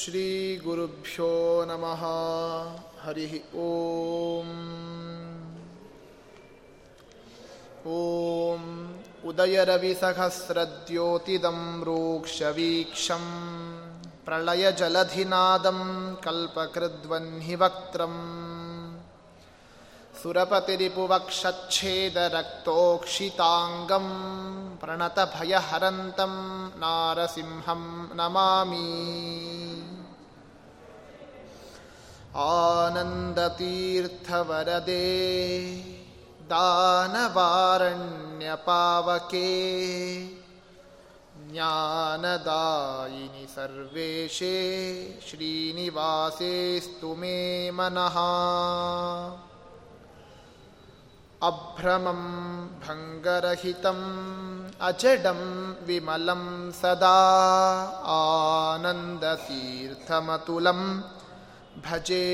श्रीगुरुभ्यो नमः हरिः ॐ ॐ उदयरविसहस्रद्योतिदं रोक्षवीक्षं प्रलयजलधिनादं कल्पकृद्वह्निवक्त्रम् सुरपतिरिपुवक्षच्छेदरक्तोक्षिताङ्गं प्रणतभयहरन्तं नारसिंहं नमामि आनन्दतीर्थवरदे दानवारण्यपावके ज्ञानदायिनि सर्वेशे श्रीनिवासेस्तु मे मनः अभ्रमं भङ्गरहितम् अजडं विमलं सदा आनन्दतीर्थमतुलं भजे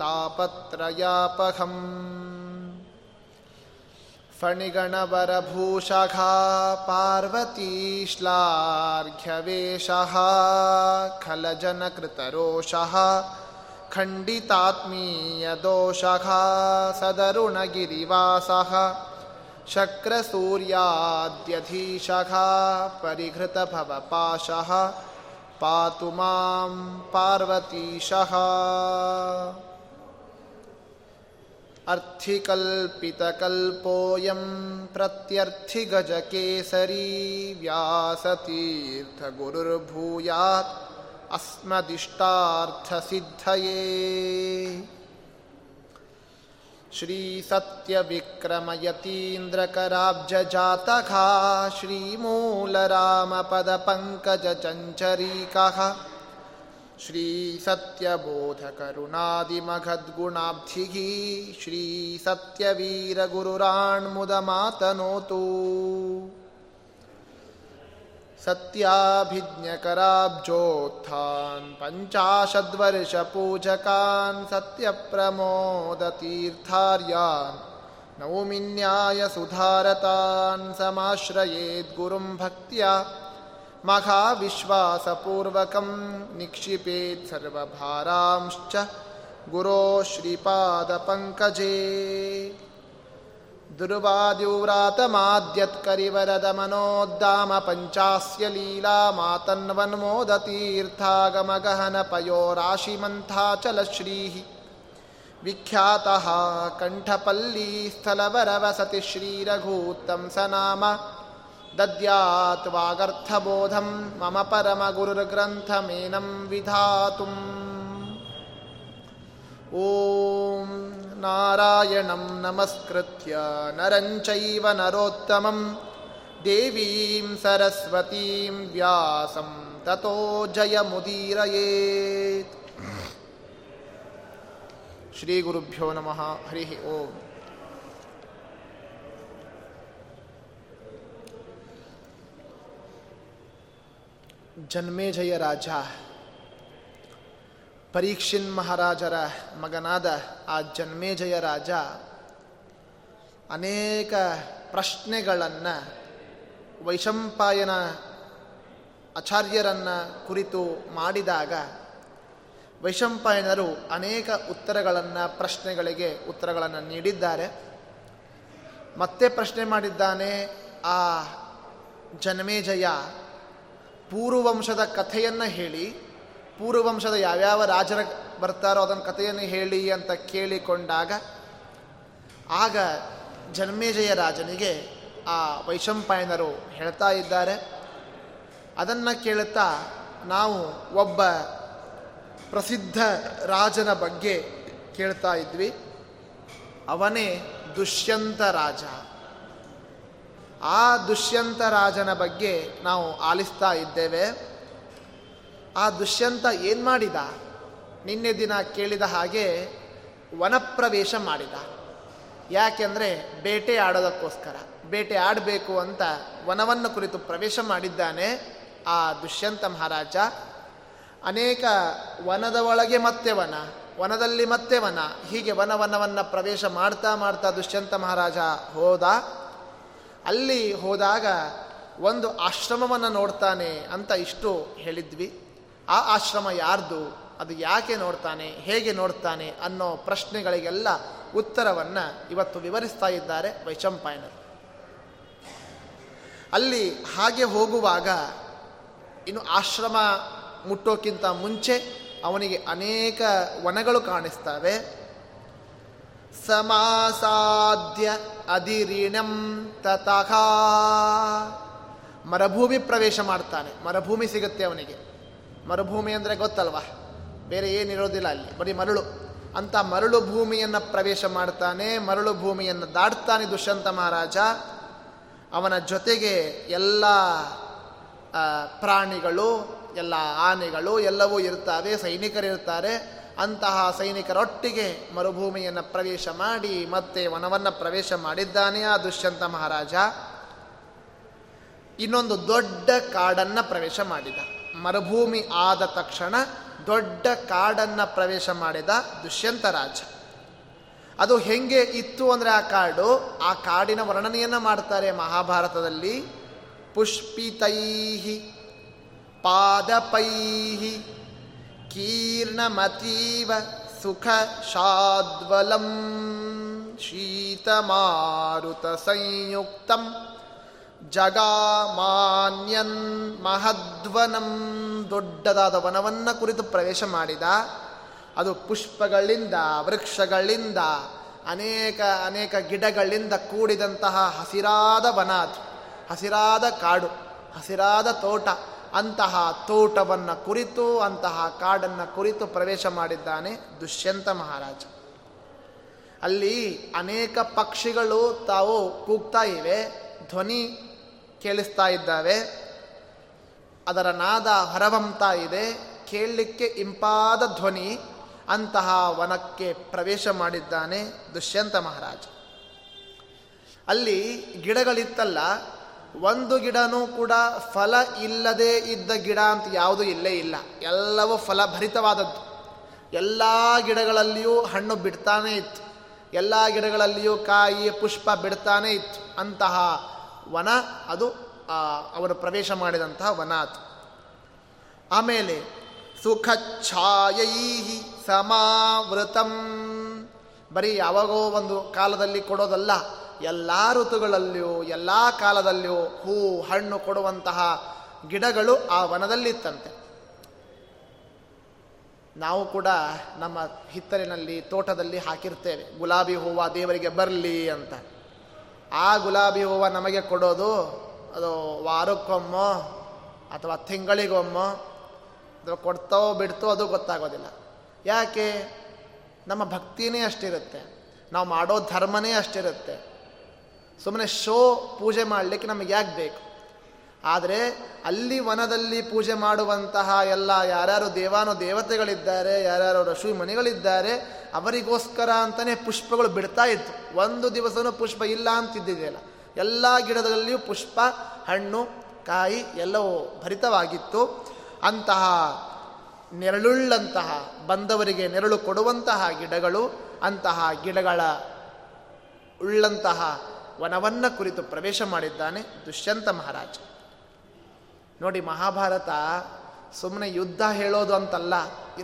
तापत्रयापहम्। फणिगणवरभूषघा पार्वतीश्लार्घ्यवेशः खलजनकृतरोषः खण्डितात्मीयदोषः सदरुणगिरिवासः शक्रसूर्याद्यधीशः परिघृतभवपाशः पातु माँ पार्वतीशः। अर्थिकल्पितकल्पोऽयं प्रत्यर्थिगजकेसरी व्यासतीर्थगुरुर्भूयात् अस्मदिष्टार्थसिद्धये। श्रीसत्यविक्रमयतीन्द्रकराब्जजातका श्रीमूलरामपदपङ्कजचञ्चरीकः श्रीसत्यबोधकरुणादिमघद्गुणाब्धिः श्रीसत्यवीरगुरुराण्मुदमातनोतु सत्याभिज्ञकराब्जोत्थान् पञ्चाशद्वर्षपूजकान् सत्यप्रमोदतीर्थार्यान् नौमिन्यायसुधारतान् समाश्रयेद्गुरुं भक्त्या मघाविश्वासपूर्वकं निक्षिपेत् सर्वभारांश्च गुरो श्रीपादपङ्कजे ದುರ್ವಾದ್ಯೂವ್ರಾತಮಾದ್ಯತ್ಕರಿವರದ ಮನೋದ್ದಾಮ ಪಂಚಾಸ್ಯ ಲೀಲಾ ಮಾತನ್ವನ್ಮೋದತೀರ್ಥಾಗಮಗಹನ ಪಯೋ ರಾಶಿಮಂಥಾಚಲ ಶ್ರೀಃ ವಿಖ್ಯಾತಃ ಕಂಠಪಲ್ಲೀ ಸ್ಥಲವರವಸತಿ ಶ್ರೀರಘೂತ್ತಂ ಸ ನಾಮ ದದ್ಯಾತ್ ವಾಗರ್ಥಬೋಧಂ ಮಮ ಪರಮಗುರುರ್ಗ್ರಂಥಮೇನಂ ವಿಧಾತುಂ ಓಂ नारायणं नमस्कृत्य नरं चैव नरोत्तमं। देवीं सरस्वतीं व्यासं ततो जयमुदीरयेत्। श्रीगुरुभ्यो नमः, हरिः ओम्। जन्मेजय राजा। है ಪರೀಕ್ಷಿನ್ ಮಹಾರಾಜರ ಮಗನಾದ ಆ ಜನ್ಮೇಜಯ ರಾಜ ಅನೇಕ ಪ್ರಶ್ನೆಗಳನ್ನು ವೈಶಂಪಾಯನ ಆಚಾರ್ಯರನ್ನು ಕುರಿತು ಮಾಡಿದಾಗ ವೈಶಂಪಾಯನರು ಅನೇಕ ಉತ್ತರಗಳನ್ನು, ಪ್ರಶ್ನೆಗಳಿಗೆ ಉತ್ತರಗಳನ್ನು ನೀಡಿದ್ದಾರೆ. ಮತ್ತೆ ಪ್ರಶ್ನೆ ಮಾಡಿದ್ದಾನೆ ಆ ಜನ್ಮೇಜಯ ಪೂರ್ವವಂಶದ ಕಥೆಯನ್ನು ಹೇಳಿ. ಪೂರ್ವವಂಶದ ಯಾವ್ಯಾವ ರಾಜರ ಬರ್ತಾರೋ ಅದನ್ನು ಕಥೆಯನ್ನು ಹೇಳಿ ಅಂತ ಕೇಳಿಕೊಂಡಾಗ, ಆಗ ಜನ್ಮೇಜಯ ರಾಜನಿಗೆ ಆ ವೈಶಂಪಾಯನರು ಹೇಳ್ತಾ ಇದ್ದಾರೆ. ಅದನ್ನು ಕೇಳುತ್ತಾ ನಾವು ಒಬ್ಬ ಪ್ರಸಿದ್ಧ ರಾಜನ ಬಗ್ಗೆ ಕೇಳ್ತಾ ಇದ್ವಿ. ಅವನೇ ದುಷ್ಯಂತ ರಾಜ. ಆ ದುಷ್ಯಂತ ರಾಜನ ಬಗ್ಗೆ ನಾವು ಆಲಿಸ್ತಾ ಇದ್ದೇವೆ. ಆ ದುಷ್ಯಂತ ಏನು ಮಾಡಿದ? ನಿನ್ನೆ ದಿನ ಕೇಳಿದ ಹಾಗೆ ವನಪ್ರವೇಶ ಮಾಡಿದ. ಯಾಕೆಂದರೆ ಬೇಟೆ ಆಡೋದಕ್ಕೋಸ್ಕರ. ಬೇಟೆ ಆಡಬೇಕು ಅಂತ ವನವನ್ನು ಕುರಿತು ಪ್ರವೇಶ ಮಾಡಿದ್ದಾನೆ ಆ ದುಷ್ಯಂತ ಮಹಾರಾಜ. ಅನೇಕ ವನದ ಒಳಗೆ ಮತ್ತೆ ವನ, ವನದಲ್ಲಿ ಮತ್ತೆ ವನ. ಹೀಗೆ ವನವನವನ್ನು ಪ್ರವೇಶ ಮಾಡ್ತಾ ಮಾಡ್ತಾ ದುಷ್ಯಂತ ಮಹಾರಾಜ ಹೋದ. ಅಲ್ಲಿ ಹೋದಾಗ ಒಂದು ಆಶ್ರಮವನ್ನು ನೋಡ್ತಾನೆ ಅಂತ ಇಷ್ಟು ಹೇಳಿದ್ವಿ. ಆ ಆಶ್ರಮ ಯಾರ್ದು? ಅದು ಯಾಕೆ ನೋಡ್ತಾನೆ? ಹೇಗೆ ನೋಡ್ತಾನೆ? ಅನ್ನೋ ಪ್ರಶ್ನೆಗಳಿಗೆಲ್ಲ ಉತ್ತರವನ್ನು ಇವತ್ತು ವಿವರಿಸ್ತಾ ಇದ್ದಾರೆ ವೈಶಂಪಾಯನರು. ಅಲ್ಲಿ ಹಾಗೆ ಹೋಗುವಾಗ ಇನ್ನು ಆಶ್ರಮ ಮುಟ್ಟೋಕ್ಕಿಂತ ಮುಂಚೆ ಅವನಿಗೆ ಅನೇಕ ವನಗಳು ಕಾಣಿಸ್ತವೆ. ಸಮಾಸಾಧ್ಯ ಅಧಿರೀಣಂ ತತಃ ಮರಭೂಮಿ ಪ್ರವೇಶ ಮಾಡ್ತಾನೆ. ಮರಭೂಮಿ ಸಿಗುತ್ತೆ ಅವನಿಗೆ. ಮರುಭೂಮಿ ಅಂದರೆ ಗೊತ್ತಲ್ವಾ? ಬೇರೆ ಏನಿರೋದಿಲ್ಲ ಅಲ್ಲಿ. ಬರೀ ಮರಳು. ಅಂತ ಮರಳು ಭೂಮಿಯನ್ನು ಪ್ರವೇಶ ಮಾಡ್ತಾನೆ ಮರಳು ಭೂಮಿಯನ್ನು ದಾಟ್ತಾನೆ ದುಷ್ಯಂತ ಮಹಾರಾಜ. ಅವನ ಜೊತೆಗೆ ಎಲ್ಲ ಪ್ರಾಣಿಗಳು, ಎಲ್ಲ ಆನೆಗಳು ಎಲ್ಲವೂ ಇರ್ತವೆ, ಸೈನಿಕರಿರ್ತಾರೆ. ಅಂತಹ ಸೈನಿಕರೊಟ್ಟಿಗೆ ಮರುಭೂಮಿಯನ್ನು ಪ್ರವೇಶ ಮಾಡಿ ಮತ್ತೆ ವನವನ್ನು ಪ್ರವೇಶ ಮಾಡಿದ್ದಾನೆ ಆ ದುಷ್ಯಂತ ಮಹಾರಾಜ. ಇನ್ನೊಂದು ದೊಡ್ಡ ಕಾಡನ್ನು ಪ್ರವೇಶ ಮಾಡಿದ. ಮರುಭೂಮಿ ಆದ ತಕ್ಷಣ ದೊಡ್ಡ ಕಾಡನ್ನು ಪ್ರವೇಶ ಮಾಡಿದ ದುಷ್ಯಂತ ರಾಜ. ಅದು ಹೆಂಗೆ ಇತ್ತು ಅಂದರೆ ಆ ಕಾಡು, ಆ ಕಾಡಿನ ವರ್ಣನೆಯನ್ನು ಮಾಡ್ತಾರೆ ಮಹಾಭಾರತದಲ್ಲಿ. ಪುಷ್ಪಿತೈಹಿ, ಪಾದಪೈಹಿ, ಕೀರ್ಣಮತೀವ, ಸುಖ ಶಾದ್ವಲಂ ಶೀತಮಾರುತ ಸಂಯುಕ್ತಂ. ಜಗಾಮಾನ್ಯನ್ ಮಹದ್ವನಂ ದೊಡ್ಡದಾದ ವನವನ್ನು ಕುರಿತು ಪ್ರವೇಶ ಮಾಡಿದ. ಅದು ಪುಷ್ಪಗಳಿಂದ, ವೃಕ್ಷಗಳಿಂದ, ಅನೇಕ ಅನೇಕ ಗಿಡಗಳಿಂದ ಕೂಡಿದಂತಹ ಹಸಿರಾದ ವನ ಅದು. ಹಸಿರಾದ ಕಾಡು, ಹಸಿರಾದ ತೋಟ, ಅಂತಹ ತೋಟವನ್ನು ಕುರಿತು, ಅಂತಹ ಕಾಡನ್ನು ಕುರಿತು ಪ್ರವೇಶ ಮಾಡಿದ್ದಾನೆ ದುಷ್ಯಂತ ಮಹಾರಾಜ. ಅಲ್ಲಿ ಅನೇಕ ಪಕ್ಷಿಗಳು ತಾವು ಕೂಗ್ತಾ ಇವೆ. ಧ್ವನಿ ಕೇಳಿಸ್ತಾ ಇದ್ದಾವೆ. ಅದರ ನಾದ ಹೊರವಂತ ಇದೆ. ಕೇಳಲಿಕ್ಕೆ ಇಂಪಾದ ಧ್ವನಿ ಅಂತಹ ವನಕ್ಕೆ ಪ್ರವೇಶ ಮಾಡಿದ್ದಾನೆ ದುಷ್ಯಂತ ಮಹಾರಾಜ. ಅಲ್ಲಿ ಗಿಡಗಳಿತ್ತಲ್ಲ, ಒಂದು ಗಿಡನೂ ಕೂಡ ಫಲ ಇಲ್ಲದೆ ಇದ್ದ ಗಿಡ ಅಂತ ಯಾವುದೂ ಇಲ್ಲೇ ಇಲ್ಲ. ಎಲ್ಲವೂ ಫಲಭರಿತವಾದದ್ದು. ಎಲ್ಲ ಗಿಡಗಳಲ್ಲಿಯೂ ಹಣ್ಣು ಬಿಡ್ತಾನೇ ಇತ್ತು. ಎಲ್ಲ ಗಿಡಗಳಲ್ಲಿಯೂ ಕಾಯಿ ಪುಷ್ಪ ಬಿಡ್ತಾನೇ ಇತ್ತು. ಅಂತಹ ವನ, ಅದು ಅವರು ಪ್ರವೇಶ ಮಾಡಿದಂತಹ ವನ ಅದು ಆಮೇಲೆ ಸುಖಛಾಯೈ ಸಮಾವೃತಂ. ಬರೀ ಯಾವಾಗೋ ಒಂದು ಕಾಲದಲ್ಲಿ ಕೊಡೋದಲ್ಲ, ಎಲ್ಲ ಋತುಗಳಲ್ಲಿಯೂ, ಎಲ್ಲ ಕಾಲದಲ್ಲಿಯೂ ಹೂ, ಹಣ್ಣು ಕೊಡುವಂತಹ ಗಿಡಗಳು ಆ ವನದಲ್ಲಿತ್ತಂತೆ. ನಾವು ಕೂಡ ನಮ್ಮ ಹಿತ್ತಲಿನಲ್ಲಿ, ತೋಟದಲ್ಲಿ ಹಾಕಿರ್ತೇವೆ. ಗುಲಾಬಿ ಹೂವು ದೇವರಿಗೆ ಬರಲಿ ಅಂತ. ಆ ಗುಲಾಬಿ ಹೂವು ನಮಗೆ ಕೊಡೋದು ಅದು ವಾರಕ್ಕೊಮ್ಮೋ ಅಥವಾ ತಿಂಗಳಿಗೊಮ್ಮೋ. ಅಥವಾ ಕೊಡ್ತೋ ಬಿಡ್ತೋ ಅದು ಗೊತ್ತಾಗೋದಿಲ್ಲ. ಯಾಕೆ? ನಮ್ಮ ಭಕ್ತಿನೇ ಅಷ್ಟಿರುತ್ತೆ. ನಾವು ಮಾಡೋ ಧರ್ಮನೇ ಅಷ್ಟಿರುತ್ತೆ. ಸುಮ್ಮನೆ ಶೋ ಪೂಜೆ ಮಾಡಲಿಕ್ಕೆ ನಮಗೆ ಯಾಕೆ ಬೇಕು? ಆದರೆ ಅಲ್ಲಿ ವನದಲ್ಲಿ ಪೂಜೆ ಮಾಡುವಂತಹ ಎಲ್ಲ ಯಾರ್ಯಾರು ದೇವಾನು ದೇವತೆಗಳಿದ್ದಾರೆ, ಯಾರ್ಯಾರು ರಶು ಮನೆಗಳಿದ್ದಾರೆ, ಅವರಿಗೋಸ್ಕರ ಅಂತಲೇ ಪುಷ್ಪಗಳು ಬಿಡ್ತಾ ಇತ್ತು. ಒಂದು ದಿವಸನೂ ಪುಷ್ಪ ಇಲ್ಲ ಅಂತಿದ್ದಿದೆಯಲ್ಲ. ಎಲ್ಲ ಗಿಡದಲ್ಲಿಯೂ ಪುಷ್ಪ, ಹಣ್ಣು, ಕಾಯಿ ಎಲ್ಲವೂ ಭರಿತವಾಗಿತ್ತು. ಅಂತಹ ನೆರಳುಳ್ಳಂತಹ, ಬಂದವರಿಗೆ ನೆರಳು ಕೊಡುವಂತಹ ಗಿಡಗಳು, ಅಂತಹ ಗಿಡಗಳ ಉಳ್ಳಂತಹ ವನವನ್ನು ಕುರಿತು ಪ್ರವೇಶ ಮಾಡಿದ್ದಾನೆ ದುಷ್ಯಂತ ಮಹಾರಾಜ. ನೋಡಿ ಮಹಾಭಾರತ ಸುಮ್ಮನೆ ಯುದ್ಧ ಹೇಳೋದು ಅಂತಲ್ಲ.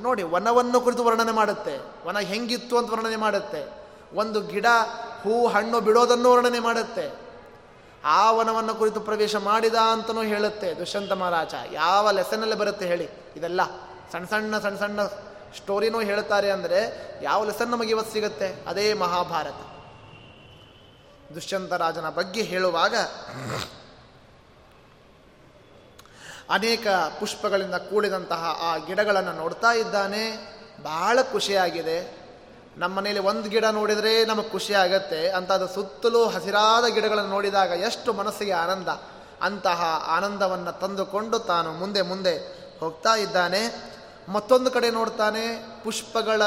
ನೋಡಿ ವನವನ್ನು ಕುರಿತು ವರ್ಣನೆ ಮಾಡುತ್ತೆ. ವನ ಹೆಂಗಿತ್ತು ಅಂತ ವರ್ಣನೆ ಮಾಡುತ್ತೆ. ಒಂದು ಗಿಡ, ಹೂ, ಹಣ್ಣು ಬಿಡೋದನ್ನು ವರ್ಣನೆ ಮಾಡುತ್ತೆ. ಆ ವನವನ್ನು ಕುರಿತು ಪ್ರವೇಶ ಮಾಡಿದ ಅಂತಲೂ ಹೇಳುತ್ತೆ ದುಷ್ಯಂತ ಮಹಾರಾಜ. ಯಾವ ಲೆಸನಲ್ಲಿ ಬರುತ್ತೆ ಹೇಳಿ. ಇದೆಲ್ಲ ಸಣ್ಣ ಸಣ್ಣ ಸಣ್ಣ ಸಣ್ಣ ಸ್ಟೋರಿನೂ ಹೇಳ್ತಾರೆ ಅಂದರೆ ಯಾವ ಲೆಸನ್ ನಮಗೆ ಇವತ್ತು ಸಿಗುತ್ತೆ? ಅದೇ ಮಹಾಭಾರತ. ದುಷ್ಯಂತ ರಾಜನ ಬಗ್ಗೆ ಹೇಳುವಾಗ ಅನೇಕ ಪುಷ್ಪಗಳಿಂದ ಕೂಡಿದಂತಹ ಆ ಗಿಡಗಳನ್ನು ನೋಡ್ತಾ ಇದ್ದಾನೆ. ಬಹಳ ಖುಷಿಯಾಗಿದೆ. ನಮ್ಮ ಮನೇಲಿ ಒಂದು ಗಿಡ ನೋಡಿದರೆ ನಮಗೆ ಖುಷಿ ಆಗತ್ತೆ. ಅದು ಸುತ್ತಲೂ ಹಸಿರಾದ ಗಿಡಗಳನ್ನು ನೋಡಿದಾಗ ಎಷ್ಟು ಮನಸ್ಸಿಗೆ ಆನಂದ. ಅಂತಹ ಆನಂದವನ್ನು ತಂದುಕೊಂಡು ತಾನು ಮುಂದೆ ಮುಂದೆ ಹೋಗ್ತಾ ಇದ್ದಾನೆ. ಮತ್ತೊಂದು ಕಡೆ ನೋಡ್ತಾನೆ, ಪುಷ್ಪಗಳ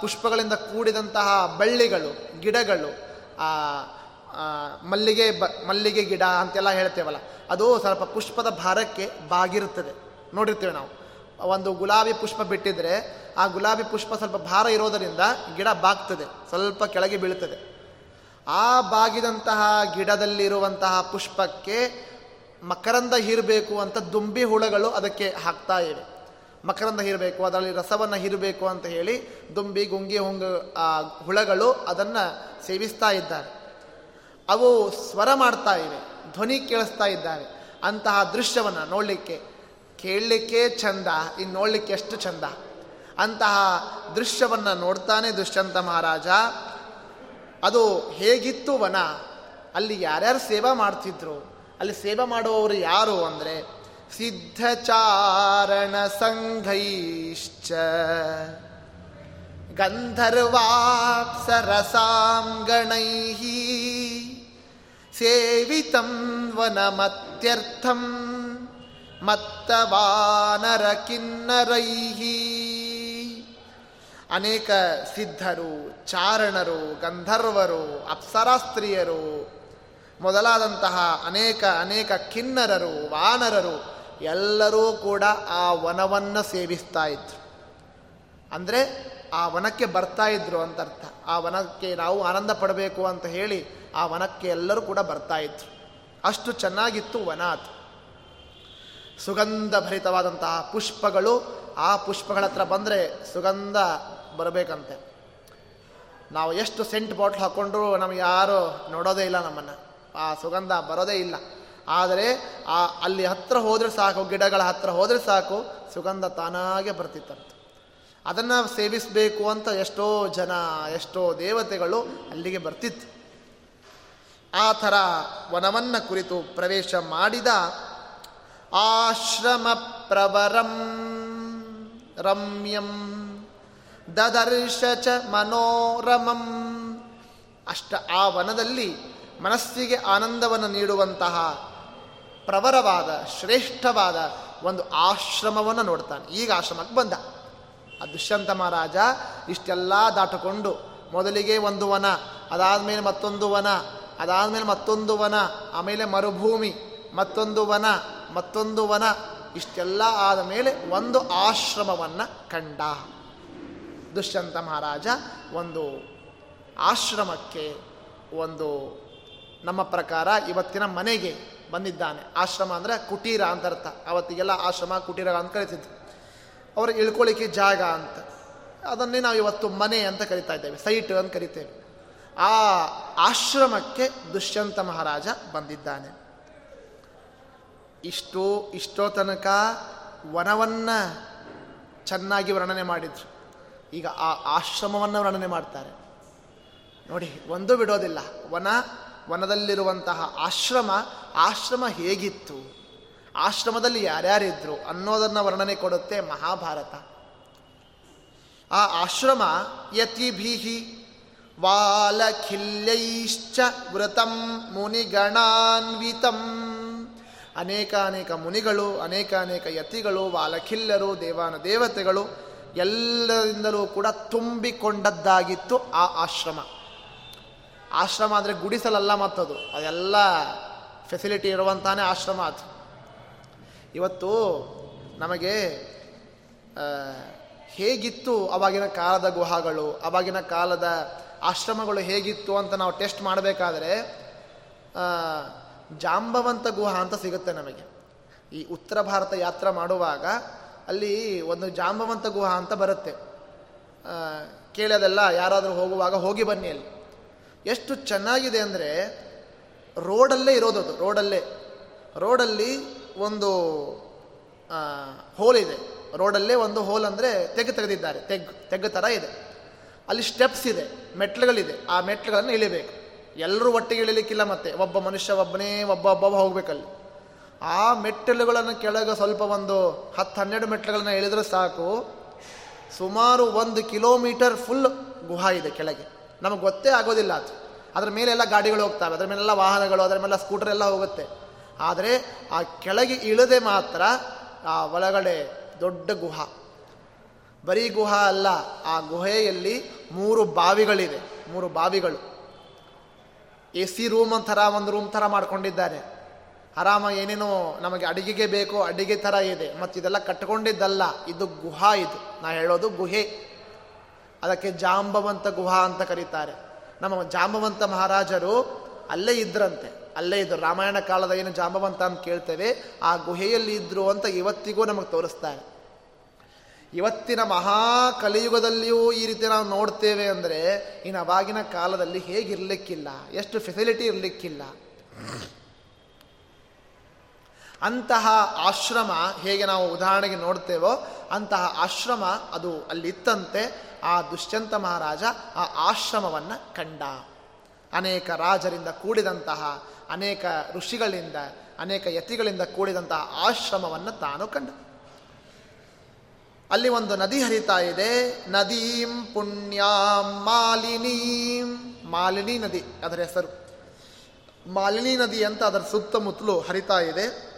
ಪುಷ್ಪಗಳಿಂದ ಕೂಡಿದಂತಹ ಬಳ್ಳಿಗಳು, ಗಿಡಗಳು ಮಲ್ಲಿಗೆ ಬ, ಮಲ್ಲಿಗೆ ಗಿಡ ಅಂತೆಲ್ಲ ಹೇಳ್ತೇವಲ್ಲ, ಅದು ಸ್ವಲ್ಪ ಪುಷ್ಪದ ಭಾರಕ್ಕೆ ಬಾಗಿರುತ್ತದೆ. ನೋಡಿರ್ತೇವೆ ನಾವು. ಒಂದು ಗುಲಾಬಿ ಪುಷ್ಪ ಬಿಟ್ಟಿದ್ರೆ ಆ ಗುಲಾಬಿ ಪುಷ್ಪ ಸ್ವಲ್ಪ ಭಾರ ಇರೋದರಿಂದ ಗಿಡ ಬಾಗ್ತದೆ, ಸ್ವಲ್ಪ ಕೆಳಗೆ ಬೀಳ್ತದೆ. ಆ ಬಾಗಿದಂತಹ ಗಿಡದಲ್ಲಿರುವಂತಹ ಪುಷ್ಪಕ್ಕೆ ಮಕರಂದ ಹೀರಬೇಕು ಅಂತ ದುಂಬಿ ಹುಳಗಳು ಅದಕ್ಕೆ ಹಾಕ್ತಾ ಇವೆ. ಮಕರಂದ ಹೀರಬೇಕು ಅದರಲ್ಲಿ ರಸವನ್ನು ಹೀರಬೇಕು ಅಂತ ಹೇಳಿ ದುಂಬಿ, ಗುಂಗಿ, ಹುಂಗ ಹುಳಗಳು ಅದನ್ನು ಸೇವಿಸ್ತಾ ಇದ್ದಾರೆ. ಅವು ಸ್ವರ ಮಾಡ್ತಾ ಇವೆ, ಧ್ವನಿ ಕೇಳಿಸ್ತಾ ಇದ್ದಾವೆ ಅಂತಹ ದೃಶ್ಯವನ್ನು ನೋಡಲಿಕ್ಕೆ, ಕೇಳಲಿಕ್ಕೆ ಚಂದ, ಇನ್ನು ನೋಡಲಿಕ್ಕೆ ಎಷ್ಟು ಚಂದ? ಅಂತಹ ದೃಶ್ಯವನ್ನು ನೋಡ್ತಾನೆ ದುಷ್ಯಂತ ಮಹಾರಾಜ. ಅದು ಹೇಗಿತ್ತು ವನ? ಅಲ್ಲಿ ಯಾರ್ಯಾರು ಸೇವಾ ಮಾಡ್ತಿದ್ರು? ಅಲ್ಲಿ ಸೇವೆ ಮಾಡುವವರು ಯಾರು ಅಂದರೆ, ಸಿದ್ಧಚಾರಣ ಸಂಘೈಶ್ಚ. ಗಂಧರ್ವಾಪ್ಸರಸಾಂಗಣೈ ಸೇವಿತಂ ವನಮತ್ಯರ್ಥಂ ಮತ್ತವಾನರ ಕಿನ್ನರೈಹಿ. ಅನೇಕ ಸಿದ್ಧರು, ಚಾರಣರು, ಗಂಧರ್ವರು, ಅಪ್ಸರಾಸ್ತ್ರೀಯರು, ಮೊದಲಾದಂತಹ ಅನೇಕ ಅನೇಕ ಕಿನ್ನರರು, ವಾನರರು, ಎಲ್ಲರೂ ಕೂಡ ಆ ವನವನ್ನು ಸೇವಿಸ್ತಾ ಇದ್ರು. ಅಂದರೆ ಆ ವನಕ್ಕೆ ಬರ್ತಾ ಇದ್ರು ಅಂತ ಅರ್ಥ ಆ ವನಕ್ಕೆ ನಾವು ಆನಂದ ಪಡಬೇಕು ಅಂತ ಹೇಳಿ ಆ ವನಕ್ಕೆ ಎಲ್ಲರೂ ಕೂಡ ಬರ್ತಾ ಇತ್ತು ಅಷ್ಟು ಚೆನ್ನಾಗಿತ್ತು ವನ ಅದು. ಸುಗಂಧ ಭರಿತವಾದಂತಹ ಪುಷ್ಪಗಳು, ಆ ಪುಷ್ಪಗಳ ಹತ್ರ ಬಂದರೆ ಸುಗಂಧ ಬರಬೇಕಂತೆ. ನಾವು ಎಷ್ಟು ಸೆಂಟ್ ಬಾಟ್ಲ್ ಹಾಕ್ಕೊಂಡ್ರು ನಮ್ಗೆ ಯಾರು ನೋಡೋದೇ ಇಲ್ಲ ನಮ್ಮನ್ನು. ಆ ಸುಗಂಧ ಬರೋದೇ ಇಲ್ಲ. ಆದರೆ ಆ ಅಲ್ಲಿ ಹತ್ರ ಹೋದರೆ ಸಾಕು, ಗಿಡಗಳ ಹತ್ರ ಹೋದರೆ ಸಾಕು, ಸುಗಂಧ ತಾನಾಗೆ ಬರ್ತಿತ್ತಂತೆ. ಅದನ್ನು ಸೇವಿಸಬೇಕು ಅಂತ ಎಷ್ಟೋ ಜನ, ಎಷ್ಟೋ ದೇವತೆಗಳು ಅಲ್ಲಿಗೆ ಬರ್ತಿತ್ತು. ಆ ಥರ ವನವನ್ನು ಕುರಿತು ಪ್ರವೇಶ ಮಾಡಿದ ಆಶ್ರಮ ಪ್ರವರಂ ರಮ್ಯಂ ದದರ್ಶ ಚ ಮನೋರಮಂ. ಅಷ್ಟ ಆ ವನದಲ್ಲಿ ಮನಸ್ಸಿಗೆ ಆನಂದವನ್ನು ನೀಡುವಂತಹ ಪ್ರವರವಾದ, ಶ್ರೇಷ್ಠವಾದ ಒಂದು ಆಶ್ರಮವನ್ನು ನೋಡ್ತಾನೆ. ಈಗ ಆಶ್ರಮಕ್ಕೆ ಬಂದ. ಆ ದುಷ್ಯಂತ ಮಹಾರಾಜ ಇಷ್ಟೆಲ್ಲ ದಾಟಕೊಂಡು ಮೊದಲಿಗೆ ಒಂದು ವನ, ಅದಾದಮೇಲೆ ಮತ್ತೊಂದು ವನ ಅದಾದಮೇಲೆ ಮತ್ತೊಂದು ವನ, ಆಮೇಲೆ ಮರುಭೂಮಿ, ಮತ್ತೊಂದು ವನ ಮತ್ತೊಂದು ವನ, ಇಷ್ಟೆಲ್ಲ ಆದ ಮೇಲೆ ಒಂದು ಆಶ್ರಮವನ್ನು ಕಂಡ. ದುಷ್ಯಂತ ಮಹಾರಾಜ ಒಂದು ಆಶ್ರಮಕ್ಕೆ ಒಂದು ನಮ್ಮ ಪ್ರಕಾರ ಇವತ್ತಿನ ಮನೆಗೆ ಬಂದಿದ್ದಾನೆ. ಆಶ್ರಮ ಅಂದರೆ ಕುಟೀರ ಅಂತ ಅರ್ಥ. ಅವತ್ತಿಗೆಲ್ಲ ಆಶ್ರಮ ಕುಟೀರ ಅಂತ ಕರಿತಿದ್ವಿ ಅವರು ಇಳ್ಕೊಳ್ಳಿಕ್ಕೆ ಜಾಗ ಅಂತ. ಅದನ್ನೇ ನಾವು ಇವತ್ತು ಮನೆ ಅಂತ ಕರಿತಾ ಇದ್ದೇವೆ. ಸೈಟ್ ಅಂತ ಕರಿತೇವೆ. ಆ ಆಶ್ರಮಕ್ಕೆ ದುಷ್ಯಂತ ಮಹಾರಾಜ ಬಂದಿದ್ದಾನೆ. ಇಷ್ಟೋ ಇಷ್ಟೋ ತನಕ ವನವನ್ನು ಚೆನ್ನಾಗಿ ವರ್ಣನೆ ಮಾಡಿದ್ರು. ಈಗ ಆ ಆಶ್ರಮವನ್ನು ವರ್ಣನೆ ಮಾಡ್ತಾರೆ. ನೋಡಿ, ಒಂದು ಬಿಡೋದಿಲ್ಲ. ವನ, ವನದಲ್ಲಿರುವಂತಹ ಆಶ್ರಮ ಆಶ್ರಮ ಹೇಗಿತ್ತು? ಆಶ್ರಮದಲ್ಲಿ ಯಾರ್ಯಾರಿದ್ರು ಅನ್ನೋದನ್ನು ವರ್ಣನೆ ಕೊಡುತ್ತೆ ಮಹಾಭಾರತ. ಆ ಆಶ್ರಮ ಯತಿಭಿ ವಾಲಖಿಲ್ಯೈಶ್ಚ ವೃತಂ ಮುನಿಗಣಾನ್ವಿತಂ. ಅನೇಕ ಅನೇಕ ಮುನಿಗಳು, ಅನೇಕ ಅನೇಕ ಯತಿಗಳು, ವಾಲಖಿಲ್ಯರು, ದೇವಾನ ದೇವತೆಗಳು ಎಲ್ಲರಿಂದಲೂ ಕೂಡ ತುಂಬಿಕೊಂಡದ್ದಾಗಿತ್ತು ಆ ಆಶ್ರಮ. ಆಶ್ರಮ ಅಂದರೆ ಗುಡಿಸಲಲ್ಲ ಮತ್ತದು. ಅದೆಲ್ಲ ಫೆಸಿಲಿಟಿ ಇರುವಂತಾನೆ ಆಶ್ರಮ ಅದು. ಇವತ್ತು ನಮಗೆ ಹೇಗಿತ್ತು ಅವಾಗಿನ ಕಾಲದ ಗುಹಾಗಳು, ಅವಾಗಿನ ಕಾಲದ ಆಶ್ರಮಗಳು ಹೇಗಿತ್ತು ಅಂತ ನಾವು ಟೆಸ್ಟ್ ಮಾಡಬೇಕಾದ್ರೆ ಜಾಂಬವಂತ ಗುಹ ಅಂತ ಸಿಗುತ್ತೆ ನಮಗೆ. ಈ ಉತ್ತರ ಭಾರತ ಯಾತ್ರೆ ಮಾಡುವಾಗ ಅಲ್ಲಿ ಒಂದು ಜಾಂಬವಂತ ಗುಹ ಅಂತ ಬರುತ್ತೆ. ಕೇಳೋದೆಲ್ಲ ಯಾರಾದರೂ ಹೋಗುವಾಗ ಹೋಗಿ ಬನ್ನಿ ಅಲ್ಲಿ. ಎಷ್ಟು ಚೆನ್ನಾಗಿದೆ ಅಂದರೆ ರೋಡಲ್ಲೇ ಇರೋದದು ರೋಡಲ್ಲೇ. ರೋಡಲ್ಲಿ ಒಂದು ಹೋಲ್ ಇದೆ. ರೋಡಲ್ಲೇ ಒಂದು ಹೋಲ್ ಅಂದರೆ ತೆಗ್ ತೆಗೆದಿದ್ದಾರೆ, ತೆಗ್ ತೆಗ್ಗು ಥರ ಇದೆ. ಅಲ್ಲಿ ಸ್ಟೆಪ್ಸ್ ಇದೆ, ಮೆಟ್ಲುಗಳಿದೆ. ಆ ಮೆಟ್ಲುಗಳನ್ನು ಇಳಿಬೇಕು. ಎಲ್ಲರೂ ಒಟ್ಟಿಗೆ ಇಳಿಲಿಕ್ಕಿಲ್ಲ ಮತ್ತೆ. ಒಬ್ಬ ಮನುಷ್ಯ ಒಬ್ಬನೇ, ಒಬ್ಬ ಒಬ್ಬ ಹೋಗ್ಬೇಕಲ್ಲಿ. ಆ ಮೆಟ್ಟಿಲುಗಳನ್ನು ಕೆಳಗೆ ಸ್ವಲ್ಪ ಒಂದು ಹತ್ತು ಹನ್ನೆರಡು ಮೆಟ್ಲುಗಳನ್ನು ಇಳಿದ್ರೆ ಸಾಕು. ಸುಮಾರು ಒಂದು ಕಿಲೋಮೀಟರ್ ಫುಲ್ ಗುಹಾ ಇದೆ ಕೆಳಗೆ. ನಮಗೆ ಗೊತ್ತೇ ಆಗೋದಿಲ್ಲ ಅದು. ಅದ್ರ ಮೇಲೆಲ್ಲ ಗಾಡಿಗಳು ಹೋಗ್ತವೆ. ಅದರ ಮೇಲೆಲ್ಲ ವಾಹನಗಳು, ಅದರ ಮೇಲೆ ಸ್ಕೂಟರ್ ಎಲ್ಲ ಹೋಗುತ್ತೆ. ಆದರೆ ಆ ಕೆಳಗೆ ಇಳದೆ ಮಾತ್ರ ಆ ಒಳಗಡೆ ದೊಡ್ಡ ಗುಹಾ. ಬರೀ ಗುಹಾ ಅಲ್ಲ, ಆ ಗುಹೆಯಲ್ಲಿ ಮೂರು ಬಾವಿಗಳಿವೆ, ಮೂರು ಬಾವಿಗಳು. ಎ ಸಿ ರೂಮ್ ಥರ ಒಂದು ರೂಮ್ ಥರ ಮಾಡ್ಕೊಂಡಿದ್ದಾರೆ. ಆರಾಮ ಏನೇನೋ ನಮಗೆ ಅಡಿಗೆಗೆ ಬೇಕು ಅಡಿಗೆ ಥರ ಇದೆ, ಮತ್ತು ಇದೆಲ್ಲ ಕಟ್ಕೊಂಡಿದ್ದಲ್ಲ, ಇದು ಗುಹಾ ಇದು. ನಾ ಹೇಳೋದು ಗುಹೆ. ಅದಕ್ಕೆ ಜಾಂಬವಂತ ಗುಹಾ ಅಂತ ಕರೀತಾರೆ. ನಮ್ಮ ಜಾಂಬವಂತ ಮಹಾರಾಜರು ಅಲ್ಲೇ ಇದ್ರಂತೆ. ಅಲ್ಲೇ ಇದ್ರು. ರಾಮಾಯಣ ಕಾಲದ ಏನು ಜಾಂಬವಂತ ಅಂತ ಕೇಳ್ತೇವೆ, ಆ ಗುಹೆಯಲ್ಲಿ ಇದ್ರು ಅಂತ ಇವತ್ತಿಗೂ ನಮಗೆ ತೋರಿಸ್ತಾರೆ. ಇವತ್ತಿನ ಮಹಾ ಕಲಿಯುಗದಲ್ಲಿಯೂ ಈ ರೀತಿ ನಾವು ನೋಡ್ತೇವೆ ಅಂದರೆ, ಇನ್ನು ಅವಾಗಿನ ಕಾಲದಲ್ಲಿ ಹೇಗಿರ್ಲಿಕ್ಕಿಲ್ಲ, ಎಷ್ಟು ಫೆಸಿಲಿಟಿ ಇರಲಿಕ್ಕಿಲ್ಲ. ಅಂತಹ ಆಶ್ರಮ ಹೇಗೆ ನಾವು ಉದಾಹರಣೆಗೆ ನೋಡ್ತೇವೋ, ಅಂತಹ ಆಶ್ರಮ ಅದು ಅಲ್ಲಿತ್ತಂತೆ, ಆ ದುಷ್ಯಂತ ಮಹಾರಾಜ ಆ ಆಶ್ರಮವನ್ನು ಕಂಡ. ಅನೇಕ ರಾಜರಿಂದ ಕೂಡಿದಂತಹ, ಅನೇಕ ಋಷಿಗಳಿಂದ, ಅನೇಕ ಯತಿಗಳಿಂದ ಕೂಡಿದಂತಹ ಆಶ್ರಮವನ್ನು ತಾನು ಕಂಡ. ಅಲ್ಲಿ ಒಂದು ನದಿ ಹರಿತಾ ಇದೆ. ನದೀಂ ಪುಣ್ಯಾಂ ಮಾಲಿನೀಂ. ಮಾಲಿನಿ ನದಿ, ಅದರ ಹೆಸರು. ಮಾಲಿನಿ ನದಿ ಅಂತ ಅದರ ಸುತ್ತಮುತ್ತಲು ಹರಿತಾ ಇದೆ.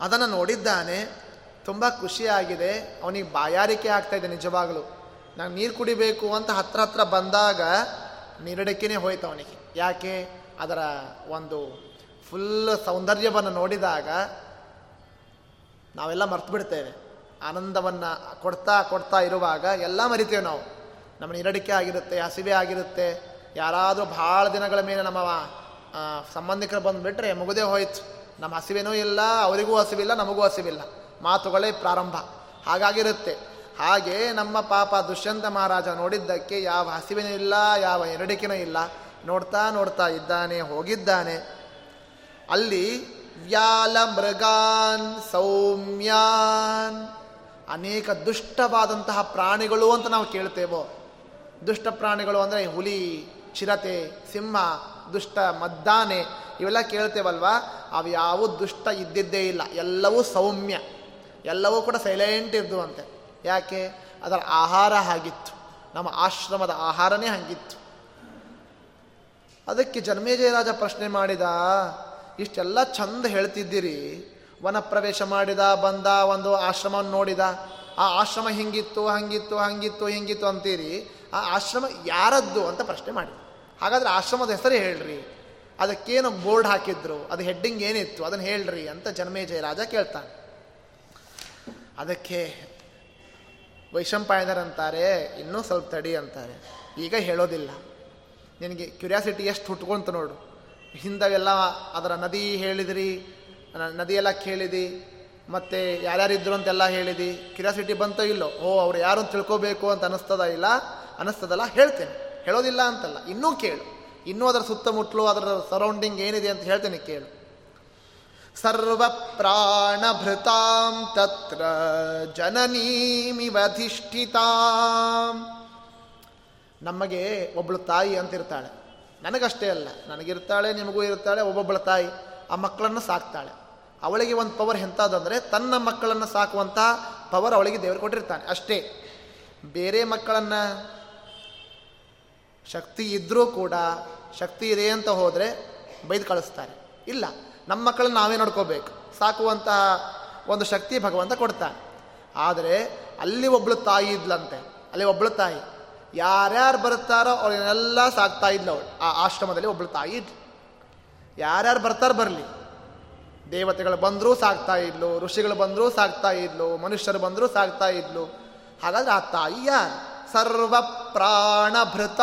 ಅದನ್ನು ನೋಡಿದ್ದಾನೆ. ತುಂಬ ಖುಷಿಯಾಗಿದೆ. ಅವನಿಗೆ ಬಾಯಾರಿಕೆ ಆಗ್ತಾ ಇದೆ ನಿಜವಾಗಲು. ನಾನು ನೀರು ಕುಡಿಬೇಕು ಅಂತ ಹತ್ರ ಹತ್ರ ಬಂದಾಗ ನೀರಡಿಕೆನೇ ಹೋಯ್ತು ಅವನಿಗೆ. ಯಾಕೆ? ಅದರ ಒಂದು ಫುಲ್ ಸೌಂದರ್ಯವನ್ನು ನೋಡಿದಾಗ ನಾವೆಲ್ಲ ಮರ್ತು ಬಿಡ್ತೇವೆ ಆನಂದವನ್ನು ಕೊಡ್ತಾ ಕೊಡ್ತಾ ಇರುವಾಗ ಎಲ್ಲ ಮರಿತೇವೆ ನಾವು. ನಮ್ಮ ನಿರಡಿಕೆ ಆಗಿರುತ್ತೆ, ಹಸಿವೆ ಆಗಿರುತ್ತೆ. ಯಾರಾದರೂ ಭಾಳ ದಿನಗಳ ಮೇಲೆ ನಮ್ಮ ಸಂಬಂಧಿಕರು ಬಂದುಬಿಟ್ರೆ ಮುಗುದೇ ಹೋಯ್ತು. ನಮ್ಮ ಹಸಿವೆನೂ ಇಲ್ಲ, ಅವರಿಗೂ ಹಸಿವಿಲ್ಲ, ನಮಗೂ ಹಸಿವಿಲ್ಲ. ಮಾತುಗಳೇ ಪ್ರಾರಂಭ. ಹಾಗಾಗಿರುತ್ತೆ. ಹಾಗೆ ನಮ್ಮ ಪಾಪ ದುಷ್ಯಂತ ಮಹಾರಾಜ ನೋಡಿದ್ದಕ್ಕೆ ಯಾವ ಹಸಿವಿನೂ ಇಲ್ಲ, ಯಾವ ಎರಡಿಕೆನೂ ಇಲ್ಲ. ನೋಡ್ತಾ ನೋಡ್ತಾ ಇದ್ದಾನೆ, ಹೋಗಿದ್ದಾನೆ. ಅಲ್ಲಿ ವ್ಯಾಲ ಮೃಗಾನ್ ಸೌಮ್ಯಾನ್. ಅನೇಕ ದುಷ್ಟವಾದಂತಹ ಪ್ರಾಣಿಗಳು ಅಂತ ನಾವು ಕೇಳ್ತೇವೋ. ದುಷ್ಟ ಪ್ರಾಣಿಗಳು ಅಂದರೆ ಹುಲಿ, ಚಿರತೆ, ಸಿಂಹ, ದುಷ್ಟ ಮದ್ದಾನೆ ಇವೆಲ್ಲ ಕೇಳ್ತೇವಲ್ವಾ? ಅವು ಯಾವ ದುಷ್ಟ ಇದ್ದಿದ್ದೇ ಇಲ್ಲ. ಎಲ್ಲವೂ ಸೌಮ್ಯ. ಎಲ್ಲವೂ ಕೂಡ ಸೈಲೆಂಟ್ ಇದ್ದುವಂತೆ. ಯಾಕೆ? ಅದರ ಆಹಾರ ಹಾಗಿತ್ತು. ನಮ್ಮ ಆಶ್ರಮದ ಆಹಾರನೇ ಹಾಗಿತ್ತು. ಅದಕ್ಕೆ ಜನ್ಮೇಜಯರಾಜ ಪ್ರಶ್ನೆ ಮಾಡಿದ, ಇಷ್ಟೆಲ್ಲ ಚಂದ ಹೇಳ್ತಿದ್ದೀರಿ. ವನ ಪ್ರವೇಶ ಮಾಡಿದ, ಬಂದ, ಒಂದು ಆಶ್ರಮವನ್ನು ನೋಡಿದ, ಆ ಆಶ್ರಮ ಹಿಂಗಿತ್ತು, ಹಂಗಿತ್ತು ಹಂಗಿತ್ತು, ಹಿಂಗಿತ್ತು ಅಂತೀರಿ, ಆ ಆಶ್ರಮ ಯಾರದ್ದು ಅಂತ ಪ್ರಶ್ನೆ ಮಾಡಿ ಹಾಗಾದ್ರೆ ಆಶ್ರಮದ ಹೆಸರೇ ಹೇಳ್ರಿ. ಅದಕ್ಕೇನು ಬೋರ್ಡ್ ಹಾಕಿದ್ರು, ಅದು ಹೆಡ್ಡಿಂಗ್ ಏನಿತ್ತು, ಅದನ್ನು ಹೇಳ್ರಿ ಅಂತ ಜನ್ಮೇಜಯ ರಾಜ ಕೇಳ್ತಾನೆ. ಅದಕ್ಕೆ ವೈಶಂಪಾಯನರಂತಾರೆ, ಇನ್ನೂ ಸ್ವಲ್ಪ ತಡಿ ಅಂತಾರೆ. ಈಗ ಹೇಳೋದಿಲ್ಲ. ನಿನಗೆ ಕ್ಯೂರಿಯಾಸಿಟಿ ಎಷ್ಟು ಹುಟ್ಕೊಂತ ನೋಡು. ಹಿಂದವೆಲ್ಲ ಅದರ ನದಿ ಹೇಳಿದ್ರಿ ನದಿಯೆಲ್ಲ ಕೇಳಿದಿ, ಮತ್ತು ಯಾರ್ಯಾರಿದ್ರು ಅಂತೆಲ್ಲ ಹೇಳಿದಿ. ಕ್ಯೂರಿಯಾಸಿಟಿ ಬಂತೋ ಇಲ್ಲೋ? ಓ, ಅವ್ರು ಯಾರು ತಿಳ್ಕೋಬೇಕು ಅಂತ ಅನಿಸ್ತದ ಇಲ್ಲ? ಅನ್ನಿಸ್ತದಲ್ಲ ಹೇಳ್ತೇನೆ. ಹೇಳೋದಿಲ್ಲ ಅಂತಲ್ಲ. ಇನ್ನೂ ಕೇಳು. ಇನ್ನೂ ಅದರ ಸುತ್ತಮುತ್ತಲು ಅದರ ಸರೌಂಡಿಂಗ್ ಏನಿದೆ ಅಂತ ಹೇಳ್ತೇನೆ, ಕೇಳು. ಸರ್ವ ಪ್ರಾಣಭೃತಾಂ ತತ್ರ ಜನನೀಮಿವಧಿಷ್ಠಿತಾಂ ನಮಗೆ ಒಬ್ಬಳು ತಾಯಿ ಅಂತಿರ್ತಾಳೆ. ನನಗಷ್ಟೇ ಅಲ್ಲ. ನನಗಿರ್ತಾಳೆ, ನಿಮಗೂ ಇರ್ತಾಳೆ ಒಬ್ಬೊಬ್ಬಳ ತಾಯಿ. ಆ ಮಕ್ಕಳನ್ನು ಸಾಕ್ತಾಳೆ. ಅವಳಿಗೆ ಒಂದು ಪವರ್ ಎಂಥದ್ದಂದರೆ ತನ್ನ ಮಕ್ಕಳನ್ನು ಸಾಕುವಂಥ ಪವರ್ ಅವಳಿಗೆ ದೇವರು ಕೊಟ್ಟಿರ್ತಾನೆ. ಅಷ್ಟೇ, ಬೇರೆ ಮಕ್ಕಳನ್ನು ಶಕ್ತಿ ಇದ್ದರೂ ಕೂಡ ಶಕ್ತಿ ಇದೆ ಅಂತ ಹೋದರೆ ಬೈದು ಕಳಿಸ್ತಾರೆ. ಇಲ್ಲ, ನಮ್ಮ ಮಕ್ಕಳನ್ನ ನಾವೇ ನೋಡ್ಕೋಬೇಕು. ಸಾಕುವಂತಹ ಒಂದು ಶಕ್ತಿ ಭಗವಂತ ಕೊಡ್ತಾನೆ. ಆದರೆ ಅಲ್ಲಿ ಒಬ್ಬಳು ತಾಯಿ ಇದ್ಲಂತೆ, ಅಲ್ಲಿ ಒಬ್ಬಳು ತಾಯಿ, ಯಾರ್ಯಾರು ಬರುತ್ತಾರೋ ಅವಳನ್ನೆಲ್ಲ ಸಾಕ್ತಾ ಇದ್ಲು ಅವಳು. ಆ ಆಶ್ರಮದಲ್ಲಿ ಒಬ್ಬಳು ತಾಯಿ ಇದ್ಲು. ಯಾರ್ಯಾರು ಬರ್ತಾರೋ ಬರಲಿ. ದೇವತೆಗಳು ಬಂದರೂ ಸಾಕ್ತಾ ಇದ್ಲು, ಋಷಿಗಳು ಬಂದರೂ ಸಾಕ್ತಾ ಇದ್ಲು, ಮನುಷ್ಯರು ಬಂದರೂ ಸಾಕ್ತಾ ಇದ್ಲು. ಹಾಗಾದ್ರೆ ಆ ತಾಯಿಯ ಸರ್ವ ಪ್ರಾಣಭೃತ.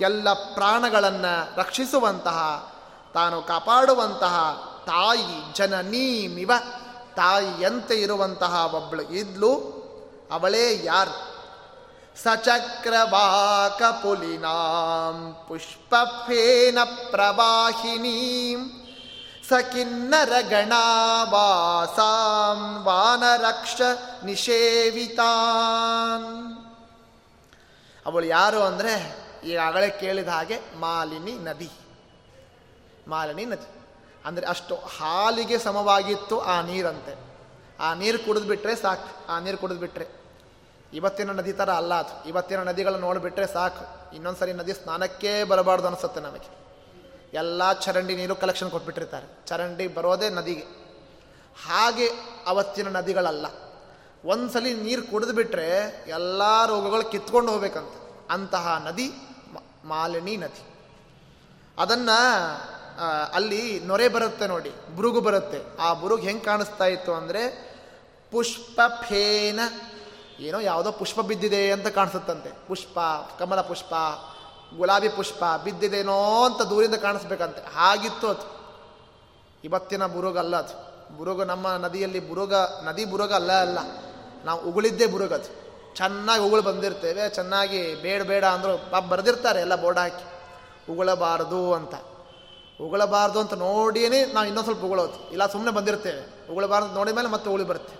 ಎಲ್ಲ ಪ್ರಾಣಗಳನ್ನು ರಕ್ಷಿಸುವಂತಹ, ತಾನು ಕಾಪಾಡುವಂತಹ ತಾಯಿ ಜನನೀಮಿವ ತಾಯಿಯಂತೆ ಇರುವಂತಹ ಒಬ್ಬಳು ಇದ್ಲು, ಅವಳೇ ಯಾರು? ಸಚಕ್ರವಾಕಪುಲಿನಾಂ, ಪುಷ್ಪಫೇನ ಪ್ರವಾಹಿನೀಂ. ಸಕಿನ್ನರ ಗಣಾವಾಸಾಂ ವಾನರಕ್ಷ ನಿಷೇವಿತಾನ್. ಅವಳು ಯಾರು ಅಂದರೆ ಈಗಾಗಲೇ ಕೇಳಿದ ಹಾಗೆ ಮಾಲಿನಿ ನದಿ. ಮಾಲಿನಿ ನದಿ. ಅಂದರೆ ಅಷ್ಟು ಹಾಲಿಗೆ ಸಮವಾಗಿತ್ತು ಆ ನೀರಂತೆ. ಆ ನೀರು ಕುಡಿದ್ಬಿಟ್ರೆ ಸಾಕು. ಆ ನೀರು ಕುಡಿದ್ಬಿಟ್ರೆ. ಇವತ್ತಿನ ನದಿ ಥರ ಅಲ್ಲ ಅದು. ಇವತ್ತಿನ ನದಿಗಳನ್ನು ನೋಡಿಬಿಟ್ರೆ ಸಾಕು. ಇನ್ನೊಂದು ಸರಿ ನದಿ ಸ್ನಾನಕ್ಕೇ ಬರಬಾರ್ದು ಅನಿಸುತ್ತೆ ನಮಗೆ. ಎಲ್ಲ ಚರಂಡಿ ನೀರು ಕಲೆಕ್ಷನ್ ಕೊಟ್ಬಿಟ್ಟಿರ್ತಾರೆ. ಚರಂಡಿ ಬರೋದೇ ನದಿಗೆ. ಹಾಗೆ ಅವತ್ತಿನ ನದಿಗಳಲ್ಲ. ಒಂದ್ಸಲಿ ನೀರು ಕುಡಿದು ಬಿಟ್ಟರೆ ಎಲ್ಲ ರೋಗಗಳು ಕಿತ್ಕೊಂಡು ಹೋಗ್ಬೇಕಂತ. ಅಂತಹ ನದಿ ಮಾಲಿನಿ ನದಿ. ಅದನ್ನು ಅಲ್ಲಿ ನೊರೆ ಬರುತ್ತೆ ನೋಡಿ, ಬುರುಗು ಬರುತ್ತೆ. ಆ ಬುರುಗು ಹೆಂಗೆ ಕಾಣಿಸ್ತಾ ಇತ್ತು ಅಂದರೆ ಪುಷ್ಪ ಫೇನ ಏನೋ ಯಾವುದೋ ಪುಷ್ಪ ಬಿದ್ದಿದೆ ಅಂತ ಕಾಣಿಸುತ್ತಂತೆ. ಪುಷ್ಪ ಕಮಲ ಪುಷ್ಪ ಗುಲಾಬಿ ಪುಷ್ಪ ಬಿದ್ದಿದೇನೋ ಅಂತ ದೂರಿಂದ ಕಾಣಿಸ್ಬೇಕಂತೆ. ಹಾಗಿತ್ತು ಅದು. ಇವತ್ತಿನ ಬುರುಗ ಅಲ್ಲ ಅದು. ಬುರುಗ ನಮ್ಮ ನದಿಯಲ್ಲಿ ಬುರುಗ, ನದಿ ಬುರುಗ ಅಲ್ಲ ಅಲ್ಲ. ನಾವು ಉಗುಳಿದ್ದೇ ಬುರುಗದು ಚೆನ್ನಾಗಿ ಉಗುಳು ಬಂದಿರ್ತೇವೆ. ಚೆನ್ನಾಗಿ ಬೇಡ ಬೇಡ ಅಂದರು ಪಾಪ ಬರೆದಿರ್ತಾರೆ ಎಲ್ಲ ಬೋರ್ಡ್ ಹಾಕಿ. ಉಗುಳಬಾರದು ಅಂತ. ಉಗುಳಬಾರ್ದು ಅಂತ ನೋಡಿಯೇ ನಾವು ಇನ್ನೊಂದು ಸ್ವಲ್ಪ ಉಗುಳೋದು. ಇಲ್ಲ ಸುಮ್ಮನೆ ಬಂದಿರ್ತೇವೆ. ಉಗುಳಬಾರ್ದು ನೋಡಿದ ಮೇಲೆ ಮತ್ತೆ ಉಗುಳಿ ಬರುತ್ತೆ.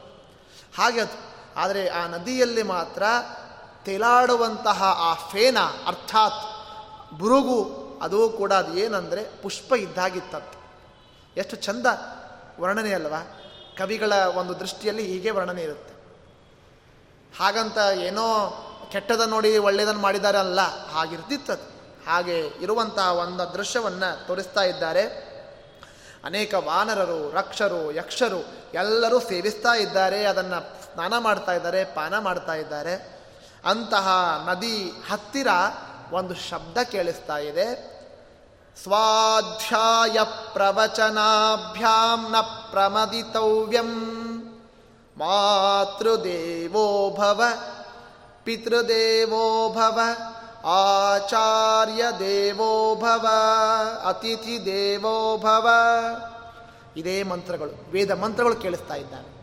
ಹಾಗೆ ಅದು. ಆದರೆ ಆ ನದಿಯಲ್ಲಿ ಮಾತ್ರ ತೇಲಾಡುವಂತಹ ಆ ಫೇನ, ಅರ್ಥಾತ್ ಬುರುಗು, ಅದು ಕೂಡ ಅದು ಏನಂದರೆ ಪುಷ್ಪ ಇದ್ದಾಗಿತ್ತಂತೆ. ಎಷ್ಟು ಚಂದ ವರ್ಣನೆ ಅಲ್ವಾ? ಕವಿಗಳ ಒಂದು ದೃಷ್ಟಿಯಲ್ಲಿ ಹೀಗೆ ವರ್ಣನೆ ಇರುತ್ತೆ. ಹಾಗಂತ ಏನೋ ಕೆಟ್ಟದ ನೋಡಿ ಒಳ್ಳೆಯದನ್ನು ಮಾಡಿದ್ದಾರೆ ಅಲ್ಲ ಹಾಗಿರ್ತಿತ್ತದು ಹಾಗೆ ಇರುವಂತಹ ಒಂದು ದೃಶ್ಯವನ್ನು ತೋರಿಸ್ತಾ ಇದ್ದಾರೆ. ಅನೇಕ ವಾನರರು, ರಕ್ಷರು, ಯಕ್ಷರು ಎಲ್ಲರೂ ಸೇವಿಸ್ತಾ ಇದ್ದಾರೆ, ಅದನ್ನು ಸ್ನಾನ ಮಾಡ್ತಾ ಇದ್ದಾರೆ, ಪಾನ ಮಾಡ್ತಾ ಇದ್ದಾರೆ. ಅಂತಹ ನದಿ ಹತ್ತಿರ ಒಂದು ಶಬ್ದ ಕೇಳಿಸ್ತಾ ಇದೆ. ಸ್ವಾಧ್ಯಾಯ ಪ್ರವಚನಾಭ್ಯಾಂ ನ ಪ್ರಮದಿತವ್ಯಂ. ಮಾತೃದೇವೋ ಭವ, ಪಿತೃದೇವೋ ಭವ ಆಚಾರ್ಯ ದೇವೋಭವ ಅತಿಥಿ ದೇವೋಭವ ಇದೇ ಮಂತ್ರಗಳು, ವೇದ ಮಂತ್ರಗಳು ಕೇಳಿಸ್ತಾ ಇದ್ದಾವೆ.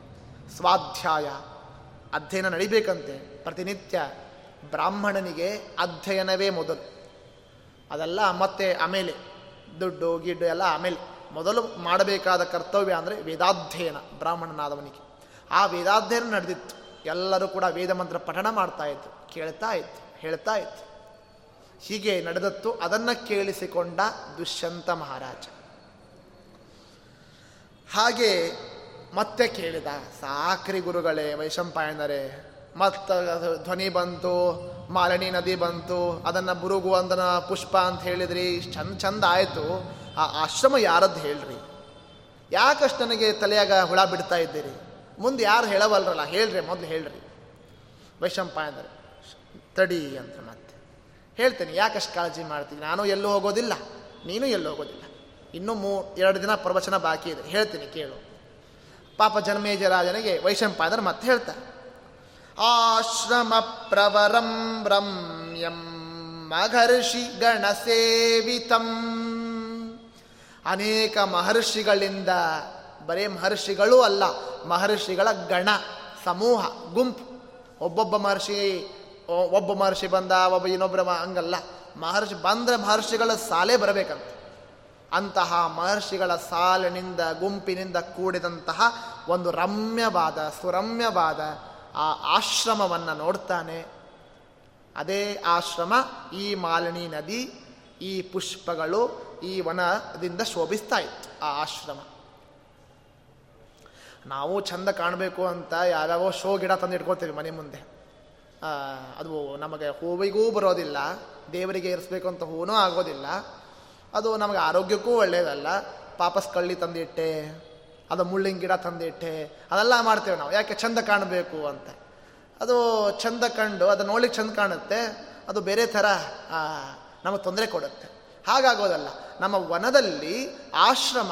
ಸ್ವಾಧ್ಯಾಯ ಅಧ್ಯಯನ ನಡಿಬೇಕಂತೆ ಪ್ರತಿನಿತ್ಯ. ಬ್ರಾಹ್ಮಣನಿಗೆ ಅಧ್ಯಯನವೇ ಮೊದಲು. ಅದೆಲ್ಲ ಮತ್ತೆ ಆಮೇಲೆ ದುಡ್ಡು, ಗಿಡ್ಡು ಎಲ್ಲ ಆಮೇಲೆ ಮೊದಲು ಮಾಡಬೇಕಾದ ಕರ್ತವ್ಯ ಅಂದರೆ ವೇದಾಧ್ಯಯನ, ಬ್ರಾಹ್ಮಣನಾದವನಿಗೆ. ಆ ವೇದಾಧ್ಯಯನ ನಡೆದಿತ್ತು. ಎಲ್ಲರೂ ಕೂಡ ವೇದ ಮಂತ್ರ ಪಠಣ ಮಾಡ್ತಾ ಇತ್ತು ಕೇಳ್ತಾ ಇತ್ತು ಹೇಳ್ತಾ ಇತ್ತು ಹೀಗೆ ನಡೆದತ್ತು ಅದನ್ನು ಕೇಳಿಸಿಕೊಂಡ ದುಷ್ಯಂತ ಮಹಾರಾಜ. ಹಾಗೆ ಮತ್ತೆ ಕೇಳಿದ, ಸಾಕ್ರಿ ಗುರುಗಳೇ, ವೈಶಂಪಾಯನರೇ ಮತ್ತ ಧ್ವನಿ ಬಂತು, ಮಾಲಿನಿ ನದಿ ಬಂತು, ಅದನ್ನು ಬುರುಗು ಅಂದನ ಪುಷ್ಪ ಅಂತ ಹೇಳಿದ್ರಿ. ಚಂದ ಚಂದ ಆಯಿತು. ಆ ಆಶ್ರಮ ಯಾರದ್ದು ಹೇಳ್ರಿ? ಯಾಕಷ್ಟು ನನಗೆ ತಲೆಯಾಗ ಹುಳ ಬಿಡ್ತಾ ಇದ್ದೀರಿ? ಮುಂದೆ ಯಾರು ಹೇಳವಲ್ರಲ್ಲ, ಹೇಳ್ರಿ, ಮೊದಲು ಹೇಳ್ರಿ. ವೈಶಂಪ ಅಂದರೆ ತಡಿ ಅಂತ ಮತ್ತೆ. ಹೇಳ್ತೇನೆ ಯಾಕಷ್ಟು ಕಾಳಜಿ ಮಾಡ್ತೀನಿ ನಾನು ಎಲ್ಲೂ ಹೋಗೋದಿಲ್ಲ. ನೀನು ಎಲ್ಲೂ ಹೋಗೋದಿಲ್ಲ. ಇನ್ನೂ ಮೂ, ಎರಡು ದಿನ ಪ್ರವಚನ ಬಾಕಿ ಇದೆ. ಹೇಳ್ತೀನಿ, ಕೇಳು. ಪಾಪ ಜನ್ಮೇಜ ರಾಜನಿಗೆ ವೈಶಂಪಾಯನರು ಮತ್ತೆ ಹೇಳ್ತಾರೆ. ಆಶ್ರಮ ಪ್ರವರಂ ರಮ್ಯಂ ಮಹರ್ಷಿ ಗಣಸೇವಿತಂ ಅನೇಕ ಮಹರ್ಷಿಗಳಿಂದ ಬರೇ ಮಹರ್ಷಿಗಳೂ ಅಲ್ಲ ಮಹರ್ಷಿಗಳ ಗಣ, ಸಮೂಹ, ಗುಂಪು. ಒಬ್ಬೊಬ್ಬ ಮಹರ್ಷಿ ಒಬ್ಬ ಮಹರ್ಷಿ ಬಂದ, ಒಬ್ಬ ಇನ್ನೊಬ್ಬರ ಹಂಗಲ್ಲ. ಮಹರ್ಷಿ ಬಂದರೆ ಮಹರ್ಷಿಗಳ ಸಾಲೇ ಬರಬೇಕಂತ. ಅಂತಹ ಮಹರ್ಷಿಗಳ ಸಾಲಿನಿಂದ, ಗುಂಪಿನಿಂದ ಕೂಡಿದಂತಹ ಒಂದು ರಮ್ಯವಾದ, ಸುರಮ್ಯವಾದ ಆ ಆಶ್ರಮವನ್ನು ನೋಡ್ತಾನೆ. ಅದೇ ಆಶ್ರಮ ಈ ಮಾಲಿನಿ ನದಿ, ಈ ಪುಷ್ಪಗಳು ಈ ವನದಿಂದ ಶೋಭಿಸ್ತಾ ಇತ್ತು ಆ ಆಶ್ರಮ. ನಾವು ಚಂದ ಕಾಣಬೇಕು ಅಂತ ಯಾವ್ಯಾವೋ ಶೋ ಗಿಡ ತಂದು ಇಟ್ಕೊಳ್ತೀವಿ ಮನೆ ಮುಂದೆ. ಅದು ನಮಗೆ ಹೂವಿಗೂ ಬರೋದಿಲ್ಲ, ದೇವರಿಗೆ ಇರಿಸ್ಬೇಕು ಅಂತ ಹೂವೂ ಆಗೋದಿಲ್ಲ. ಅದು ನಮಗೆ ಆರೋಗ್ಯಕ್ಕೂ ಒಳ್ಳೆಯದಲ್ಲ ಪಾಪಸ್ ಕಳ್ಳಿ ತಂದಿಟ್ಟೆ. ಅದು ಮುಳ್ಳಿನ ಗಿಡ ತಂದಿಟ್ಟೆ, ಅದೆಲ್ಲ ಮಾಡ್ತೇವೆ ನಾವು. ಯಾಕೆ ಚಂದ ಕಾಣಬೇಕು ಅಂತ. ಅದು ಚಂದ ಕಂಡು, ಅದು ನೋಡ್ಲಿಕ್ಕೆ ಚಂದ ಕಾಣುತ್ತೆ, ಅದು ಬೇರೆ ಥರ ನಮಗೆ ತೊಂದರೆ ಕೊಡುತ್ತೆ. ಹಾಗಾಗೋದಲ್ಲ, ನಮ್ಮ ವನದಲ್ಲಿ ಆಶ್ರಮ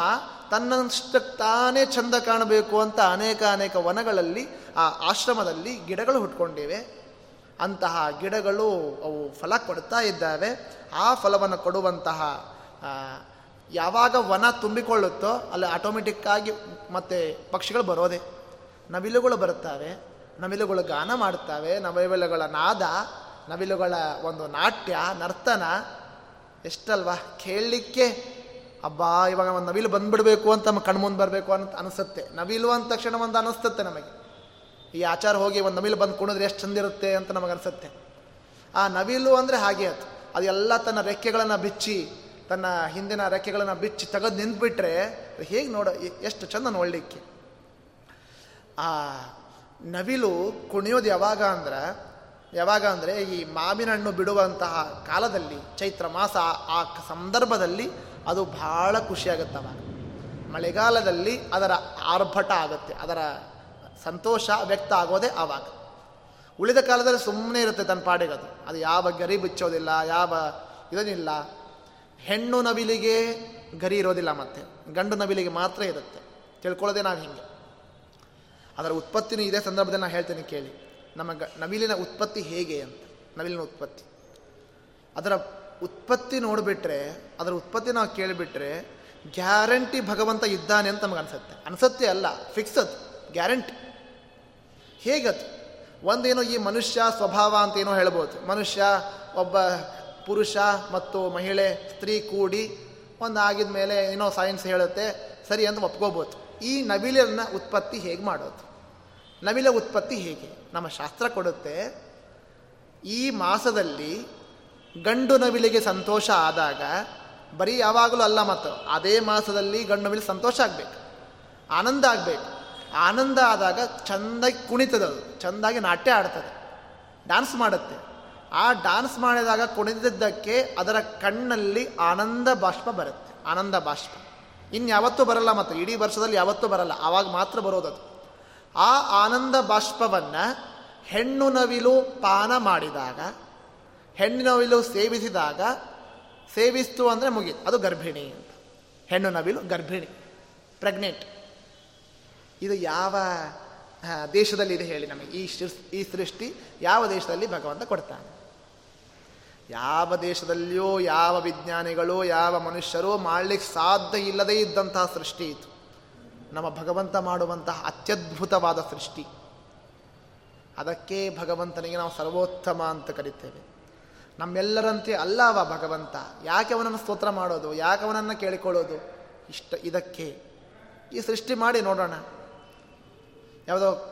ತನ್ನಷ್ಟಕ್ಕೆ ತಾನೇ ಚಂದ ಕಾಣಬೇಕು ಅಂತ ಅನೇಕ ಅನೇಕ ವನಗಳಲ್ಲಿ, ಆ ಆಶ್ರಮದಲ್ಲಿ ಗಿಡಗಳು ಹುಟ್ಕೊಂಡಿವೆ. ಅಂತಹ ಗಿಡಗಳು ಅವು ಫಲ ಕೊಡ್ತಾ ಇದ್ದಾವೆ. ಆ ಫಲವನ್ನು ಕೊಡುವಂತಹ ಯಾವಾಗ ವನ ತುಂಬಿಕೊಳ್ಳುತ್ತೋ ಅಲ್ಲಿ ಆಟೋಮೆಟಿಕ್ಕಾಗಿ ಮತ್ತೆ ಪಕ್ಷಿಗಳು ಬರೋದೆ. ನವಿಲುಗಳು ಬರುತ್ತವೆ, ನವಿಲುಗಳು ಗಾನ ಮಾಡುತ್ತವೆ, ನವಿಲುಗಳ ನಾದ, ನವಿಲುಗಳ ಒಂದು ನಾಟ್ಯ, ನರ್ತನ. ಎಷ್ಟಲ್ವಾ? ಕೇಳಲಿಕ್ಕೆ, ಅಬ್ಬಾ, ಇವಾಗ ಒಂದು ನವಿಲು ಬಂದ್ಬಿಡಬೇಕು ಅಂತ ನಮ್ಮ ಕಣ್ಮುಂದೆ ಬರಬೇಕು ಅಂತ ಅನಿಸುತ್ತೆ. ನವಿಲು ಅಂದ ತಕ್ಷಣ ಒಂದು ಅನಿಸ್ತತ್ತೆ ನಮಗೆ. ಈ ಆಚಾರ ಹೋಗಿ ಒಂದು ನವಿಲು ಬಂದು ಕುಣಿದ್ರೆ ಎಷ್ಟು ಚಂದಿರುತ್ತೆ ಅಂತ ನಮಗೆ ಅನಿಸುತ್ತೆ. ಆ ನವಿಲು ಅಂದರೆ ಹಾಗೆ ಅದು ಎಲ್ಲ ತನ್ನ ರೆಕ್ಕೆಗಳನ್ನು ಬಿಚ್ಚಿ ತನ್ನ ಹಿಂದಿನ ರೆಕ್ಕೆಗಳನ್ನು ಬಿಚ್ಚಿ ತೆಗೆದು ನಿಂತ್ಬಿಟ್ರೆ, ಹೇಗೆ ನೋಡ ಎಷ್ಟು ಚಂದ ನೋಡಲಿಕ್ಕೆ ಆ ನವಿಲು ಕುಣಿಯೋದು ಯಾವಾಗ ಅಂದ್ರೆ, ಯಾವಾಗ ಅಂದರೆ ಈ ಮಾವಿನ ಹಣ್ಣು ಬಿಡುವಂತಹ ಕಾಲದಲ್ಲಿ, ಚೈತ್ರ ಮಾಸ ಆ ಸಂದರ್ಭದಲ್ಲಿ ಅದು ಬಹಳ ಖುಷಿಯಾಗುತ್ತೆ ಮಳೆಗಾಲದಲ್ಲಿ ಅದರ ಆರ್ಭಟ ಆಗುತ್ತೆ, ಅದರ ಸಂತೋಷ ವ್ಯಕ್ತ ಆಗೋದೇ ಆವಾಗ ಉಳಿದ ಕಾಲದಲ್ಲಿ ಸುಮ್ಮನೆ ಇರುತ್ತೆ ತನ್ನ ಪಾಡಿಗದು. ಅದು ಯಾವ ಗರಿ ಬಿಚ್ಚೋದಿಲ್ಲ, ಯಾವ ಇದನ್ನಿಲ್ಲ. ಹೆಣ್ಣು ನವಿಲಿಗೆ ಗರಿ ಇರೋದಿಲ್ಲ ಮತ್ತೆ. ಗಂಡು ನವಿಲಿಗೆ ಮಾತ್ರ ಇರುತ್ತೆ. ತಿಳ್ಕೊಳ್ಳೋದೇ ನಾನು ಹಿಂಗೆ. ಅದರ ಉತ್ಪತ್ತಿನೂ ಇದೇ ಸಂದರ್ಭದಲ್ಲಿ ನಾನು ಹೇಳ್ತೇನೆ ಕೇಳಿ. ನಮ್ಮ ನವಿಲಿನ ಉತ್ಪತ್ತಿ ಹೇಗೆ ಅಂತ. ನವಿಲಿನ ಉತ್ಪತ್ತಿ. ಅದರ ಉತ್ಪತ್ತಿ ನೋಡಿಬಿಟ್ರೆ, ಅದರ ಉತ್ಪತ್ತಿ ನಾವು ಕೇಳಿಬಿಟ್ರೆ, ಗ್ಯಾರಂಟಿ ಭಗವಂತ ಇದ್ದಾನೆ ಅಂತ ನಮಗೆ ಅನಿಸುತ್ತೆ. ಅನ್ಸತ್ತೆ ಅಲ್ಲ ಫಿಕ್ಸ್ ಅದು. ಗ್ಯಾರಂಟಿ. ಹೇಗದು? ಒಂದೇನೋ ಈ ಮನುಷ್ಯ ಸ್ವಭಾವ ಅಂತ ಏನೋ ಹೇಳ್ಬೋದು. ಮನುಷ್ಯ ಒಬ್ಬ ಪುರುಷ ಮತ್ತು ಮಹಿಳೆ, ಸ್ತ್ರೀ ಕೂಡಿ ಒಂದು ಆಗಿದ ಮೇಲೆ ಏನೋ ಸೈನ್ಸ್ ಹೇಳುತ್ತೆ, ಸರಿ ಅಂತ ಒಪ್ಕೋಬೋದು. ಈ ನವಿಲನ್ನ ಉತ್ಪತ್ತಿ ಹೇಗೆ ಮಾಡೋದು? ನವಿಲ ಉತ್ಪತ್ತಿ ಹೇಗೆ? ನಮ್ಮ ಶಾಸ್ತ್ರ ಕೊಡುತ್ತೆ, ಈ ಮಾಸದಲ್ಲಿ ಗಂಡು ನವಿಲಿಗೆ ಸಂತೋಷ ಆದಾಗ, ಬರೀ ಯಾವಾಗಲೂ ಅಲ್ಲ ಮತ್ತು ಅದೇ ಮಾಸದಲ್ಲಿ ಗಂಡು ನವಿಲು ಸಂತೋಷ ಆಗಬೇಕು, ಆನಂದ ಆಗಬೇಕು. ಆನಂದ ಆದಾಗ ಚೆಂದಾಗಿ ಕುಣಿತದದು, ಚೆಂದಾಗಿ ನಾಟ್ಯ ಆಡ್ತದೆ ಡ್ಯಾನ್ಸ್ ಮಾಡುತ್ತೆ. ಆ ಡಾನ್ಸ್ ಮಾಡಿದಾಗ ಕುಣಿದಿದ್ದಕ್ಕೆ ಅದರ ಕಣ್ಣಲ್ಲಿ ಆನಂದ ಬಾಷ್ಪ ಬರುತ್ತೆ. ಆನಂದ ಬಾಷ್ಪ. ಇನ್ಯಾವತ್ತೂ ಬರಲ್ಲ ಮತ್ತು, ಇಡೀ ವರ್ಷದಲ್ಲಿ ಯಾವತ್ತೂ ಬರಲ್ಲ, ಆವಾಗ ಮಾತ್ರ ಬರೋದದು ಆ ಆನಂದ ಬಾಷ್ಪವನ್ನು ಹೆಣ್ಣು ನವಿಲು ಪಾನ ಮಾಡಿದಾಗ, ಹೆಣ್ಣು ನವಿಲು ಸೇವಿಸಿದಾಗ, ಸೇವಿಸ್ತು ಅಂದರೆ ಮುಗಿ ಅದು ಗರ್ಭಿಣಿ ಅಂತ. ಹೆಣ್ಣು ನವಿಲು ಗರ್ಭಿಣಿ ಪ್ರೆಗ್ನೆಂಟ್ ಇದು ಯಾವ ದೇಶದಲ್ಲಿ ಇದೆ ಹೇಳಿ ನಮಗೆ. ಈ ಈ ಸೃಷ್ಟಿ ಯಾವ ದೇಶದಲ್ಲಿ ಭಗವಂತ ಕೊಡ್ತಾನೆ? ಯಾವ ದೇಶದಲ್ಲಿಯೋ, ಯಾವ ವಿಜ್ಞಾನಿಗಳು, ಯಾವ ಮನುಷ್ಯರು ಮಾಡಲಿಕ್ಕೆ ಸಾಧ್ಯ ಇಲ್ಲದೇ ಇದ್ದಂತಹ ಸೃಷ್ಟಿ ಇದು. ನಮ್ಮ ಭಗವಂತ ಮಾಡುವಂತಹ ಅತ್ಯದ್ಭುತವಾದ ಸೃಷ್ಟಿ. ಅದಕ್ಕೆ ಭಗವಂತನಿಗೆ ನಾವು ಸರ್ವೋತ್ತಮ ಅಂತ ಕರಿತೇವೆ. ನಮ್ಮೆಲ್ಲರಂತೆ ಅಲ್ಲವ ಭಗವಂತ. ಯಾಕೆ ಅವನನ್ನು ಸ್ತೋತ್ರ ಮಾಡೋದು? ಯಾಕೆ ಅವನನ್ನು ಕೇಳಿಕೊಳ್ಳೋದು? ಇಷ್ಟ ಇದಕ್ಕೆ. ಈ ಸೃಷ್ಟಿ ಮಾಡಿ ನೋಡೋಣ. ಯಾವುದೋ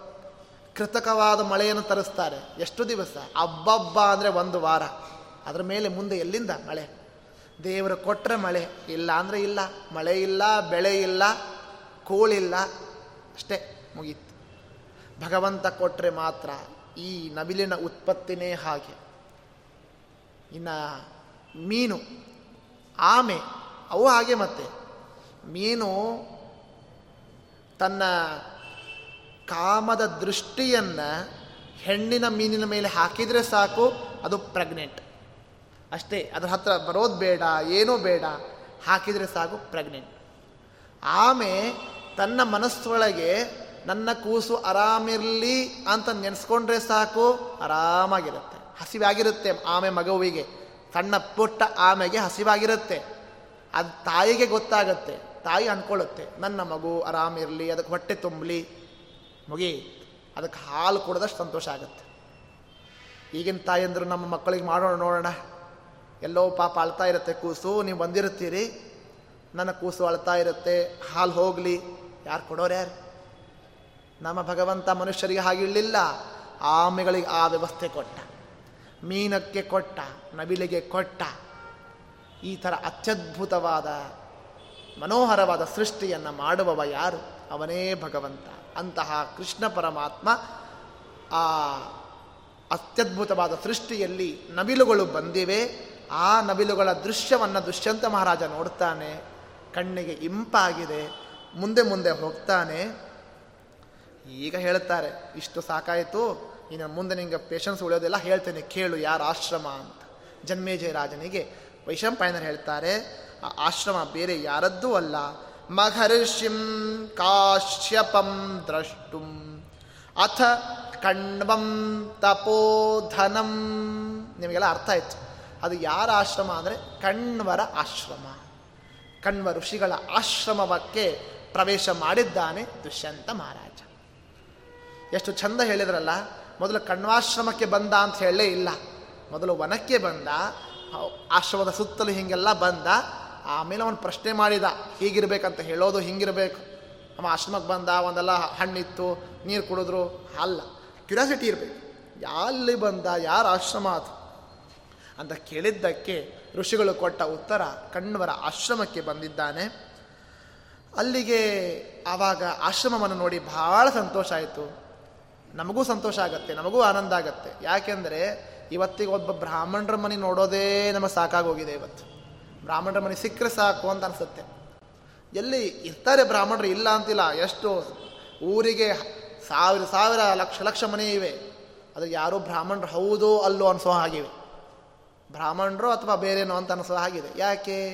ಕೃತಕವಾದ ಮಳೆಯನ್ನು ತರಿಸ್ತಾರೆ. ಎಷ್ಟು ದಿವಸ? ಅಬ್ಬಬ್ಬ ಅಂದರೆ ಒಂದು ವಾರ. ಅದರ ಮೇಲೆ ಮುಂದೆ ಎಲ್ಲಿಂದ? ಮಳೆ. ದೇವರು ಕೊಟ್ಟರೆ ಮಳೆ. ಇಲ್ಲ ಅಂದರೆ ಇಲ್ಲ. ಮಳೆ ಇಲ್ಲ, ಬೆಳೆ ಇಲ್ಲ ಕೋಳಿಲ್ಲ ಅಷ್ಟೇ ಮುಗೀತು. ಭಗವಂತ ಕೊಟ್ಟರೆ ಮಾತ್ರ ಈ ನವಿಲಿನ ಉತ್ಪತ್ತಿನೇ ಹಾಗೆ. ಇನ್ನು ಮೀನು, ಆಮೆ, ಅವು ಹಾಗೆ ಮತ್ತೆ. ಮೀನು ತನ್ನ ಕಾಮದ ದೃಷ್ಟಿಯನ್ನು ಹೆಣ್ಣಿನ ಮೀನಿನ ಮೇಲೆ ಹಾಕಿದರೆ ಸಾಕು, ಅದು ಪ್ರೆಗ್ನೆಂಟ್ ಅಷ್ಟೇ, ಅದ್ರ ಹತ್ರ ಬರೋದು ಬೇಡ, ಏನೂ ಬೇಡ. ಹಾಕಿದರೆ ಸಾಕು ಪ್ರೆಗ್ನೆಂಟ್ ಆಮೆ, ತನ್ನ ಮನಸ್ಸೊಳಗೆ ನನ್ನ ಕೂಸು ಆರಾಮಿರಲಿ ಅಂತ ನೆನೆಸ್ಕೊಂಡ್ರೆ ಸಾಕು, ಆರಾಮಾಗಿರುತ್ತೆ. ಹಸಿವಾಗಿರುತ್ತೆ ಆಮೆ ಮಗುವಿಗೆ. ಸಣ್ಣ ಪುಟ್ಟ ಆಮೆಗೆ ಹಸಿವಾಗಿರುತ್ತೆ. ಅದು ತಾಯಿಗೆ ಗೊತ್ತಾಗತ್ತೆ, ತಾಯಿ ಅಂದ್ಕೊಳ್ಳುತ್ತೆ ನನ್ನ ಮಗು ಆರಾಮಿರಲಿ ಅದಕ್ಕೆ ಹೊಟ್ಟೆ ತುಂಬಲಿ. ಮುಗಿ ಅದಕ್ಕೆ ಹಾಲು ಕೊಡೋದಷ್ಟು ಸಂತೋಷ ಆಗುತ್ತೆ. ಈಗಿನ ತಾಯಿ ನಮ್ಮ ಮಕ್ಕಳಿಗೆ ಮಾಡೋಣ, ನೋಡೋಣ. ಎಲ್ಲೋ ಪಾಪ ಅಳ್ತಾ ಇರುತ್ತೆ, ಕೂಸು, ನೀವು ಬಂದಿರುತ್ತೀರಿ. ನನ್ನ ಕೂಸು ಅಳ್ತಾ ಇರುತ್ತೆ, ಹಾಲು ಹೋಗಲಿ. ಯಾರು ಕೊಡೋರು ಯಾರು? ನಮ್ಮ ಭಗವಂತ ಮನುಷ್ಯರಿಗೆ ಹಾಗಿರಲಿಲ್ಲ. ಆಮೆಗಳಿಗೆ ಆ ವ್ಯವಸ್ಥೆ ಕೊಟ್ಟ. ಮೀನಕ್ಕೆ ಕೊಟ್ಟ, ನವಿಲಿಗೆ ಕೊಟ್ಟ. ಈ ಥರ ಅತ್ಯದ್ಭುತವಾದ, ಮನೋಹರವಾದ ಸೃಷ್ಟಿಯನ್ನು ಮಾಡುವವ ಯಾರು? ಅವನೇ ಭಗವಂತ. ಅಂತಹ ಕೃಷ್ಣ ಪರಮಾತ್ಮ ಆ ಅತ್ಯದ್ಭುತವಾದ ಸೃಷ್ಟಿಯಲ್ಲಿ ನವಿಲುಗಳು ಬಂದಿವೆ. ಆ ನವಿಲುಗಳ ದೃಶ್ಯವನ್ನು ದುಷ್ಯಂತ ಮಹಾರಾಜ ನೋಡ್ತಾನೆ, ಕಣ್ಣಿಗೆ ಇಂಪಾಗಿದೆ, ಮುಂದೆ ಮುಂದೆ ಹೋಗ್ತಾನೆ. ಈಗ ಹೇಳ್ತಾರೆ, ಇಷ್ಟು ಸಾಕಾಯಿತು, ಇನ್ನು ಮುಂದೆ ನಿಂಗೆ ಪೇಷನ್ಸ್ ಉಳಿಯೋದೆಲ್ಲ, ಹೇಳ್ತೇನೆ, ಕೇಳು ಯಾರ ಆಶ್ರಮ ಅಂತ. ಜನ್ಮೇಜಯ ರಾಜನಿಗೆ ವೈಶಂಪಾಯನರು ಹೇಳ್ತಾರೆ, ಆ ಆಶ್ರಮ ಬೇರೆ ಯಾರದ್ದೂ ಅಲ್ಲ. ಮಹರ್ಷಿಂ ಕಾಶ್ಯಪಂ ದ್ರಷ್ಟುಂ ಅಥ ಕಣ್ವಂ ತಪೋಧನಂ. ನಿಮಗೆಲ್ಲ ಅರ್ಥ ಆಯ್ತು. ಅದು ಯಾರ ಆಶ್ರಮ ಅಂದರೆ ಕಣ್ವರ ಆಶ್ರಮ. ಕಣ್ವ ಋಷಿಗಳ ಆಶ್ರಮವಕ್ಕೆ ಪ್ರವೇಶ ಮಾಡಿದ್ದಾನೆ ದುಷ್ಯಂತ ಮಹಾರಾಜ. ಎಷ್ಟು ಚಂದ ಹೇಳಿದ್ರಲ್ಲ, ಮೊದಲು ಕಣ್ವಾಶ್ರಮಕ್ಕೆ ಬಂದ ಅಂತ ಹೇಳಲೇ ಇಲ್ಲ. ಮೊದಲು ವನಕ್ಕೆ ಬಂದ ಆಶ್ರಮದ ಸುತ್ತಲೂ ಹೀಗೆಲ್ಲ ಬಂದ, ಆಮೇಲೆ ಅವನು ಪ್ರಶ್ನೆ ಮಾಡಿದ, ಹೀಗಿರ್ಬೇಕಂತ ಹೇಳೋದು ಹಿಂಗಿರಬೇಕು. ಅವ ಆಶ್ರಮಕ್ಕೆ ಬಂದ, ಒಂದೆಲ್ಲ ಹಣ್ಣಿತ್ತು, ನೀರು ಕುಡಿದ್ರು, ಅಲ್ಲ. ಕ್ಯೂರಿಯಾಸಿಟಿ ಇರಬೇಕು. ಎಲ್ಲಿ ಬಂದ, ಯಾರು ಆಶ್ರಮ ಅದು? ಅಂತ ಕೇಳಿದ್ದಕ್ಕೆ ಋಷಿಗಳು ಕೊಟ್ಟ ಉತ್ತರ ಕಣ್ವರ ಆಶ್ರಮಕ್ಕೆ ಬಂದಿದ್ದಾನೆ. ಅಲ್ಲಿಗೆ ಆವಾಗ ಆಶ್ರಮವನ್ನು ನೋಡಿ ಬಹಳ ಸಂತೋಷ ಆಯಿತು. ನಮಗೂ ಸಂತೋಷ ಆಗತ್ತೆ, ನಮಗೂ ಆನಂದ ಆಗತ್ತೆ. ಯಾಕೆಂದರೆ ಇವತ್ತಿಗೆ ಒಬ್ಬ ಬ್ರಾಹ್ಮಣರ ಮನೆ ನೋಡೋದೇ ನಮಗೆ ಸಾಕಾಗೋಗಿದೆ ಇವತ್ತು. ಬ್ರಾಹ್ಮಣರ ಮನೆ ಸಿಕ್ಕರೆ ಸಾಕು ಅಂತ ಅನಿಸುತ್ತೆ. ಎಲ್ಲಿ ಇರ್ತಾರೆ ಬ್ರಾಹ್ಮಣರು ಇಲ್ಲ ಅಂತಿಲ್ಲ, ಎಷ್ಟು ಊರಿಗೆ ಸಾವಿರ ಸಾವಿರ ಲಕ್ಷ ಲಕ್ಷ ಮನೆ ಇವೆ. ಅದು ಯಾರು ಬ್ರಾಹ್ಮಣರು ಹೌದೋ ಅಲ್ಲೋ ಅನಿಸೋ ಹಾಗಿವೆ. ಬ್ರಾಹ್ಮಣರು ಅಥವಾ ಬೇರೇನೋ ಅಂತ ಅನಿಸೋ ಹಾಗಿದೆ. ಯಾಕೆ?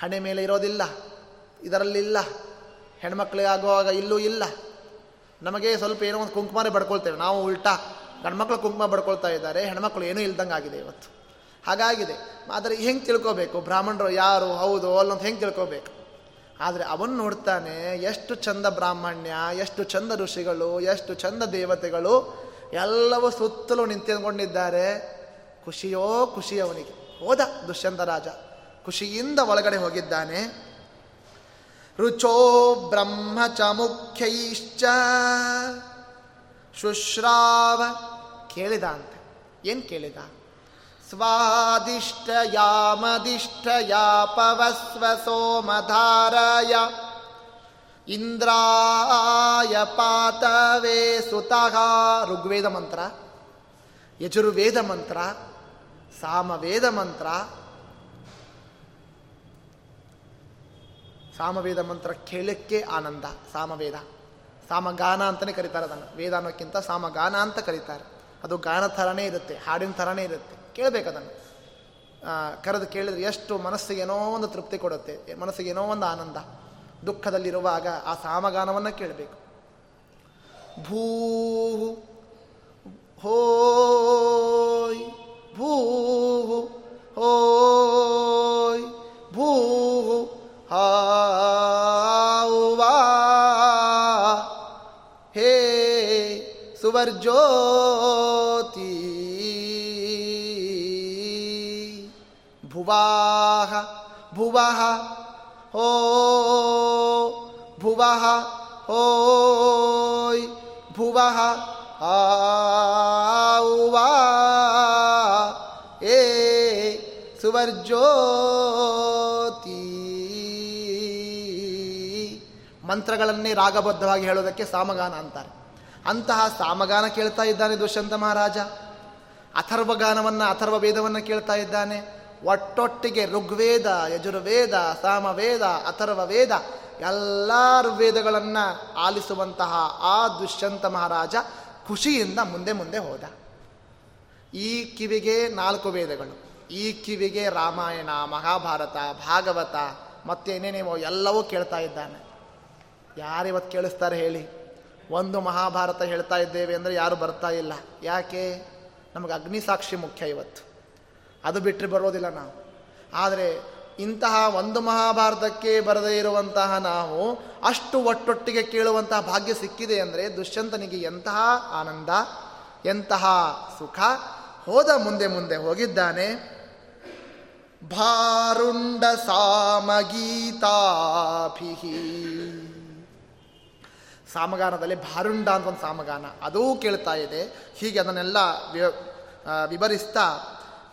ಹಣೆ ಮೇಲೆ ಇರೋದಿಲ್ಲ ಇದರಲ್ಲಿಲ್ಲ ಹೆಣ್ಮಕ್ಳಿಗಾಗುವಾಗ ಇಲ್ಲೂ ಇಲ್ಲ. ನಮಗೆ ಸ್ವಲ್ಪ ಏನೋ ಒಂದು ಕುಂಕುಮನೇ ಬಡ್ಕೊಳ್ತೇವೆ ನಾವು ಉಲ್ಟಾ ಗಂಡ್ಮಕ್ಳು ಕುಂಕುಮ ಬಡ್ಕೊಳ್ತಾ ಇದ್ದಾರೆ, ಹೆಣ್ಮಕ್ಳು ಏನೂ ಇಲ್ದಂಗೆ ಆಗಿದೆ ಇವತ್ತು. ಹಾಗಾಗಿದೆ. ಆದರೆ ಹೆಂಗೆ ತಿಳ್ಕೋಬೇಕು? ಬ್ರಾಹ್ಮಣರು ಯಾರು, ಹೌದು ಅಲ್ಲೊಂದು ಹೆಂಗೆ ತಿಳ್ಕೋಬೇಕು? ಆದರೆ ಅವನು ನೋಡ್ತಾನೆ, ಎಷ್ಟು ಚಂದ ಬ್ರಾಹ್ಮಣ್ಯ, ಎಷ್ಟು ಚಂದ ಋಷಿಗಳು, ಎಷ್ಟು ಚಂದ ದೇವತೆಗಳು, ಎಲ್ಲವೂ ಸುತ್ತಲೂ ನಿಂತ್ಕೊಂಡಿದ್ದಾರೆ. ಖುಷಿಯೋ ಖುಷಿ ಅವನಿಗೆ. ಹೋದ ದುಷ್ಯಂತ ರಾಜ. ಖುಷಿಯಿಂದ ಒಳಗಡೆ ಹೋಗಿದ್ದಾನೆ. ರುಚೋ ಬ್ರಹ್ಮ ಚ ಮುಖ್ಯೈಶ್ಚ. ಶುಶ್ರಾವ ಕೇಳಿದ ಅಂತ ಏನು ಕೇಳಿದ? ಸ್ವಾದಿಷ್ಟ ಯಾಮದಿಷ್ಟ ಯಾಪವಸ್ವ ಸೋಮಧಾರಯ ಇಂದ್ರಾಯ ಪಾತವೇ ಸುತಃ ಋಗ್ವೇದ ಮಂತ್ರ. ಯಜುರ್ವೇದ ಮಂತ್ರ. ಸಾಮವೇದ ಮಂತ್ರ. ಸಾಮವೇದ ಮಂತ್ರ ಕೇಳಕ್ಕೆ ಆನಂದ, ಸಾಮವೇದ. ಸಾಮಗಾನ ಅಂತಲೇ ಕರೀತಾರೆ ಅದನ್ನು. ವೇದ ಅನ್ನೋಕ್ಕಿಂತ ಸಾಮಗಾನ ಅಂತ ಕರೀತಾರೆ. ಅದು ಗಾನ ಥರನೇ ಇರುತ್ತೆ, ಹಾಡಿನ ಥರನೇ ಇರುತ್ತೆ. ಕೇಳಬೇಕು ಅದನ್ನು. ಕರೆದು ಕೇಳಿದ್ರೆ ಎಷ್ಟು ಮನಸ್ಸಿಗೆ ಏನೋ ಒಂದು ತೃಪ್ತಿ ಕೊಡುತ್ತೆ, ಮನಸ್ಸಿಗೆ ಏನೋ ಒಂದು ಆನಂದ. ದುಃಖದಲ್ಲಿರುವಾಗ ಆ ಸಾಮಗಾನವನ್ನು ಕೇಳಬೇಕು. ಭೂ ಹೋಯ್ ಭೂ ಓಯ್ ಭೂ ಹಾವಾ ಹೇ ಸುವರ್ಜ್ಯೋತಿ ಭುವಾಹ ಭುವಃ ಹೋ ಭುವಃ ಹೋಯ್ ಭುವಃ ಆವಾ ಸುವರ್ಜ್ಯೋತಿ ಮಂತ್ರಗಳನ್ನೇ ರಾಗಬದ್ಧವಾಗಿ ಹೇಳೋದಕ್ಕೆ ಸಾಮಗಾನ ಅಂತಾರೆ. ಅಂತಹ ಸಾಮಗಾನ ಕೇಳ್ತಾ ಇದ್ದಾನೆ ದುಷ್ಯಂತ ಮಹಾರಾಜ. ಅಥರ್ವಗಾನವನ್ನು ಅಥರ್ವ ವೇದವನ್ನು ಕೇಳ್ತಾ ಇದ್ದಾನೆ. ಒಟ್ಟೊಟ್ಟಿಗೆ ಋಗ್ವೇದ, ಯಜುರ್ವೇದ, ಸಾಮವೇದ ಅಥರ್ವ ವೇದ ಎಲ್ಲ ಋಗ್ವೇದಗಳನ್ನು ಆಲಿಸುವಂತಹ ಆ ದುಷ್ಯಂತ ಮಹಾರಾಜ ಖುಷಿಯಿಂದ ಮುಂದೆ ಮುಂದೆ ಹೋದ. ಈ ಕಿವಿಗೆ ನಾಲ್ಕು ವೇದಗಳು. ಈ ಕಿವಿಗೆ ರಾಮಾಯಣ, ಮಹಾಭಾರತ, ಭಾಗವತ ಮತ್ತೇನೇನೇವೋ ಎಲ್ಲವೂ ಕೇಳ್ತಾ ಇದ್ದಾನೆ. ಯಾರಿವತ್ತು ಕೇಳಿಸ್ತಾರೆ ಹೇಳಿ? ಒಂದು ಮಹಾಭಾರತ ಹೇಳ್ತಾ ಇದ್ದೇವೆ ಅಂದರೆ ಯಾರು ಬರ್ತಾ ಇಲ್ಲ. ಯಾಕೆ? ನಮಗೆ ಅಗ್ನಿಸಾಕ್ಷಿ ಮುಖ್ಯ ಇವತ್ತು. ಅದು ಬಿಟ್ಟರೆ ಬರೋದಿಲ್ಲ ನಾವು. ಆದರೆ ಇಂತಹ ಒಂದು ಮಹಾಭಾರತಕ್ಕೆ ಬರದೇ ಇರುವಂತಹ ನಾವು, ಅಷ್ಟು ಒಟ್ಟೊಟ್ಟಿಗೆ ಕೇಳುವಂತಹ ಭಾಗ್ಯ ಸಿಕ್ಕಿದೆ ಅಂದರೆ ದುಷ್ಯಂತನಿಗೆ ಎಂತಹ ಆನಂದ, ಎಂತಹ ಸುಖ, ಹೋದ ಮುಂದೆ ಮುಂದೆ ಹೋಗಿದ್ದಾನೆ. ಭಾರುಂಡ ಸಾಮಗೀತಾಭಿ ಸಾಮಗಾನದಲ್ಲಿ ಭಾರುಂಡ ಅಂತ ಒಂದು ಸಾಮಗಾನ. ಅದೂ ಕೇಳ್ತಾ ಇದೆ. ಹೀಗೆ ಅದನ್ನೆಲ್ಲ ವಿವರಿಸ್ತಾ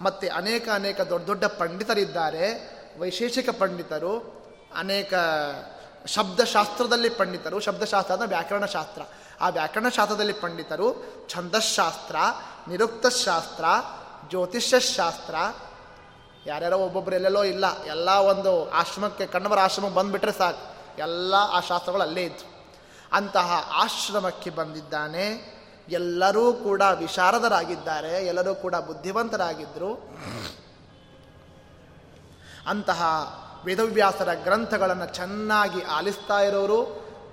ಮತ್ತೆ ಅನೇಕ ಅನೇಕ ದೊಡ್ಡ ದೊಡ್ಡ ಪಂಡಿತರಿದ್ದಾರೆ. ವೈಶೇಷಿಕ ಪಂಡಿತರು, ಅನೇಕ ಶಬ್ದಶಾಸ್ತ್ರದಲ್ಲಿ ಪಂಡಿತರು. ಶಬ್ದಶಾಸ್ತ್ರ ಅಂದರೆ ವ್ಯಾಕರಣಶಾಸ್ತ್ರ ಆ ವ್ಯಾಕರಣಶಾಸ್ತ್ರದಲ್ಲಿ ಪಂಡಿತರು ಛಂದಶಾಸ್ತ್ರ, ನಿರುಕ್ತಶಾಸ್ತ್ರ, ಜ್ಯೋತಿಷ್ಯಶಾಸ್ತ್ರ ಯಾರ್ಯಾರೋ ಒಬ್ಬೊಬ್ರು ಎಲ್ಲೆಲ್ಲೋ ಇಲ್ಲ, ಎಲ್ಲ ಒಂದು ಆಶ್ರಮಕ್ಕೆ ಕಣ್ಣವರ ಆಶ್ರಮಕ್ಕೆ ಬಂದುಬಿಟ್ರೆ ಸಾಕು. ಎಲ್ಲ ಆ ಶಾಸ್ತ್ರಗಳು ಅಲ್ಲೇ ಇತ್ತು ಅಂತಹ ಆಶ್ರಮಕ್ಕೆ ಬಂದಿದ್ದಾನೆ. ಎಲ್ಲರೂ ಕೂಡ ವಿಶಾರದರಾಗಿದ್ದಾರೆ, ಎಲ್ಲರೂ ಕೂಡ ಬುದ್ಧಿವಂತರಾಗಿದ್ದರು ಅಂತಹ ವೇದವ್ಯಾಸರ ಗ್ರಂಥಗಳನ್ನು ಚೆನ್ನಾಗಿ ಆಲಿಸ್ತಾ ಇರೋರು,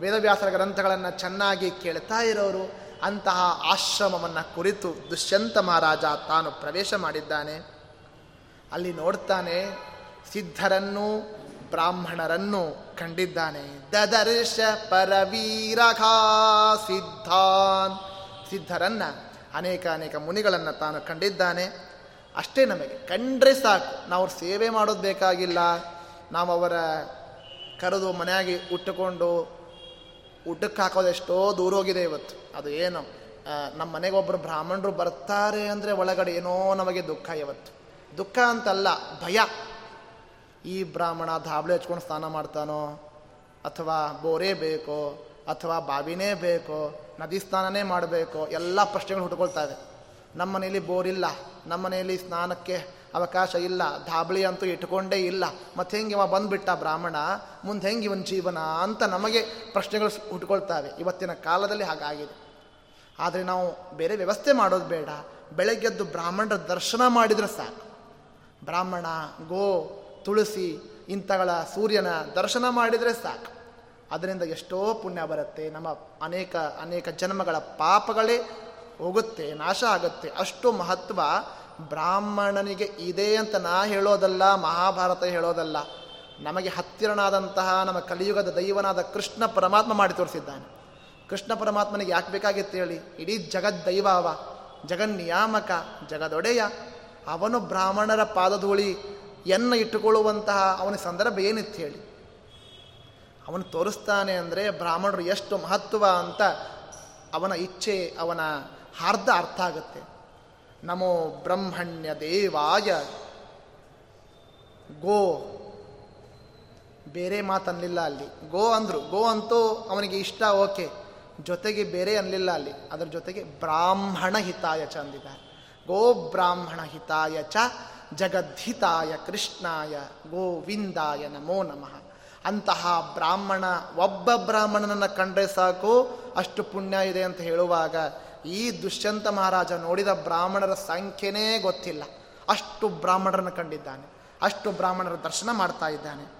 ವೇದವ್ಯಾಸರ ಗ್ರಂಥಗಳನ್ನು ಚೆನ್ನಾಗಿ ಕೇಳ್ತಾ ಇರೋರು, ಅಂತಹ ಆಶ್ರಮವನ್ನು ಕುರಿತು ದುಷ್ಯಂತ ಮಹಾರಾಜ ತಾನು ಪ್ರವೇಶ ಮಾಡಿದ್ದಾನೆ. ಅಲ್ಲಿ ನೋಡ್ತಾನೆ, ಸಿದ್ಧರನ್ನು, ಬ್ರಾಹ್ಮಣರನ್ನು ಕಂಡಿದ್ದಾನೆ. ದದರ್ಶ ಪರವೀರ ಸಿದ್ಧಾನ್. ಸಿದ್ಧರನ್ನ ಅನೇಕ ಅನೇಕ ಮುನಿಗಳನ್ನು ತಾನು ಕಂಡಿದ್ದಾನೆ. ಅಷ್ಟೇ ನಮಗೆ, ಕಂಡ್ರೆ ಸಾಕು. ನಾವು ಸೇವೆ ಮಾಡೋದು ಬೇಕಾಗಿಲ್ಲ. ನಾವು ಅವರ ಕರೆದು ಮನೆಯಾಗಿ ಉಟ್ಟುಕೊಂಡು, ಊಟಕ್ಕೆ ಹಾಕೋದೆಷ್ಟೋ ದೂರ ಹೋಗಿದೆ ಇವತ್ತು. ಅದು ಏನು ನಮ್ಮ ಮನೆಗೆ ಒಬ್ಬರು ಬ್ರಾಹ್ಮಣರು ಬರ್ತಾರೆ ಅಂದರೆ ಒಳಗಡೆ ಏನೋ ನಮಗೆ ದುಃಖ ಇವತ್ತು. ದುಃಖ ಅಂತಲ್ಲ ಭಯ. ಈ ಬ್ರಾಹ್ಮಣ ಧಾಬಳೆ ಹಚ್ಕೊಂಡು ಸ್ನಾನ ಮಾಡ್ತಾನೋ, ಅಥವಾ ಬೋರೇ ಬೇಕೋ, ಅಥವಾ ಬಾವಿನೇ ಬೇಕೋ, ನದಿ ಸ್ನಾನನೇ ಮಾಡಬೇಕು, ಎಲ್ಲ ಪ್ರಶ್ನೆಗಳು ಹುಟ್ಕೊಳ್ತಾವೆ ನಮ್ಮ ಮನೆಯಲ್ಲಿ ಬೋರಿಲ್ಲ ನಮ್ಮ ಮನೆಯಲ್ಲಿ ಸ್ನಾನಕ್ಕೆ ಅವಕಾಶ ಇಲ್ಲ ಧಾಬಳಿ ಅಂತೂ ಇಟ್ಕೊಂಡೇ ಇಲ್ಲ. ಮತ್ತೆ ಹೆಂಗೆ ಇವ ಬಂದುಬಿಟ್ಟ ಬ್ರಾಹ್ಮಣ, ಮುಂದೆ ಹೆಂಗೆ ಇವನ ಜೀವನ ಅಂತ ನಮಗೆ ಪ್ರಶ್ನೆಗಳು ಹುಟ್ಕೊಳ್ತಾವೆ ಇವತ್ತಿನ ಕಾಲದಲ್ಲಿ ಹಾಗಾಗಿದೆ. ಆದರೆ ನಾವು ಬೇರೆ ವ್ಯವಸ್ಥೆ ಮಾಡೋದು ಬೇಡ. ಬೆಳಗ್ಗೆದ್ದು ಬ್ರಾಹ್ಮಣರ ದರ್ಶನ ಮಾಡಿದರೆ ಸಾಕು. ಬ್ರಾಹ್ಮಣ, ಗೋ, ತುಳಸಿ ಇಂಥಗಳ ಸೂರ್ಯನ ದರ್ಶನ ಮಾಡಿದರೆ ಸಾಕು. ಅದರಿಂದ ಎಷ್ಟೋ ಪುಣ್ಯ ಬರುತ್ತೆ. ನಮ್ಮ ಅನೇಕ ಅನೇಕ ಜನ್ಮಗಳ ಪಾಪಗಳೇ ಹೋಗುತ್ತೆ, ನಾಶ ಆಗುತ್ತೆ. ಅಷ್ಟು ಮಹತ್ವ ಬ್ರಾಹ್ಮಣನಿಗೆ ಇದೆ ಅಂತ ನಾ ಹೇಳೋದಲ್ಲ, ಮಹಾಭಾರತ ಹೇಳೋದಲ್ಲ. ನಮಗೆ ಹತ್ತಿರನಾದಂತಹ ನಮ್ಮ ಕಲಿಯುಗದ ದೈವನಾದ ಕೃಷ್ಣ ಪರಮಾತ್ಮ ಮಾಡಿ ತೋರಿಸಿದ್ದಾನೆ. ಕೃಷ್ಣ ಪರಮಾತ್ಮನಿಗೆ ಯಾಕೆ ಬೇಕಾಗಿತ್ತು ಹೇಳಿ? ಇಡೀ ಜಗದ್ದೈವ ಅವ. ಜಗನ್ನಿಯಾಮಕ, ಜಗದೊಡೆಯ. ಅವನು ಬ್ರಾಹ್ಮಣರ ಪಾದಧೂಳಿ ಎನ್ನ ಇಟ್ಟುಕೊಳ್ಳುವಂತಹ ಅವನ ಸಂದರ್ಭ ಏನಿತ್ತು ಹೇಳಿ? ಅವನು ತೋರಿಸ್ತಾನೆ ಅಂದರೆ ಬ್ರಾಹ್ಮಣರು ಎಷ್ಟು ಮಹತ್ವ ಅಂತ ಅವನ ಇಚ್ಛೆ, ಅವನ ಹಾರ್ದ ಅರ್ಥ ಆಗುತ್ತೆ. ನಮೋ ಬ್ರಹ್ಮಣ್ಯ ದೇವಾಯ. ಗೋ. ಬೇರೆ ಮಾತನ್ನಲಿಲ್ಲ ಅಲ್ಲಿ. ಗೋ ಅಂದರು. ಗೋ ಅಂತೂ ಅವನಿಗೆ ಇಷ್ಟ, ಓಕೆ. ಜೊತೆಗೆ ಬೇರೆ ಅನ್ನಲಿಲ್ಲ ಅಲ್ಲಿ. ಅದರ ಜೊತೆಗೆ ಬ್ರಾಹ್ಮಣ ಹಿತಾಯ ಚ ಅಂದಿದ್ದಾರೆ ಗೋ ಬ್ರಾಹ್ಮಣ ಹಿತಾಯ ಚ ಜಗದ್ಧಿತಾಯ ಕೃಷ್ಣಾಯ ಗೋವಿಂದಾಯ ನಮೋ ನಮಃ. ಅಂತಹ ಬ್ರಾಹ್ಮಣ, ಒಬ್ಬ ಬ್ರಾಹ್ಮಣನನ್ನು ಕಂಡ್ರೆ ಸಾಕು, ಅಷ್ಟು ಪುಣ್ಯ ಇದೆ ಅಂತ ಹೇಳುವಾಗ ಈ ದುಷ್ಯಂತ ಮಹಾರಾಜ ನೋಡಿದ ಬ್ರಾಹ್ಮಣರ ಸಂಖ್ಯೆನೇ ಗೊತ್ತಿಲ್ಲ. ಅಷ್ಟು ಬ್ರಾಹ್ಮಣರನ್ನು ಕಂಡಿದ್ದಾನೆ, ಅಷ್ಟು ಬ್ರಾಹ್ಮಣರ ದರ್ಶನ ಮಾಡ್ತಾ ಇದ್ದಾನೆ.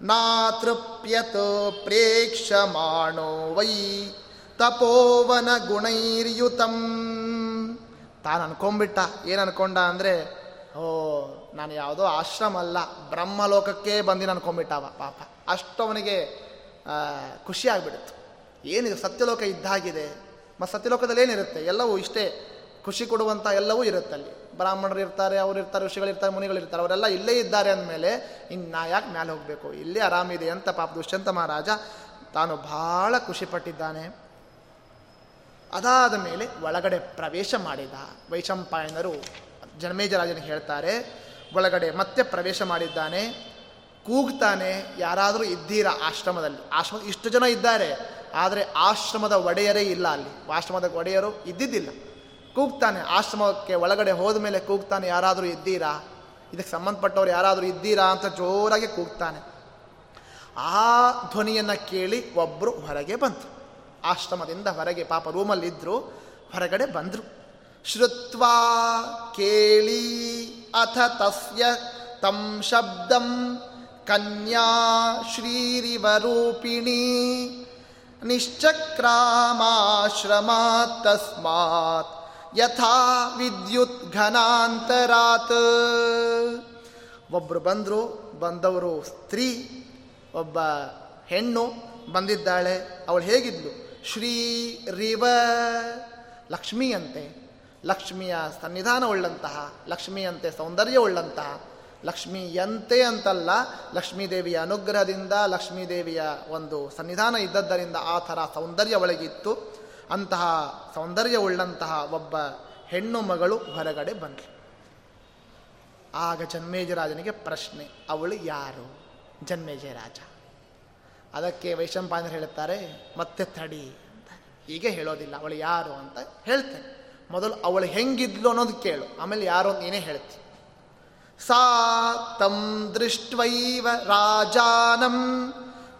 ನಾತೃಪ್ಯತ ಪ್ರೇಕ್ಷಮಾಣೋ ವೈ, ತಪೋವನ ಗುಣೈರ್ಯುತಂ. ತಾನು ಅನ್ಕೊಂಬಿಟ್ಟ ಏನು ಅನ್ಕೊಂಡ ಅಂದರೆ ಓ ನಾನು ಯಾವುದೋ ಆಶ್ರಮ ಅಲ್ಲ, ಬ್ರಹ್ಮಲೋಕಕ್ಕೆ ಬಂದಿನ ಅನ್ಕೊಂಬಿಟ್ಟವ ಪಾಪ. ಅಷ್ಟು ಅವನಿಗೆ ಖುಷಿ ಆಗಿಬಿಡುತ್ತೆ. ಏನಿದೆ, ಸತ್ಯಲೋಕ ಇದ್ದಾಗಿದೆ. ಮತ್ತು ಸತ್ಯಲೋಕದಲ್ಲಿ ಏನಿರುತ್ತೆ? ಎಲ್ಲವೂ ಇಷ್ಟೇ. ಖುಷಿ ಕೊಡುವಂಥ ಎಲ್ಲವೂ ಇರುತ್ತೆ ಅಲ್ಲಿ. ಬ್ರಾಹ್ಮಣರು ಇರ್ತಾರೆ, ಅವರು ಇರ್ತಾರೆ ಋಷಿಗಳಿರ್ತಾರೆ ಮುನಿಗಳಿರ್ತಾರೆ ಅವರೆಲ್ಲ ಇಲ್ಲೇ ಇದ್ದಾರೆ ಅಂದಮೇಲೆ, ಇನ್ನು ನಾ ಯಾಕೆ ಮೇಲೆ ಹೋಗಬೇಕು? ಇಲ್ಲೇ ಆರಾಮಿದೆ ಅಂತ ಪಾಪ ದುಷ್ಯಂತ ಮಹಾರಾಜ ತಾನು ಭಾಳ ಖುಷಿಪಟ್ಟಿದ್ದಾನೆ. ಅದಾದ ಮೇಲೆ ಒಳಗಡೆ ಪ್ರವೇಶ ಮಾಡಿದ ವೈಶಂಪಾಯನರು ಜನಮೇಜರಾಜನಿಗೆ ಹೇಳ್ತಾರೆ, ಒಳಗಡೆ ಮತ್ತೆ ಪ್ರವೇಶ ಮಾಡಿದ್ದಾನೆ, ಕೂಗ್ತಾನೆ, ಯಾರಾದರೂ ಇದ್ದೀರಾ ಆಶ್ರಮದಲ್ಲಿ. ಆಶ್ರಮ, ಇಷ್ಟು ಜನ ಇದ್ದಾರೆ, ಆದರೆ ಆಶ್ರಮದ ಒಡೆಯರೇ ಇಲ್ಲ ಅಲ್ಲಿ. ಆಶ್ರಮದ ಒಡೆಯರು ಇದ್ದಿದ್ದಿಲ್ಲ. ಕೂಗ್ತಾನೆ, ಆಶ್ರಮಕ್ಕೆ ಒಳಗಡೆ ಹೋದ ಮೇಲೆ ಕೂಗ್ತಾನೆ, ಯಾರಾದರೂ ಇದ್ದೀರಾ? ಇದಕ್ಕೆ ಸಂಬಂಧಪಟ್ಟವ್ರು ಯಾರಾದರೂ ಇದ್ದೀರಾ ಅಂತ ಜೋರಾಗಿ ಕೂಗ್ತಾನೆ. ಆ ಧ್ವನಿಯನ್ನು ಕೇಳಿ ಒಬ್ಬರು ಹೊರಗೆ ಬಂತು. ಆಶ್ರಮದಿಂದ ಹೊರಗೆ ಪಾಪ ರೂಮಲ್ಲಿದ್ದರು ಹೊರಗಡೆ ಬಂದರು. ಶ್ರುತ್ವಾ ಕೇಳಿ ಅಥ ತಸ್ಯ ತಂ ಶಬ್ದಂ ಕನ್ಯಾ ಶ್ರೀರಿವರೂಪಿಣಿ ನಿಶ್ಚಕ್ರಾಮಾಶ್ರಮಾತ್ ತಸ್ಮಾತ್ ಯಥಾ ವಿದ್ಯುತ್ ಘನಾಂತರಾತ್. ಒಬ್ಬರು ಬಂದರು, ಬಂದವರು ಸ್ತ್ರೀ, ಒಬ್ಬ ಹೆಣ್ಣು ಬಂದಿದ್ದಾಳೆ, ಅವಳು ಹೇಗಿದ್ಲು? ಶ್ರೀ ರಿವ ಲಕ್ಷ್ಮಿಯಂತೆ ಲಕ್ಷ್ಮಿಯ ಸನ್ನಿಧಾನ ಉಳ್ಳಂತಹ ಲಕ್ಷ್ಮಿಯಂತೆ ಸೌಂದರ್ಯ ಉಳ್ಳಂತಹ ಲಕ್ಷ್ಮಿಯಂತೆ ಅಂತಲ್ಲ, ಲಕ್ಷ್ಮೀದೇವಿಯ ಅನುಗ್ರಹದಿಂದ ಲಕ್ಷ್ಮೀದೇವಿಯ ಒಂದು ಸನ್ನಿಧಾನ ಇದ್ದದ್ದರಿಂದ ಆ ಥರ ಸೌಂದರ್ಯ ಒಳಗಿತ್ತು. ಅಂತಹ ಸೌಂದರ್ಯವುಳ್ಳಂತಹ ಒಬ್ಬ ಹೆಣ್ಣು ಮಗಳು ಹೊರಗಡೆ ಬಂದ್ಲು. ಆಗ ಜನ್ಮೇಜರಾಜನಿಗೆ ಪ್ರಶ್ನೆ, ಅವಳು ಯಾರು? ಜನ್ಮೇಜಯರಾಜ. ಅದಕ್ಕೆ ವೈಶಂಪಾಯನರು ಹೇಳುತ್ತಾರೆ, ಮತ್ತೆ ತಡಿ ಅಂತ. ಹೀಗೆ ಹೇಳೋದಿಲ್ಲ, ಅವಳು ಯಾರು ಅಂತ ಹೇಳ್ತೇನೆ. ಮೊದಲು ಅವಳು ಹೆಂಗಿದ್ಲು ಅನ್ನೋದು ಕೇಳು. ಆಮೇಲೆ ಯಾರು ಅಂತ ಏನೇ ಹೇಳ್ತಿ. ಸಾ ತಂ ದೃಷ್ಟ್ವೈವ ರಾಜಾನಂ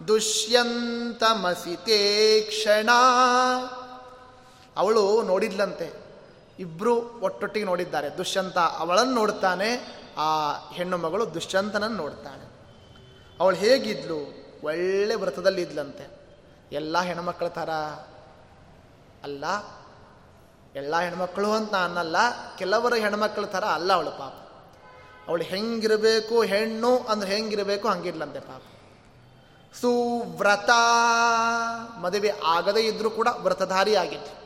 ದುಷ್ಯಂತಮಸಿತೇ ಕ್ಷಣ ಅವಳು ನೋಡಿದ್ಲಂತೆ. ಇಬ್ಬರು ಒಟ್ಟೊಟ್ಟಿಗೆ ನೋಡಿದ್ದಾರೆ. ದುಷ್ಯಂತ ಅವಳನ್ನು ನೋಡ್ತಾನೆ, ಆ ಹೆಣ್ಣು ಮಗಳು ದುಷ್ಯಂತನನ್ನು ನೋಡ್ತಾನೆ ಅವಳು ಹೇಗಿದ್ಲು? ಒಳ್ಳೆ ವ್ರತದಲ್ಲಿ ಇದ್ಲಂತೆ. ಎಲ್ಲ ಹೆಣ್ಮಕ್ಳ ಥರ ಅಲ್ಲ, ಎಲ್ಲ ಹೆಣ್ಮಕ್ಳು ಅಂತ ಅನ್ನಲ್ಲ ಕೆಲವರ ಹೆಣ್ಮಕ್ಳ ಥರ ಅಲ್ಲ ಅವಳು ಪಾಪ. ಅವಳು ಹೆಂಗಿರಬೇಕು, ಹೆಣ್ಣು ಅಂದ್ರೆ ಹೆಂಗಿರಬೇಕು ಹಂಗಿರ್ಲಂತೆ ಪಾಪ. ಸುವ್ರತ. ಮದುವೆ ಆಗದೇ ಇದ್ರೂ ಕೂಡ ವ್ರತಧಾರಿ ಆಗಿತ್ತು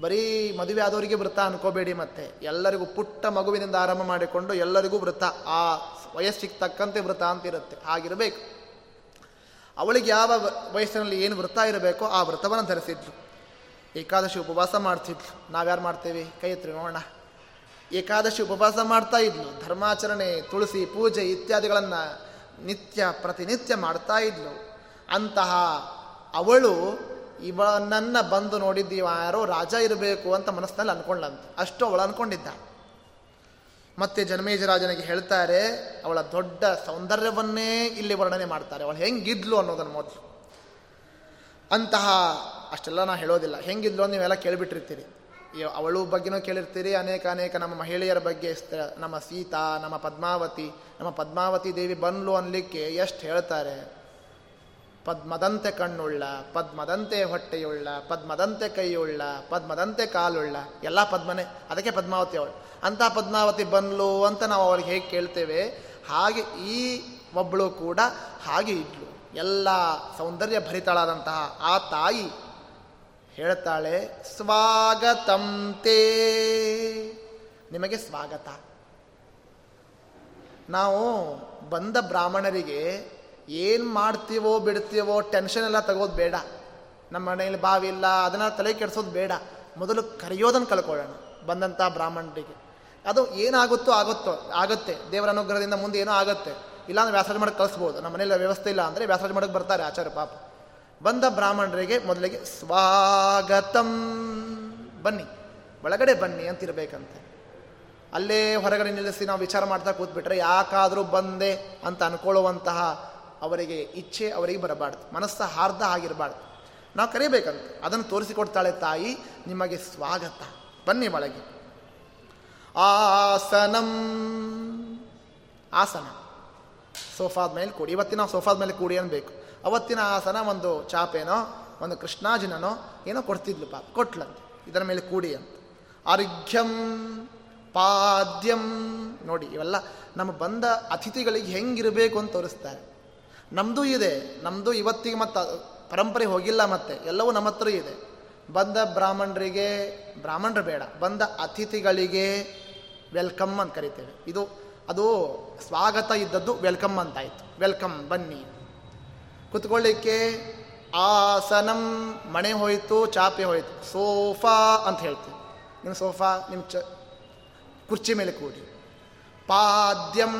ಬರೀ ಮದುವೆ ಆದವರಿಗೆ ವೃತ್ತ ಅನ್ಕೋಬೇಡಿ ಮತ್ತೆ. ಎಲ್ಲರಿಗೂ ಪುಟ್ಟ ಮಗುವಿನಿಂದ ಆರಂಭ ಮಾಡಿಕೊಂಡು ಎಲ್ಲರಿಗೂ ವೃತ್ತ ಆ ವಯಸ್ಸಿಗೆ ತಕ್ಕಂತೆ ಅಂತ ಇರುತ್ತೆ ಹಾಗಿರಬೇಕು. ಅವಳಿಗೆ ಯಾವ ವಯಸ್ಸಿನಲ್ಲಿ ಏನು ವೃತ್ತ ಇರಬೇಕೋ ಆ ವ್ರತವನ್ನು ಧರಿಸಿದ್ಲು. ಏಕಾದಶಿ ಉಪವಾಸ ಮಾಡ್ತಿದ್ಲು. ನಾವ್ಯಾರು ಮಾಡ್ತೇವೆ? ಕೈ ಎತ್ತಿ ನೋಡೋಣ. ಏಕಾದಶಿ ಉಪವಾಸ ಮಾಡ್ತಾ ಇದ್ಲು. ಧರ್ಮಾಚರಣೆ, ತುಳಸಿ ಪೂಜೆ ಇತ್ಯಾದಿಗಳನ್ನು ನಿತ್ಯ, ಪ್ರತಿನಿತ್ಯ ಮಾಡ್ತಾ ಇದ್ಲು. ಅಂತಹ ಅವಳು ಇವನನ್ನ ಬಂದು ನೋಡಿದ್ದೀವ ಯಾರೋ ರಾಜ ಇರಬೇಕು ಅಂತ ಮನಸ್ಸಿನಲ್ಲಿ ಅನ್ಕೊಂಡಂತ ಅಷ್ಟು ಅವಳು ಅನ್ಕೊಂಡಿದ್ದ. ಮತ್ತೆ ಜನ್ಮೇಜರಾಜನಿಗೆ ಹೇಳ್ತಾರೆ, ಅವಳ ದೊಡ್ಡ ಸೌಂದರ್ಯವನ್ನೇ ಇಲ್ಲಿ ವರ್ಣನೆ ಮಾಡ್ತಾರೆ. ಅವಳು ಹೆಂಗಿದ್ಲು ಅನ್ನೋದನ್ನು ಮೊದಲು. ಅಂತಹ ಅಷ್ಟೆಲ್ಲ ನಾ ಹೇಳೋದಿಲ್ಲ. ಹೆಂಗಿದ್ಲು ಅಂತ ನೀವೆಲ್ಲ ಕೇಳಿಬಿಟ್ಟಿರ್ತೀರಿ. ಅವಳು ಬಗ್ಗೆನೂ ಕೇಳಿರ್ತೀರಿ, ಅನೇಕ ಅನೇಕ ನಮ್ಮ ಮಹಿಳೆಯರ ಬಗ್ಗೆ ನಮ್ಮ ಸೀತಾ, ನಮ್ಮ ಪದ್ಮಾವತಿ ನಮ್ಮ ಪದ್ಮಾವತಿ ದೇವಿ ಬನ್ಲು ಅನ್ಲಿಕ್ಕೆ ಎಷ್ಟು ಹೇಳ್ತಾರೆ ಪದ್ಮದಂತೆ ಕಣ್ಣುಳ್ಳ, ಪದ್ಮದಂತೆ ಹೊಟ್ಟೆಯುಳ್ಳ, ಪದ್ಮದಂತೆ ಕೈಯುಳ್ಳ, ಪದ್ಮದಂತೆ ಕಾಲುಳ್ಳ, ಎಲ್ಲ ಪದ್ಮನೆ. ಅದಕ್ಕೆ ಪದ್ಮಾವತಿ ಅವಳು. ಅಂತ ಪದ್ಮಾವತಿ ಬಂದ್ಲು ಅಂತ ನಾವು ಅವ್ರಿಗೆ ಹೇಗೆ ಕೇಳ್ತೇವೆ, ಹಾಗೆ ಈ ಒಬ್ಬಳು ಕೂಡ ಹಾಗೆ ಇದ್ಲು. ಎಲ್ಲ ಸೌಂದರ್ಯ ಭರಿತಳಾದಂತಹ ಆ ತಾಯಿ ಹೇಳ್ತಾಳೆ ಸ್ವಾಗತಂತೆ ನಿಮಗೆ ಸ್ವಾಗತ. ನಾವು ಬಂದ ಬ್ರಾಹ್ಮಣರಿಗೆ ಏನು ಮಾಡ್ತೀವೋ ಬಿಡ್ತೀವೋ ಟೆನ್ಷನ್ ಎಲ್ಲ ತಗೋದು ಬೇಡ. ನಮ್ಮ ಮನೆಯಲ್ಲಿ ಬಾವಿ ಇಲ್ಲ, ಅದನ್ನ ತಲೆ ಕೆಡಿಸೋದು ಬೇಡ. ಮೊದಲು ಕರೆಯೋದನ್ನು ಕಳ್ಕೊಳ್ಳೋಣ ಬಂದಂಥ ಬ್ರಾಹ್ಮಣರಿಗೆ. ಅದು ಏನಾಗುತ್ತೋ ಆಗುತ್ತೋ, ಆಗುತ್ತೆ. ದೇವರ ಅನುಗ್ರಹದಿಂದ ಮುಂದೆ ಏನೋ ಆಗುತ್ತೆ. ಇಲ್ಲಾಂದ್ರೆ ವ್ಯಾಸರಾಜ ಮಾಡಕ್ಕೆ ಕಳಿಸ್ಬೋದು. ನಮ್ಮ ಮನೆಯಲ್ಲಿ ವ್ಯವಸ್ಥೆ ಇಲ್ಲ ಅಂದರೆ ವ್ಯಾಸರಾಜ ಮಾಡಕ್ಕೆ ಬರ್ತಾರೆ ಆಚಾರ್ಯ ಪಾಪ. ಬಂದ ಬ್ರಾಹ್ಮಣರಿಗೆ ಮೊದಲಿಗೆ ಸ್ವಾಗತಂ. ಬನ್ನಿ, ಒಳಗಡೆ ಬನ್ನಿ ಅಂತಿರ್ಬೇಕಂತೆ. ಅಲ್ಲೇ ಹೊರಗಡೆ ನಿಲ್ಲಿಸಿ ನಾವು ವಿಚಾರ ಮಾಡ್ತಾ ಕೂತ್ಬಿಟ್ರೆ ಯಾಕಾದರೂ ಬಂದೆ ಅಂತ ಅನ್ಕೊಳ್ಳುವಂತಹ ಅವರಿಗೆ ಇಚ್ಛೆ ಅವರಿಗೆ ಬರಬಾರ್ದು. ಮನಸ್ಸ ಹಾರ್ದ ಆಗಿರಬಾರ್ದು. ನಾವು ಕರಿಬೇಕಂತ. ಅದನ್ನು ತೋರಿಸಿಕೊಡ್ತಾಳೆ ತಾಯಿ, ನಿಮಗೆ ಸ್ವಾಗತ. ಬನ್ನಿ ಒಳಗೆ. ಆಸನಂ. ಆಸನ. ಸೋಫಾದ ಮೇಲೆ ಕೂಡಿ. ಇವತ್ತಿನ ಸೋಫಾದ ಮೇಲೆ ಕೂಡಿ ಅನ್ಬೇಕು ಅವತ್ತಿನ ಆಸನ ಒಂದು ಚಾಪೇನೋ, ಒಂದು ಕೃಷ್ಣಾಜಿನೋ ಏನೋ ಕೊಡ್ತಿದ್ಲು ಪಾಪ. ಕೊಟ್ಲಂತೆ. ಇದರ ಮೇಲೆ ಕೂಡಿ ಅಂತ. ಅರ್ಘ್ಯಂ ಪಾದ್ಯಂ. ನೋಡಿ, ಇವೆಲ್ಲ ನಮ್ಮ ಬಂದ ಅತಿಥಿಗಳಿಗೆ ಹೆಂಗಿರಬೇಕು ಅಂತ ತೋರಿಸ್ತಾರೆ. ನಮ್ಮದು ಇದೆ ನಮ್ಮದು ಇವತ್ತಿಗೆ ಮತ್ತು ಪರಂಪರೆ ಹೋಗಿಲ್ಲ ಮತ್ತೆ, ಎಲ್ಲವೂ ನಮ್ಮ ಹತ್ರ ಇದೆ. ಬಂದ ಬ್ರಾಹ್ಮಣರಿಗೆ, ಬ್ರಾಹ್ಮಣರು ಬೇಡ, ಬಂದ ಅತಿಥಿಗಳಿಗೆ ವೆಲ್ಕಮ್ ಅಂತ ಕರಿತೇವೆ. ಇದು, ಅದು ಸ್ವಾಗತ ಇದ್ದದ್ದು ವೆಲ್ಕಮ್ ಅಂತಾಯಿತು. ವೆಲ್ಕಮ್, ಬನ್ನಿ. ಕುತ್ಕೊಳ್ಳಿಕ್ಕೆ ಆಸನಂ, ಮಣೆ ಹೋಯಿತು, ಚಾಪೆ ಹೋಯಿತು. ಸೋಫಾ ಅಂತ ಹೇಳ್ತೀವಿ ನಿಮ್ಮ ಸೋಫಾ ನಿಮ್ಮ ಚ, ಕುರ್ಚಿ ಮೇಲೆ ಕೂಡಿ. ಪಾದ್ಯಂ,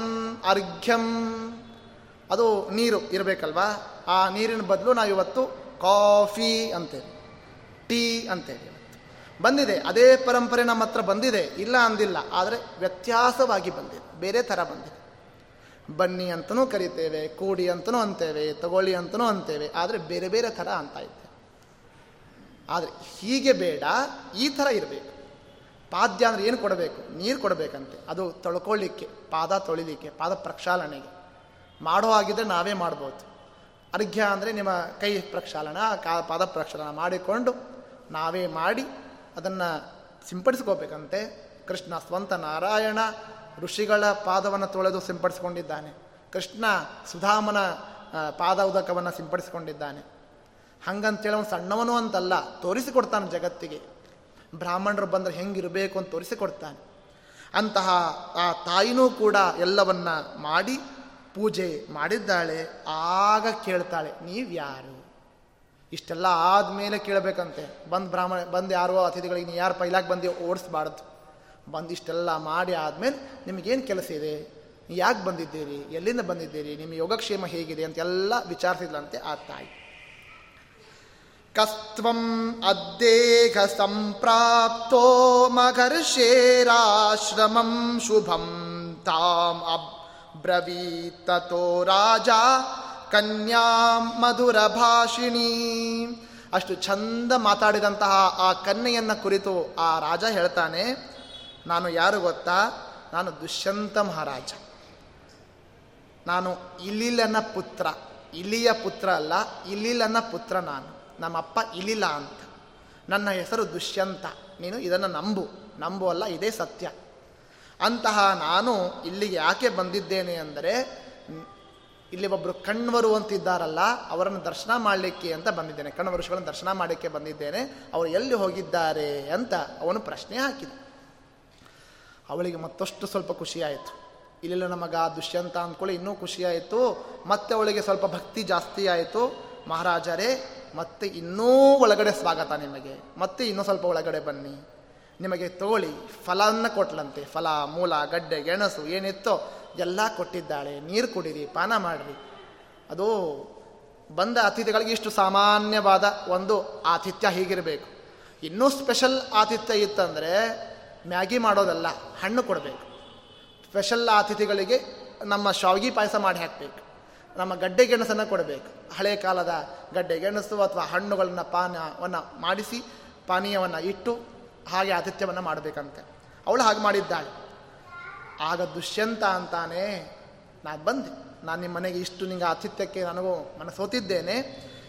ಅರ್ಘ್ಯಂ ಅದು ನೀರು ಇರಬೇಕಲ್ವಾ? ಆ ನೀರಿನ ಬದಲು ನಾವು ಇವತ್ತು ಕಾಫಿ ಅಂತೇವೆ ಟೀ ಅಂತೇವೆ ಬಂದಿದೆ, ಅದೇ ಪರಂಪರೆ ನಮ್ಮ ಹತ್ರ ಬಂದಿದೆ. ಇಲ್ಲ ಅಂದಿಲ್ಲ, ಆದರೆ ವ್ಯತ್ಯಾಸವಾಗಿ ಬಂದಿದೆ, ಬೇರೆ ಥರ ಬಂದಿದೆ. ಬನ್ನಿ ಅಂತಲೂ ಕರಿತೇವೆ, ಕೂಡಿ ಅಂತಲೂ ಅಂತೇವೆ, ತಗೊಳ್ಳಿ ಅಂತಲೂ ಅಂತೇವೆ, ಆದರೆ ಬೇರೆ ಬೇರೆ ಥರ ಅಂತ ಇದ್ದೆ. ಆದರೆ ಹೀಗೆ ಬೇಡ, ಈ ಥರ ಇರಬೇಕು. ಪಾದ್ಯ ಅಂದರೆ ಏನು ಕೊಡಬೇಕು? ನೀರು ಕೊಡಬೇಕಂತೆ. ಅದು ತೊಳ್ಕೊಳ್ಳಿಕ್ಕೆ, ಪಾದ ತೊಳಿಲಿಕ್ಕೆ, ಪಾದ ಪ್ರಕ್ಷಾಲನೆಗೆ. ಮಾಡೋ ಆಗಿದ್ದರೆ ನಾವೇ ಮಾಡ್ಬೋದು. ಅರ್ಘ್ಯ ಅಂದರೆ ನಿಮ್ಮ ಕೈ ಪ್ರಕ್ಷಾಲನ, ಕಾ ಪಾದ ಪ್ರಕ್ಷಾಲನ ಮಾಡಿಕೊಂಡು ನಾವೇ ಮಾಡಿ ಅದನ್ನು ಸಿಂಪಡಿಸ್ಕೋಬೇಕಂತೆ. ಕೃಷ್ಣ ಸ್ವಂತ ನಾರಾಯಣ ಋಷಿಗಳ ಪಾದವನ್ನು ತೊಳೆದು ಸಿಂಪಡಿಸ್ಕೊಂಡಿದ್ದಾನೆ. ಕೃಷ್ಣ ಸುಧಾಮನ ಪಾದ ಉದಕವನ್ನು ಸಿಂಪಡಿಸಿಕೊಂಡಿದ್ದಾನೆ. ಹಂಗಂತೇಳಿ ಅವನು ಸಣ್ಣವನು ಅಂತಲ್ಲ, ತೋರಿಸಿಕೊಡ್ತಾನೆ ಜಗತ್ತಿಗೆ. ಬ್ರಾಹ್ಮಣರು ಬಂದರೆ ಹೆಂಗಿರಬೇಕು ಅಂತ ತೋರಿಸಿಕೊಡ್ತಾನೆ. ಅಂತಹ ಆ ತಾಯಿನೂ ಕೂಡ ಎಲ್ಲವನ್ನ ಮಾಡಿ ಪೂಜೆ ಮಾಡಿದ್ದಾಳೆ, ಆಗ ಕೇಳ್ತಾಳೆ ನೀವ್ಯಾರು ಇಷ್ಟೆಲ್ಲ ಆದಮೇಲೆ ಕೇಳಬೇಕಂತೆ. ಬಂದು ಬ್ರಾಹ್ಮಣ, ಬಂದು ಯಾರೋ ಅತಿಥಿಗಳಿಗೆ ನೀ ಯಾರು ಪೈಲಾಗಿ ಬಂದು, ಓಡಿಸ್ಬಾರ್ದು. ಬಂದು ಇಷ್ಟೆಲ್ಲ ಮಾಡಿ ಆದಮೇಲೆ ನಿಮಗೇನು ಕೆಲಸ ಇದೆ? ಯಾಕೆ ಬಂದಿದ್ದೀರಿ? ಎಲ್ಲಿಂದ ಬಂದಿದ್ದೀರಿ? ನಿಮ್ಮ ಯೋಗಕ್ಷೇಮ ಹೇಗಿದೆ ಅಂತೆಲ್ಲ ವಿಚಾರಿಸಿದ್ಲಂತೆ ಆ ತಾಯಿ. ಕಸ್ತ್ವಂ ಅದ್ದೇಹ ಸಂಪ್ರಾಪ್ತೋ ಮಘರ್ಷೇರಾಶ್ರಮಂ ಶುಭಂ ತಾಂ ಅಬ್ರವೀತೋ ರಾಜ ಕನ್ಯಾ ಮಧುರ ಭಾಷಿಣಿ ಅಷ್ಟು ಚಂದ ಮಾತಾಡಿದಂತಹ ಆ ಕನ್ಯೆಯನ್ನ ಕುರಿತು ಆ ರಾಜ ಹೇಳ್ತಾನೆ, ನಾನು ಯಾರು ಗೊತ್ತಾ? ನಾನು ದುಷ್ಯಂತ ಮಹಾರಾಜ. ನಾನು ಇಲಿಲನ ಪುತ್ರ, ಇಲಿಯ ಪುತ್ರ ಅಲ್ಲ, ಇಲಿಲನ ಪುತ್ರ ನಾನು. ನಮ್ಮಪ್ಪ ಇಲಿಲ್ಲ ಅಂತ. ನನ್ನ ಹೆಸರು ದುಷ್ಯಂತ. ನೀನು ಇದನ್ನು ನಂಬು. ನಂಬು ಅಲ್ಲ, ಇದೇ ಸತ್ಯ. ಅಂತಹ ನಾನು ಇಲ್ಲಿಗೆ ಯಾಕೆ ಬಂದಿದ್ದೇನೆ ಅಂದರೆ ಇಲ್ಲಿ ಒಬ್ಬರು ಕಣ್ವರು ಅಂತಿದ್ದಾರಲ್ಲ, ಅವರನ್ನು ದರ್ಶನ ಮಾಡಲಿಕ್ಕೆ ಅಂತ ಬಂದಿದ್ದೇನೆ. ಕಣ್ವರುಷಗಳನ್ನು ದರ್ಶನ ಮಾಡಲಿಕ್ಕೆ ಬಂದಿದ್ದೇನೆ. ಅವರು ಎಲ್ಲಿ ಹೋಗಿದ್ದಾರೆ ಅಂತ ಅವನು ಪ್ರಶ್ನೆ ಹಾಕಿದ. ಅವಳಿಗೆ ಮತ್ತಷ್ಟು ಸ್ವಲ್ಪ ಖುಷಿಯಾಯಿತು ಇಲ್ಲೆಲ್ಲ ನಮಗ ದುಷ್ಯಂತ ಅಂದ್ಕೊಳ್ಳಿ, ಇನ್ನೂ ಖುಷಿಯಾಯಿತು ಮತ್ತೆ ಅವಳಿಗೆ ಸ್ವಲ್ಪ ಭಕ್ತಿ ಜಾಸ್ತಿ ಆಯಿತು. ಮಹಾರಾಜರೇ, ಮತ್ತೆ ಇನ್ನೂ ಒಳಗಡೆ ಸ್ವಾಗತ ನಿಮಗೆ. ಮತ್ತೆ ಇನ್ನೂ ಸ್ವಲ್ಪ ಒಳಗಡೆ ಬನ್ನಿ. ನಿಮಗೆ ತೋಳಿ ಫಲವನ್ನು ಕೊಟ್ಲಂತೆ. ಫಲ, ಮೂಲ, ಗಡ್ಡೆ, ಗೆಣಸು ಏನಿತ್ತೋ ಎಲ್ಲ ಕೊಟ್ಟಿದ್ದಾಳೆ. ನೀರು ಕುಡಿರಿ, ಪಾನ ಮಾಡಿರಿ. ಅದು ಬಂದ ಅತಿಥಿಗಳಿಗೆ ಇಷ್ಟು ಸಾಮಾನ್ಯವಾದ ಒಂದು ಆತಿಥ್ಯ ಹೀಗಿರಬೇಕು. ಇನ್ನೂ ಸ್ಪೆಷಲ್ ಆತಿಥ್ಯ ಇತ್ತಂದರೆ ಮ್ಯಾಗಿ ಮಾಡೋದಲ್ಲ, ಹಣ್ಣು ಕೊಡಬೇಕು. ಸ್ಪೆಷಲ್ ಅತಿಥಿಗಳಿಗೆ ನಮ್ಮ ಶಾವಿಗೆ ಪಾಯಸ ಮಾಡಿ ಹಾಕಬೇಕು. ನಮ್ಮ ಗಡ್ಡೆ ಗೆಣಸನ್ನು ಕೊಡಬೇಕು. ಹಳೆ ಕಾಲದ ಗಡ್ಡೆ ಗೆಣಸು ಅಥವಾ ಹಣ್ಣುಗಳನ್ನು ಪಾನವನ್ನು ಮಾಡಿಸಿ ಪಾನೀಯವನ್ನು ಇಟ್ಟು ಹಾಗೆ ಆತಿಥ್ಯವನ್ನು ಮಾಡಬೇಕಂತೆ. ಅವಳು ಹಾಗೆ ಮಾಡಿದ್ದಾಳೆ. ಆಗ ದುಷ್ಯಂತ ಅಂತಾನೆ ನಾನು ಬಂದೆ. ನಾನು ನಿಮ್ಮ ಮನೆಗೆ ಇಷ್ಟು ನಿಂಗೆ ಆತಿಥ್ಯಕ್ಕೆ ನನಗೂ ಮನಸ್ಸೋತಿದ್ದೇನೆ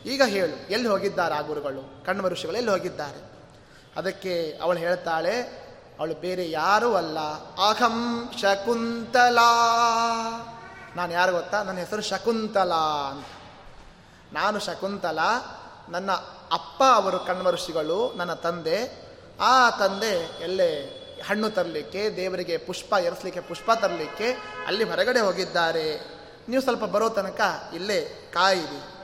ಈಗ ಹೇಳು, ಎಲ್ಲಿ ಹೋಗಿದ್ದಾರೆ ಆ ಗುರುಗಳು? ಕಣ್ಮ ಋಷಿಗಳು ಎಲ್ಲಿ ಹೋಗಿದ್ದಾರೆ? ಅದಕ್ಕೆ ಅವಳು ಹೇಳ್ತಾಳೆ, ಅವಳು ಬೇರೆ ಯಾರೂ ಅಲ್ಲ. ಅಹಂ ಶಕುಂತಲಾ. ನಾನು ಯಾರು ಗೊತ್ತಾ? ನನ್ನ ಹೆಸರು ಶಕುಂತಲಾ ಅಂತ. ನಾನು ಶಕುಂತಲಾ, ನನ್ನ ಅಪ್ಪ ಅವರು ಕಣ್ವ ಋಷಿಗಳು, ನನ್ನ ತಂದೆ ಆ ತಂದೆ ಎಲ್ಲೇ ಹಣ್ಣು ತರಲಿಕ್ಕೆ, ದೇವರಿಗೆ ಪುಷ್ಪ ಎರಸಲಿಕ್ಕೆ, ಪುಷ್ಪ ತರಲಿಕ್ಕೆ ಅಲ್ಲಿ ಹೊರಗಡೆ ಹೋಗಿದ್ದಾರೆ. ನೀವು ಸ್ವಲ್ಪ ಬರೋ ತನಕ ಇಲ್ಲೇ ಕಾಯಿರಿ.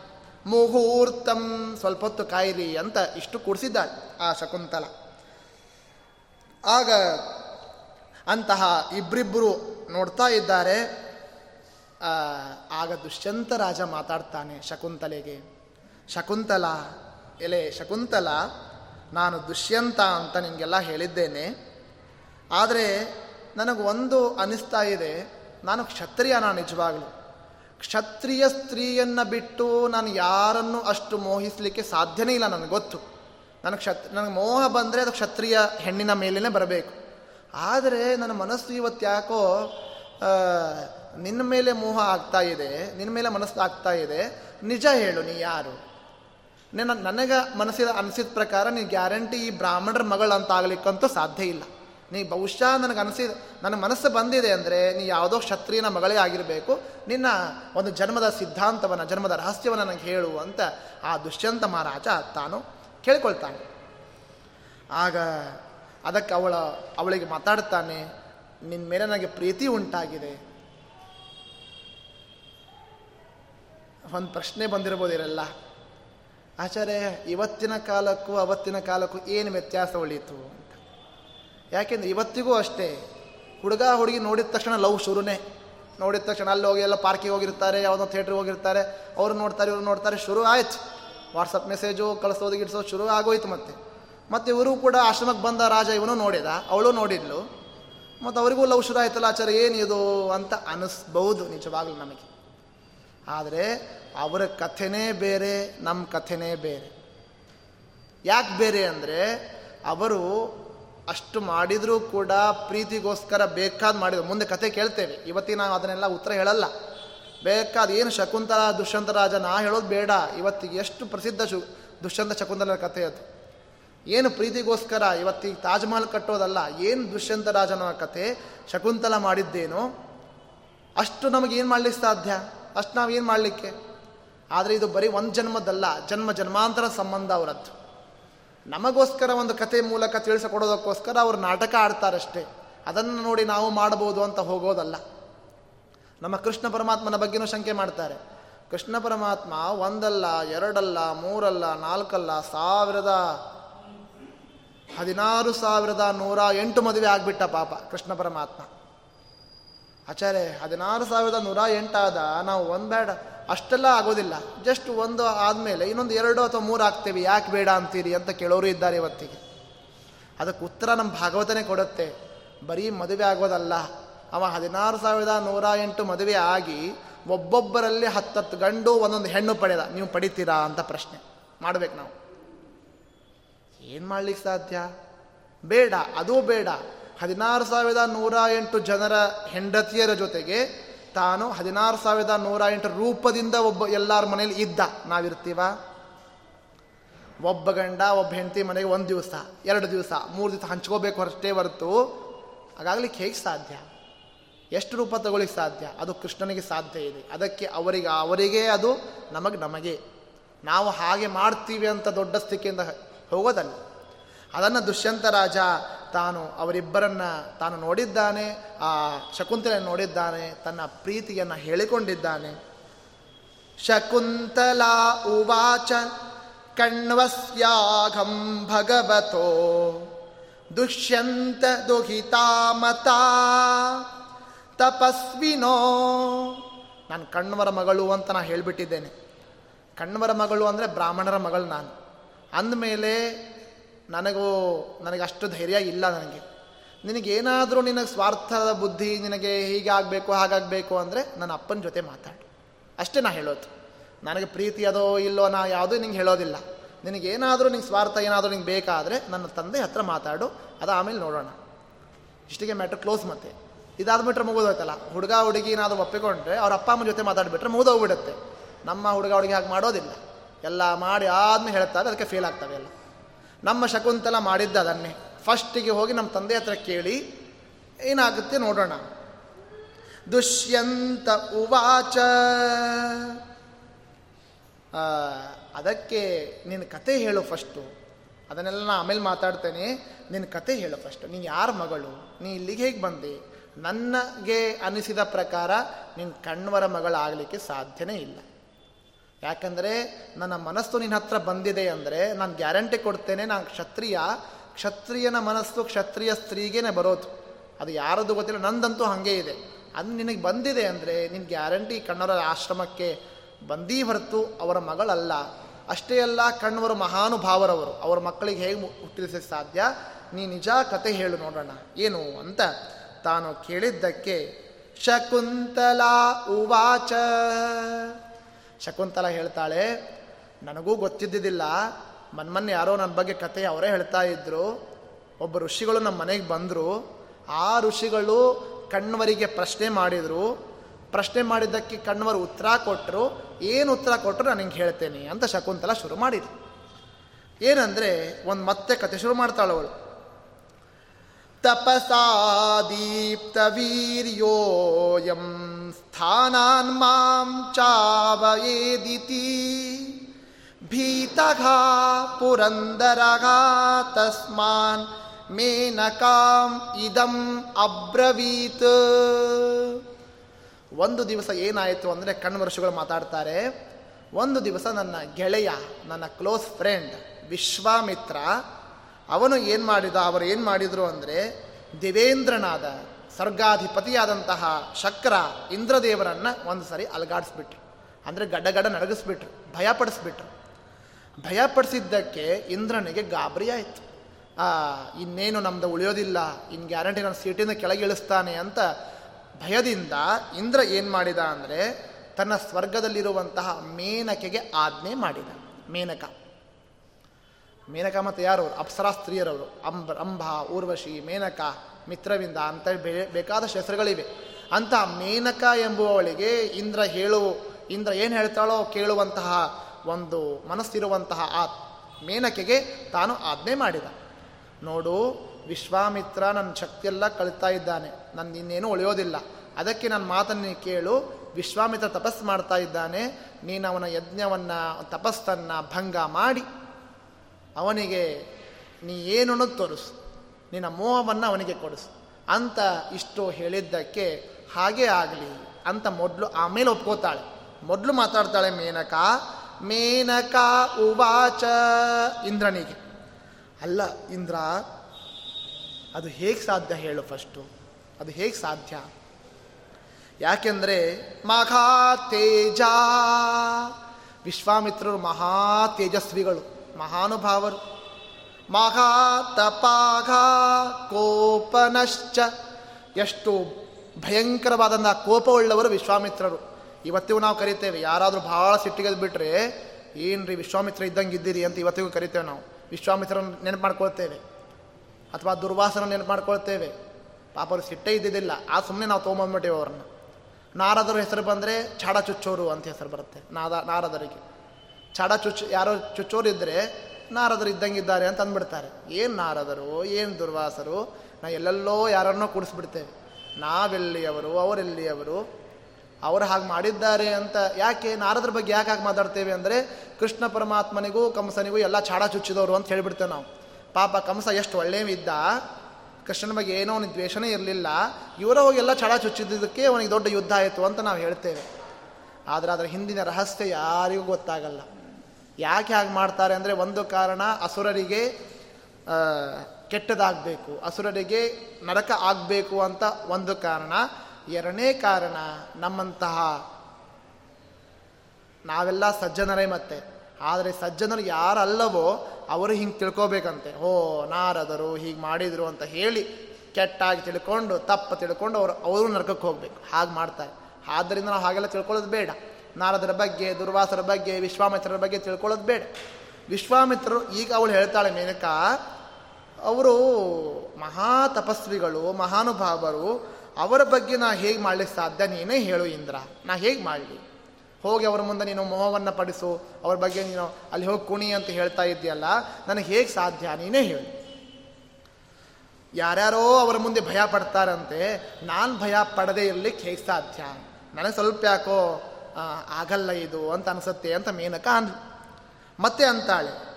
ಮುಹೂರ್ತಂ ಸ್ವಲ್ಪ ಹೊತ್ತು ಕಾಯಿರಿ ಅಂತ ಇಷ್ಟು ಕೂಡಿಸಿದ್ದಾಳೆ ಆ ಶಕುಂತಲ. ಆಗ ಅಂತಹ ಇಬ್ಬರಿಬ್ಬರು ನೋಡ್ತಾ ಇದ್ದಾರೆ. ಆಗ ದುಷ್ಯಂತ ರಾಜ ಮಾತಾಡ್ತಾನೆ ಶಕುಂತಲೆಗೆ. ಶಕುಂತಲ, ಎಲೆ ಶಕುಂತಲ ನಾನು ದುಷ್ಯಂತ ಅಂತ ನಿಮಗೆಲ್ಲ ಹೇಳಿದ್ದೇನೆ. ಆದರೆ ನನಗೆ ಒಂದು ಅನಿಸ್ತಾ ಇದೆ. ನಾನು ಕ್ಷತ್ರಿಯ ನಾನು ನಿಜವಾಗ್ಲು. ಕ್ಷತ್ರಿಯ ಸ್ತ್ರೀಯನ್ನು ಬಿಟ್ಟು ನಾನು ಯಾರನ್ನು ಅಷ್ಟು ಮೋಹಿಸಲಿಕ್ಕೆ ಸಾಧ್ಯನೇ ಇಲ್ಲ ನನಗೆ ಗೊತ್ತು. ನನಗೆ ಕ್ಷತ್, ನನಗೆ ಮೋಹ ಬಂದರೆ ಅದು ಕ್ಷತ್ರಿಯ ಹೆಣ್ಣಿನ ಮೇಲೇ ಬರಬೇಕು. ಆದರೆ ನನ್ನ ಮನಸ್ಸು ಇವತ್ತು ಯಾಕೋ ನಿನ್ನ ಮೇಲೆ ಮೋಹ ಆಗ್ತಾ ಇದೆ, ನಿನ್ನ ಮೇಲೆ ಮನಸ್ಸು ಆಗ್ತಾ ಇದೆ. ನಿಜ ಹೇಳು, ನೀ ಯಾರು? ನಿನ್ನ ನನಗೆ ಮನಸ್ಸಿದ ಅನಿಸಿದ ಪ್ರಕಾರ ನೀ ಗ್ಯಾರಂಟಿ ಈ ಬ್ರಾಹ್ಮಣರ ಮಗಳಂತಾಗಲಿಕ್ಕಂತೂ ಸಾಧ್ಯ ಇಲ್ಲ. ನೀ ಬಹುಶಃ ನನಗೆ ಅನಿಸಿದ, ನನ್ನ ಮನಸ್ಸು ಬಂದಿದೆ ಅಂದರೆ ನೀ ಯಾವುದೋ ಕ್ಷತ್ರಿಯನ ಮಗಳೇ ಆಗಿರಬೇಕು. ನಿನ್ನ ಒಂದು ಜನ್ಮದ ಸಿದ್ಧಾಂತವನ್ನು, ಜನ್ಮದ ರಹಸ್ಯವನ್ನು ನನಗೆ ಹೇಳು ಅಂತ ಆ ದುಷ್ಯಂತ ಮಹಾರಾಜ ತಾನು ಕೇಳಿಕೊಳ್ತಾನೆ. ಆಗ ಅದಕ್ಕೆ ಅವಳ, ಅವಳಿಗೆ ಮಾತಾಡ್ತಾನೆ ನಿನ್ನ ಮೇಲೆ ನನಗೆ ಪ್ರೀತಿ ಉಂಟಾಗಿದೆ. ಒಂದು ಪ್ರಶ್ನೆ ಬಂದಿರ್ಬೋದಿರಲ್ಲ. ಆಚಾರ್ಯ, ಇವತ್ತಿನ ಕಾಲಕ್ಕೂ ಅವತ್ತಿನ ಕಾಲಕ್ಕೂ ಏನು ವ್ಯತ್ಯಾಸ ಉಳಿಯಿತು ಅಂತ. ಯಾಕೆಂದ್ರೆ ಇವತ್ತಿಗೂ ಅಷ್ಟೇ. ಹುಡುಗ ಹುಡುಗಿ ನೋಡಿದ ತಕ್ಷಣ ಲವ್ ಶುರುನೇ. ನೋಡಿದ ತಕ್ಷಣ ಅಲ್ಲಿ ಹೋಗಿ ಎಲ್ಲ ಪಾರ್ಕಿಗೆ ಹೋಗಿರ್ತಾರೆ, ಯಾವುದೋ ಥಿಯೇಟ್ರಿಗೆ ಹೋಗಿರ್ತಾರೆ. ಅವ್ರು ನೋಡ್ತಾರೆ, ಇವ್ರು ನೋಡ್ತಾರೆ, ಶುರು ಆಯ್ತು. ವಾಟ್ಸಪ್ ಮೆಸೇಜು ಕಳಿಸೋದು ಗಿಡಿಸೋದು ಶುರು ಆಗೋಯ್ತು ಮತ್ತೆ. ಮತ್ತೆ ಇವರು ಕೂಡ ಆಶ್ರಮಕ್ಕೆ ಬಂದ ರಾಜ ಇವನು ನೋಡಿದ, ಅವಳು ನೋಡಿದ್ಲು. ಮತ್ತು ಅವರಿಗೂ ಲವ್ ಶುರು ಆಯ್ತಲ್ಲ ಆಚಾರ ಏನಿದು ಅಂತ ಅನಿಸ್ಬಹುದು ನಿಜವಾಗ್ಲೂ ನಮಗೆ. ಆದರೆ ಅವರ ಕಥೆನೇ ಬೇರೆ ನಮ್ಮ ಕಥೆನೇ ಬೇರೆ. ಯಾಕೆ ಬೇರೆ ಅಂದರೆ ಅವರು ಅಷ್ಟು ಮಾಡಿದರೂ ಕೂಡ ಪ್ರೀತಿಗೋಸ್ಕರ ಬೇಕಾದ ಮಾಡಿದ್ರು. ಮುಂದೆ ಕಥೆ ಕೇಳ್ತೇವೆ. ಇವತ್ತಿನ ನಾವು ಅದನ್ನೆಲ್ಲ ಉತ್ತರ ಹೇಳಲ್ಲ. ಬೇಕಾದ ಏನು ಶಕುಂತಲ, ದುಷ್ಯಂತ ರಾಜ, ನಾ ಹೇಳೋದು ಬೇಡ. ಇವತ್ತಿಗೆ ಎಷ್ಟು ಪ್ರಸಿದ್ಧ ಶು, ದುಷ್ಯಂತ ಶಕುಂತಲ ಕಥೆ ಅದು. ಏನು ಪ್ರೀತಿಗೋಸ್ಕರ ಇವತ್ತಿಗೆ ತಾಜ್ ಮಹಲ್ ಕಟ್ಟೋದಲ್ಲ, ಏನು ದುಷ್ಯಂತ ರಾಜನ ಕಥೆ ಶಕುಂತಲ ಮಾಡಿದ್ದೇನು ಅಷ್ಟು ನಮಗೇನು ಮಾಡಲಿಕ್ಕೆ ಸಾಧ್ಯ? ಅಷ್ಟು ನಾವೇನು ಮಾಡಲಿಕ್ಕೆ? ಆದರೆ ಇದು ಬರೀ ಒಂದು ಜನ್ಮದಲ್ಲ, ಜನ್ಮ ಜನ್ಮಾಂತರ ಸಂಬಂಧ ಅವರದ್ದು. ನಮಗೋಸ್ಕರ ಒಂದು ಕತೆ ಮೂಲಕ ತಿಳಿಸಿಕೊಡೋದಕ್ಕೋಸ್ಕರ ಅವರು ನಾಟಕ ಆಡ್ತಾರಷ್ಟೇ. ಅದನ್ನು ನೋಡಿ ನಾವು ಮಾಡಬಹುದು ಅಂತ ಹೋಗೋದಲ್ಲ. ನಮ್ಮ ಕೃಷ್ಣ ಪರಮಾತ್ಮನ ಬಗ್ಗೆನೂ ಶಂಕೆ ಮಾಡ್ತಾರೆ. ಕೃಷ್ಣ ಪರಮಾತ್ಮ ಒಂದಲ್ಲ, ಎರಡಲ್ಲ, ಮೂರಲ್ಲ, ನಾಲ್ಕಲ್ಲ, ಸಾವಿರದ ಹದಿನಾರು ಸಾವಿರದ ನೂರ ಎಂಟು ಮದುವೆ ಆಗಿಬಿಟ್ಟ ಪಾಪ ಕೃಷ್ಣ ಪರಮಾತ್ಮ. ಆಚಾರ್ಯ, ಹದಿನಾರು ಸಾವಿರದ ನೂರ ಎಂಟಾದ ನಾವು ಒಂದು ಬೇಡ ಅಷ್ಟೆಲ್ಲ ಆಗೋದಿಲ್ಲ. ಜಸ್ಟ್ ಒಂದು ಆದಮೇಲೆ ಇನ್ನೊಂದು ಎರಡು ಅಥವಾ ಮೂರು ಆಗ್ತೇವೆ. ಯಾಕೆ ಬೇಡ ಅಂತೀರಿ ಅಂತ ಕೇಳೋರು ಇದ್ದಾರೆ ಇವತ್ತಿಗೆ. ಅದಕ್ಕೆ ಉತ್ತರ ನಮ್ಮ ಭಾಗವತನೇ ಕೊಡುತ್ತೆ. ಬರೀ ಮದುವೆ ಆಗೋದಲ್ಲ. ಅವ ಹದಿನಾರು ಸಾವಿರದ ನೂರ ಎಂಟು ಮದುವೆ ಆಗಿ ಒಬ್ಬೊಬ್ಬರಲ್ಲಿ ಹತ್ತತ್ತು ಗಂಡು ಒಂದೊಂದು ಹೆಣ್ಣು ಪಡೆದ. ನೀವು ಪಡಿತೀರಾ ಅಂತ ಪ್ರಶ್ನೆ. ಮಾಡ್ಬೇಕು ನಾವು. ಏನು ಮಾಡ್ಲಿಕ್ಕೆ ಸಾಧ್ಯ? ಬೇಡ, ಅದೂ ಬೇಡ. ಹದಿನಾರು ಸಾವಿರದ ನೂರ ಎಂಟು ಜನರ ಹೆಂಡತಿಯರ ಜೊತೆಗೆ ತಾನು ಹದಿನಾರು ಸಾವಿರದ ನೂರ ಎಂಟು ರೂಪದಿಂದ ಒಬ್ಬ ಎಲ್ಲರ ಮನೇಲಿ ಇದ್ದ. ನಾವಿರ್ತೀವ? ಒಬ್ಬ ಗಂಡ, ಒಬ್ಬ ಹೆಂಡತಿ ಮನೆಗೆ ಒಂದು ದಿವಸ, ಎರಡು ದಿವಸ, ಮೂರು ದಿವಸ ಹಂಚ್ಕೋಬೇಕು ಅಷ್ಟೇ ಹೊರತು ಹಾಗಾಗ್ಲಿಕ್ಕೆ ಹೇಗೆ ಸಾಧ್ಯ? ಎಷ್ಟು ರೂಪ ತಗೊಳ್ಳಿಕ್ಕೆ ಸಾಧ್ಯ? ಅದು ಕೃಷ್ಣನಿಗೆ ಸಾಧ್ಯ ಇದೆ. ಅದಕ್ಕೆ ಅವರಿಗೆ ಅವರಿಗೆ ಅದು ನಮಗೆ ನಮಗೆ. ನಾವು ಹಾಗೆ ಮಾಡ್ತೀವಿ ಅಂತ ದೊಡ್ಡ ಸ್ಥಿತಿಯಿಂದ ಹೋಗೋದಲ್ಲ. ಅದನ್ನು ದುಷ್ಯಂತ ರಾಜ ತಾನು ಅವರಿಬ್ಬರನ್ನು ತಾನು ನೋಡಿದ್ದಾನೆ, ಆ ಶಕುಂತಲೆಯನ್ನು ನೋಡಿದ್ದಾನೆ, ತನ್ನ ಪ್ರೀತಿಯನ್ನು ಹೇಳಿಕೊಂಡಿದ್ದಾನೆ. ಶಕುಂತಲಾ ಉವಾಚ, ಕಣ್ವಸ್ಯಾಘಂ ಭಗವತೋ, ದುಷ್ಯಂತ ದುಹಿತಾಮತಾ, ತಪಸ್ವಿನೋ. ನಾನು ಕಣ್ವರ ಮಗಳು ಅಂತ ನಾನು ಹೇಳಿಬಿಟ್ಟಿದ್ದೇನೆ. ಕಣ್ವರ ಮಗಳು ಅಂದರೆ ಬ್ರಾಹ್ಮಣರ ಮಗಳು ನಾನು. ಅಂದಮೇಲೆ ನನಗೂ ನನಗೆ ಅಷ್ಟು ಧೈರ್ಯ ಇಲ್ಲ ನನಗೆ. ನಿನಗೇನಾದರೂ ನಿನಗೆ ಸ್ವಾರ್ಥದ ಬುದ್ಧಿ ನಿನಗೆ ಹೀಗೆ ಆಗಬೇಕು ಹಾಗಾಗಬೇಕು ಅಂದರೆ ನನ್ನ ಅಪ್ಪನ ಜೊತೆ ಮಾತಾಡು. ಅಷ್ಟೇ ನಾ ಹೇಳೋದು. ನನಗೆ ಪ್ರೀತಿ ಅದೋ ಇಲ್ಲೋ ನಾ ಯಾವುದೂ ನಿಂಗೆ ಹೇಳೋದಿಲ್ಲ. ನಿನಗೇನಾದರೂ ನಿಂಗೆ ಸ್ವಾರ್ಥ ಏನಾದರೂ ನಿಂಗೆ ಬೇಕಾದರೆ ನನ್ನ ತಂದೆ ಹತ್ರ ಮಾತಾಡು ಅದು ಆಮೇಲೆ ನೋಡೋಣ. ಇಷ್ಟಿಗೆ ಮ್ಯಾಟ್ರ್ ಕ್ಲೋಸ್ ಮತ್ತೆ. ಇದಾದ್ಬಿಟ್ರೆ ಮುಗಿದೋಯ್ತಲ್ಲ. ಹುಡುಗ ಹುಡುಗಿ ಏನಾದರೂ ಒಪ್ಪಿಕೊಂಡ್ರೆ ಅವ್ರ ಅಪ್ಪ ಅಮ್ಮ ಜೊತೆ ಮಾತಾಡಿಬಿಟ್ರೆ ಮುಗಿದೋಗ್ಬಿಡುತ್ತೆ. ನಮ್ಮ ಹುಡುಗ ಹುಡುಗಿ ಹಾಗೆ ಮಾಡೋದಿಲ್ಲ. ಎಲ್ಲ ಮಾಡಿ ಆದ್ಮೇಲೆ ಹೇಳ್ತಾರೆ, ಅದಕ್ಕೆ ಫೇಲ್ ಆಗ್ತವೆ ಎಲ್ಲ. ನಮ್ಮ ಶಕುಂತಲ ಮಾಡಿದ್ದ ಅದನ್ನೇ. ಫಸ್ಟಿಗೆ ಹೋಗಿ ನಮ್ಮ ತಂದೆ ಹತ್ರ ಕೇಳಿ, ಏನಾಗುತ್ತೆ ನೋಡೋಣ. ದುಷ್ಯಂತ ಉವಾಚ. ಅದಕ್ಕೆ ನಿನ್ನ ಕತೆ ಹೇಳು ಫಸ್ಟು. ಅದನ್ನೆಲ್ಲ ನಾನು ಆಮೇಲೆ ಮಾತಾಡ್ತೇನೆ. ನಿನ್ನ ಕತೆ ಹೇಳು ಫಸ್ಟು. ನೀನು ಯಾರ ಮಗಳು? ನೀ ಇಲ್ಲಿಗೆ ಹೇಗೆ ಬಂದೆ? ನನಗೆ ಅನಿಸಿದ ಪ್ರಕಾರ ನಿನ್ನ ಕಣ್ವರ ಮಗಳಾಗಲಿಕ್ಕೆ ಸಾಧ್ಯನೇ ಇಲ್ಲ. ಯಾಕಂದರೆ ನನ್ನ ಮನಸ್ಸು ನಿನ್ನ ಹತ್ರ ಬಂದಿದೆ ಅಂದರೆ ನಾನು ಗ್ಯಾರಂಟಿ ಕೊಡ್ತೇನೆ, ನಾನು ಕ್ಷತ್ರಿಯ. ಕ್ಷತ್ರಿಯನ ಮನಸ್ಸು ಕ್ಷತ್ರಿಯ ಸ್ತ್ರೀಗೇನೆ ಬರೋದು. ಅದು ಯಾರದು ಗೊತ್ತಿಲ್ಲ, ನಂದಂತೂ ಹಾಗೆ ಇದೆ. ಅದು ನಿನಗೆ ಬಂದಿದೆ ಅಂದರೆ ನಿನ್ನ ಗ್ಯಾರಂಟಿ ಕಣ್ಣವರ ಆಶ್ರಮಕ್ಕೆ ಬಂದೀ ಹೊರತು ಅವರ ಮಗಳಲ್ಲ. ಅಷ್ಟೇ ಅಲ್ಲ, ಕಣ್ಣವರು ಮಹಾನುಭಾವರವರು. ಅವರ ಮಕ್ಕಳಿಗೆ ಹೇಗೆ ಹುಟ್ಟಿಸ ಸಾಧ್ಯ? ನೀ ನಿಜ ಕತೆ ಹೇಳು ನೋಡೋಣ. ಏನು ಅಂತ ತಾನು ಕೇಳಿದ್ದಕ್ಕೆ ಶಕುಂತಲಾ ಉವಾಚ. ಶಕುಂತಲ ಹೇಳ್ತಾಳೆ, ನನಗೂ ಗೊತ್ತಿದ್ದಿದ್ದಿಲ್ಲ. ಮನ್ಮನ್ನೆ ಯಾರೋ ನನ್ನ ಬಗ್ಗೆ ಕತೆ ಅವರೇ ಹೇಳ್ತಾ ಇದ್ರು. ಒಬ್ಬ ಋಷಿಗಳು ನಮ್ಮ ಮನೆಗೆ ಬಂದರು. ಆ ಋಷಿಗಳು ಕಣ್ವರಿಗೆ ಪ್ರಶ್ನೆ ಮಾಡಿದರು. ಪ್ರಶ್ನೆ ಮಾಡಿದ್ದಕ್ಕೆ ಕಣ್ವರು ಉತ್ತರ ಕೊಟ್ಟರು ಏನು ಉತ್ತರ ಕೊಟ್ಟರು ನಾನು ಹಿಂಗೆ ಹೇಳ್ತೇನೆ ಅಂತ ಶಕುಂತಲ ಶುರು ಮಾಡಿದ್ರು ಏನಂದರೆ, ಒಂದು ಮತ್ತೆ ಕತೆ ಶುರು ಮಾಡ್ತಾಳವಳು ತಪಸಾ ವೀರ್ಯೋಯಂ ಸ್ಥಾನಾನ್ ಮಾಂ ಚಾವಯೇದಿತಿ ಭೀತಘಾ ಪುರಂದರಘಾ ತಸ್ಮಾನ್ ಮೇನಕಾಂ ಇದಂ ಅಬ್ರವೀತ್ ಒಂದು ದಿವಸ ಏನಾಯಿತು ಅಂದರೆ ಕಣ್ವರ್ಷಗಳು ಮಾತಾಡ್ತಾರೆ. ಒಂದು ದಿವಸ ನನ್ನ ಗೆಳೆಯ, ನನ್ನ ಕ್ಲೋಸ್ ಫ್ರೆಂಡ್ ವಿಶ್ವಾಮಿತ್ರ, ಅವನು ಏನು ಮಾಡಿದ, ಅವರು ಏನು ಮಾಡಿದರು ಅಂದರೆ ದೇವೇಂದ್ರನಾದ ಸರ್ಗಾಧಿಪತಿಯಾದಂತಹ ಶಕ್ರ ಇಂದ್ರದೇವರನ್ನು ಒಂದು ಸರಿ ಅಲಗಾಡಿಸ್ಬಿಟ್ರು. ಅಂದರೆ ಗಡ್ಡಗಡ ನಡಗಿಸ್ಬಿಟ್ರು, ಭಯ ನಡಗಿಸ್ಬಿಟ್ರು ಭಯಪಡಿಸ್ಬಿಟ್ರು ಭಯಪಡಿಸಿದ್ದಕ್ಕೆ ಇಂದ್ರನಿಗೆ ಗಾಬರಿ ಆಯಿತು. ಇನ್ನೇನು ನಮ್ದು ಉಳಿಯೋದಿಲ್ಲ ಇನ್ನು ಗ್ಯಾರಂಟಿ ನನ್ನ ಸೀಟಿಂದ ಕೆಳಗೆ ಇಳಿಸ್ತಾನೆ ಅಂತ ಭಯದಿಂದ ಇಂದ್ರ ಏನು ಮಾಡಿದ ಅಂದರೆ ತನ್ನ ಸ್ವರ್ಗದಲ್ಲಿರುವಂತಹ ಮೇನಕೆಗೆ ಆಜ್ಞೆ ಮಾಡಿದ. ಮೇನಕ. ಮೇನಕ ಮತ್ತು ಯಾರು ಅಪ್ಸರಾ ಸ್ತ್ರೀಯರವರು. ಅಂಬ ಅಂಬ, ಊರ್ವಶಿ, ಮೇನಕ. ಮಿತ್ರವಿಂದ ಅಂತ ಬೇಕಾದ ಶಸ್ತ್ರಗಳಿವೆ. ಅಂತ ಮೇನಕ ಎಂಬುವವಳಿಗೆ ಇಂದ್ರ ಹೇಳು, ಇಂದ್ರ ಏನು ಹೇಳ್ತಾಳೋ ಕೇಳುವಂತಹ ಒಂದು ಮನಸ್ಸಿರುವಂತಹ ಆ ಮೇನಕೆಗೆ ತಾನು ಆಜ್ಞೆ ಮಾಡಿದ. ನೋಡು, ವಿಶ್ವಾಮಿತ್ರ ನನ್ನ ಶಕ್ತಿಯೆಲ್ಲ ಕಳಿತಾ ಇದ್ದಾನೆ. ನನ್ನ ಇನ್ನೇನು ಉಳಿಯೋದಿಲ್ಲ. ಅದಕ್ಕೆ ನನ್ನ ಮಾತನ್ನು ಕೇಳು. ವಿಶ್ವಾಮಿತ್ರ ತಪಸ್ ಮಾಡ್ತಾ ಇದ್ದಾನೆ. ನೀನು ಅವನ ಯಜ್ಞವನ್ನು, ತಪಸ್ಸನ್ನು ಭಂಗ ಮಾಡಿ, ಅವನಿಗೆ ನೀ ಏನು ತೋರಿಸು. ನಿನ್ನ ಮೋಹವನ್ನು ಅವನಿಗೆ ಕೊಡಿಸು. ಅಂತ ಇಷ್ಟು ಹೇಳಿದ್ದಕ್ಕೆ ಹಾಗೆ ಆಗಲಿ ಅಂತ ಮೊದಲು ಆಮೇಲೆ ಒಪ್ಕೋತಾಳೆ. ಮೊದಲು ಮಾತಾಡ್ತಾಳೆ, ಮೇನಕ ಮೇನಕ ಉವಾಚ. ಇಂದ್ರನಿಗೆ, ಅಲ್ಲ ಇಂದ್ರ, ಅದು ಹೇಗೆ ಸಾಧ್ಯ ಹೇಳು ಫಸ್ಟು ಅದು ಹೇಗೆ ಸಾಧ್ಯ? ಯಾಕೆಂದರೆ ಮಹಾ ತೇಜ ವಿಶ್ವಾಮಿತ್ರರು ಮಹಾ ತೇಜಸ್ವಿಗಳು, ಮಹಾನುಭಾವರು. ಮಹಾ ತಪಾಘ ಕೋಪನಶ್ಚ. ಎಷ್ಟು ಭಯಂಕರವಾದಂಥ ಕೋಪವುಳ್ಳವರು ವಿಶ್ವಾಮಿತ್ರರು. ಇವತ್ತಿಗೂ ನಾವು ಕರಿತೇವೆ. ಯಾರಾದರೂ ಭಾಳ ಸಿಟ್ಟಿಗೆ ಬಿಟ್ಟರೆ ಏನ್ರಿ ವಿಶ್ವಾಮಿತ್ರ ಇದ್ದಂಗೆ ಇದ್ದೀರಿ ಅಂತ ಇವತ್ತಿಗೂ ಕರಿತೇವೆ ನಾವು. ವಿಶ್ವಾಮಿತ್ರನ ನೆನಪು ಮಾಡ್ಕೊಳ್ತೇವೆ. ಅಥವಾ ದುರ್ವಾಸನ ನೆನಪು ಮಾಡ್ಕೊಳ್ತೇವೆ. ಪಾಪರು ಸಿಟ್ಟೇ ಇದ್ದಿದ್ದಿಲ್ಲ. ಆ ಸುಮ್ಮನೆ ನಾವು ತೊಗೊಂಬಂದ್ಬಿಟ್ಟೇವೆ ಅವ್ರನ್ನ. ನಾರದರ ಹೆಸರು ಬಂದರೆ ಚಾಡ ಚುಚ್ಚೋರು ಅಂತ ಹೆಸರು ಬರುತ್ತೆ. ನಾದ ನಾರದರಿಗೆ. ಚಾಡ ಚುಚ್ಚ ಯಾರೋ ಚುಚ್ಚೋರು ಇದ್ದರೆ ನಾರದರು ಇದ್ದಂಗಿದ್ದಾರೆ ಅಂತ ಅಂದ್ಬಿಡ್ತಾರೆ. ಏನು ನಾರದರು? ಏನು ದುರ್ವಾಸರು? ನಾ ಎಲ್ಲೆಲ್ಲೋ ಯಾರನ್ನೋ ಕೂಡಿಸ್ಬಿಡ್ತೇವೆ. ನಾವೆಲ್ಲಿಯವರು? ಅವರೆಲ್ಲಿಯವರು? ಅವರು ಹಾಗೆ ಮಾಡಿದ್ದಾರೆ ಅಂತ ಯಾಕೆ? ನಾರದ್ರ ಬಗ್ಗೆ ಯಾಕೆ ಹಾಗೆ ಮಾತಾಡ್ತೇವೆ ಅಂದರೆ, ಕೃಷ್ಣ ಪರಮಾತ್ಮನಿಗೂ ಕಂಸನಿಗೂ ಎಲ್ಲ ಚಾಡ ಚುಚ್ಚಿದವರು ಅಂತ ಹೇಳಿಬಿಡ್ತೇವೆ ನಾವು. ಪಾಪ ಕಂಸ ಎಷ್ಟು ಒಳ್ಳೆಯವಿದ್ದ ಕೃಷ್ಣನ ಬಗ್ಗೆ ಏನೋ ಅವನಿಗೆ ದ್ವೇಷನೇ ಇರಲಿಲ್ಲ. ಇವರ ಹೋಗೆಲ್ಲ ಛಡ ಚುಚ್ಚಿದ್ದಕ್ಕೆ ಅವನಿಗೆ ದೊಡ್ಡ ಯುದ್ಧ ಆಯಿತು ಅಂತ ನಾವು ಹೇಳ್ತೇವೆ. ಆದರೆ ಅದರ ಹಿಂದಿನ ರಹಸ್ಯ ಯಾರಿಗೂ ಗೊತ್ತಾಗಲ್ಲ. ಯಾಕೆ ಹಾಗೆ ಮಾಡ್ತಾರೆ ಅಂದರೆ ಒಂದು ಕಾರಣ ಅಸುರರಿಗೆ ಕೆಟ್ಟದಾಗಬೇಕು. ಅಸುರರಿಗೆ ನರಕ ಆಗಬೇಕು ಅಂತ ಒಂದು ಕಾರಣ. ಎರಡನೇ ಕಾರಣ, ನಮ್ಮಂತಹ ನಾವೆಲ್ಲ ಸಜ್ಜನರೇ ಮತ್ತೆ. ಆದರೆ ಸಜ್ಜನರು ಯಾರಲ್ಲವೋ ಅವರು ಹಿಂಗೆ ತಿಳ್ಕೋಬೇಕಂತೆ. ಓ ನಾರದರು ಹೀಗೆ ಮಾಡಿದರು ಅಂತ ಹೇಳಿ ಕೆಟ್ಟಾಗಿ ತಿಳ್ಕೊಂಡು, ತಪ್ಪು ತಿಳ್ಕೊಂಡು ಅವರು ಅವರು ನರಕಕ್ಕೆ ಹೋಗಬೇಕು. ಹಾಗೆ ಮಾಡ್ತಾರೆ. ಆದ್ದರಿಂದ ನಾವು ಹಾಗೆಲ್ಲ ತಿಳ್ಕೊಳ್ಳೋದು ಬೇಡ. ನಾರದರ ಬಗ್ಗೆ, ದುರ್ವಾಸರ ಬಗ್ಗೆ, ವಿಶ್ವಾಮಿತ್ರರ ಬಗ್ಗೆ ತಿಳ್ಕೊಳ್ಳೋದು ಬೇಡ. ವಿಶ್ವಾಮಿತ್ರರು ಈಗ ಅವಳು ಹೇಳ್ತಾಳೆ ಮೇನಕ, ಅವರು ಮಹಾ ತಪಸ್ವಿಗಳು ಮಹಾನುಭಾವರು, ಅವರ ಬಗ್ಗೆ ನಾ ಹೇಗೆ ಮಾಡಲಿಕ್ಕೆ ಸಾಧ್ಯ ನೀನೇ ಹೇಳು ಇಂದ್ರ. ನಾ ಹೇಗೆ ಮಾಡಲಿ? ಹೋಗಿ ಅವರ ಮುಂದೆ ನೀನು ಮೋಹವನ್ನು ಪಡಿಸು, ಅವ್ರ ಬಗ್ಗೆ ನೀನು ಅಲ್ಲಿ ಹೋಗಿ ಕುಣಿ ಅಂತ ಹೇಳ್ತಾ ಇದ್ದೀಯಲ್ಲ, ನನಗೆ ಹೇಗೆ ಸಾಧ್ಯ ನೀನೇ ಹೇಳು. ಯಾರ್ಯಾರೋ ಅವರ ಮುಂದೆ ಭಯ ಪಡ್ತಾರಂತೆ, ನಾನು ಭಯ ಪಡದೇ ಇರಲಿಕ್ಕೆ ಹೇಗೆ ಸಾಧ್ಯ? ನನಗೆ ಸ್ವಲ್ಪ ಯಾಕೋ ಆಗಲ್ಲ ಇದು ಅಂತ ಅನಿಸುತ್ತೆ ಅಂತ ಮೇನಕ ಅಂದ್ಲು. ಮತ್ತೆ ಅಂತಾಳೆ,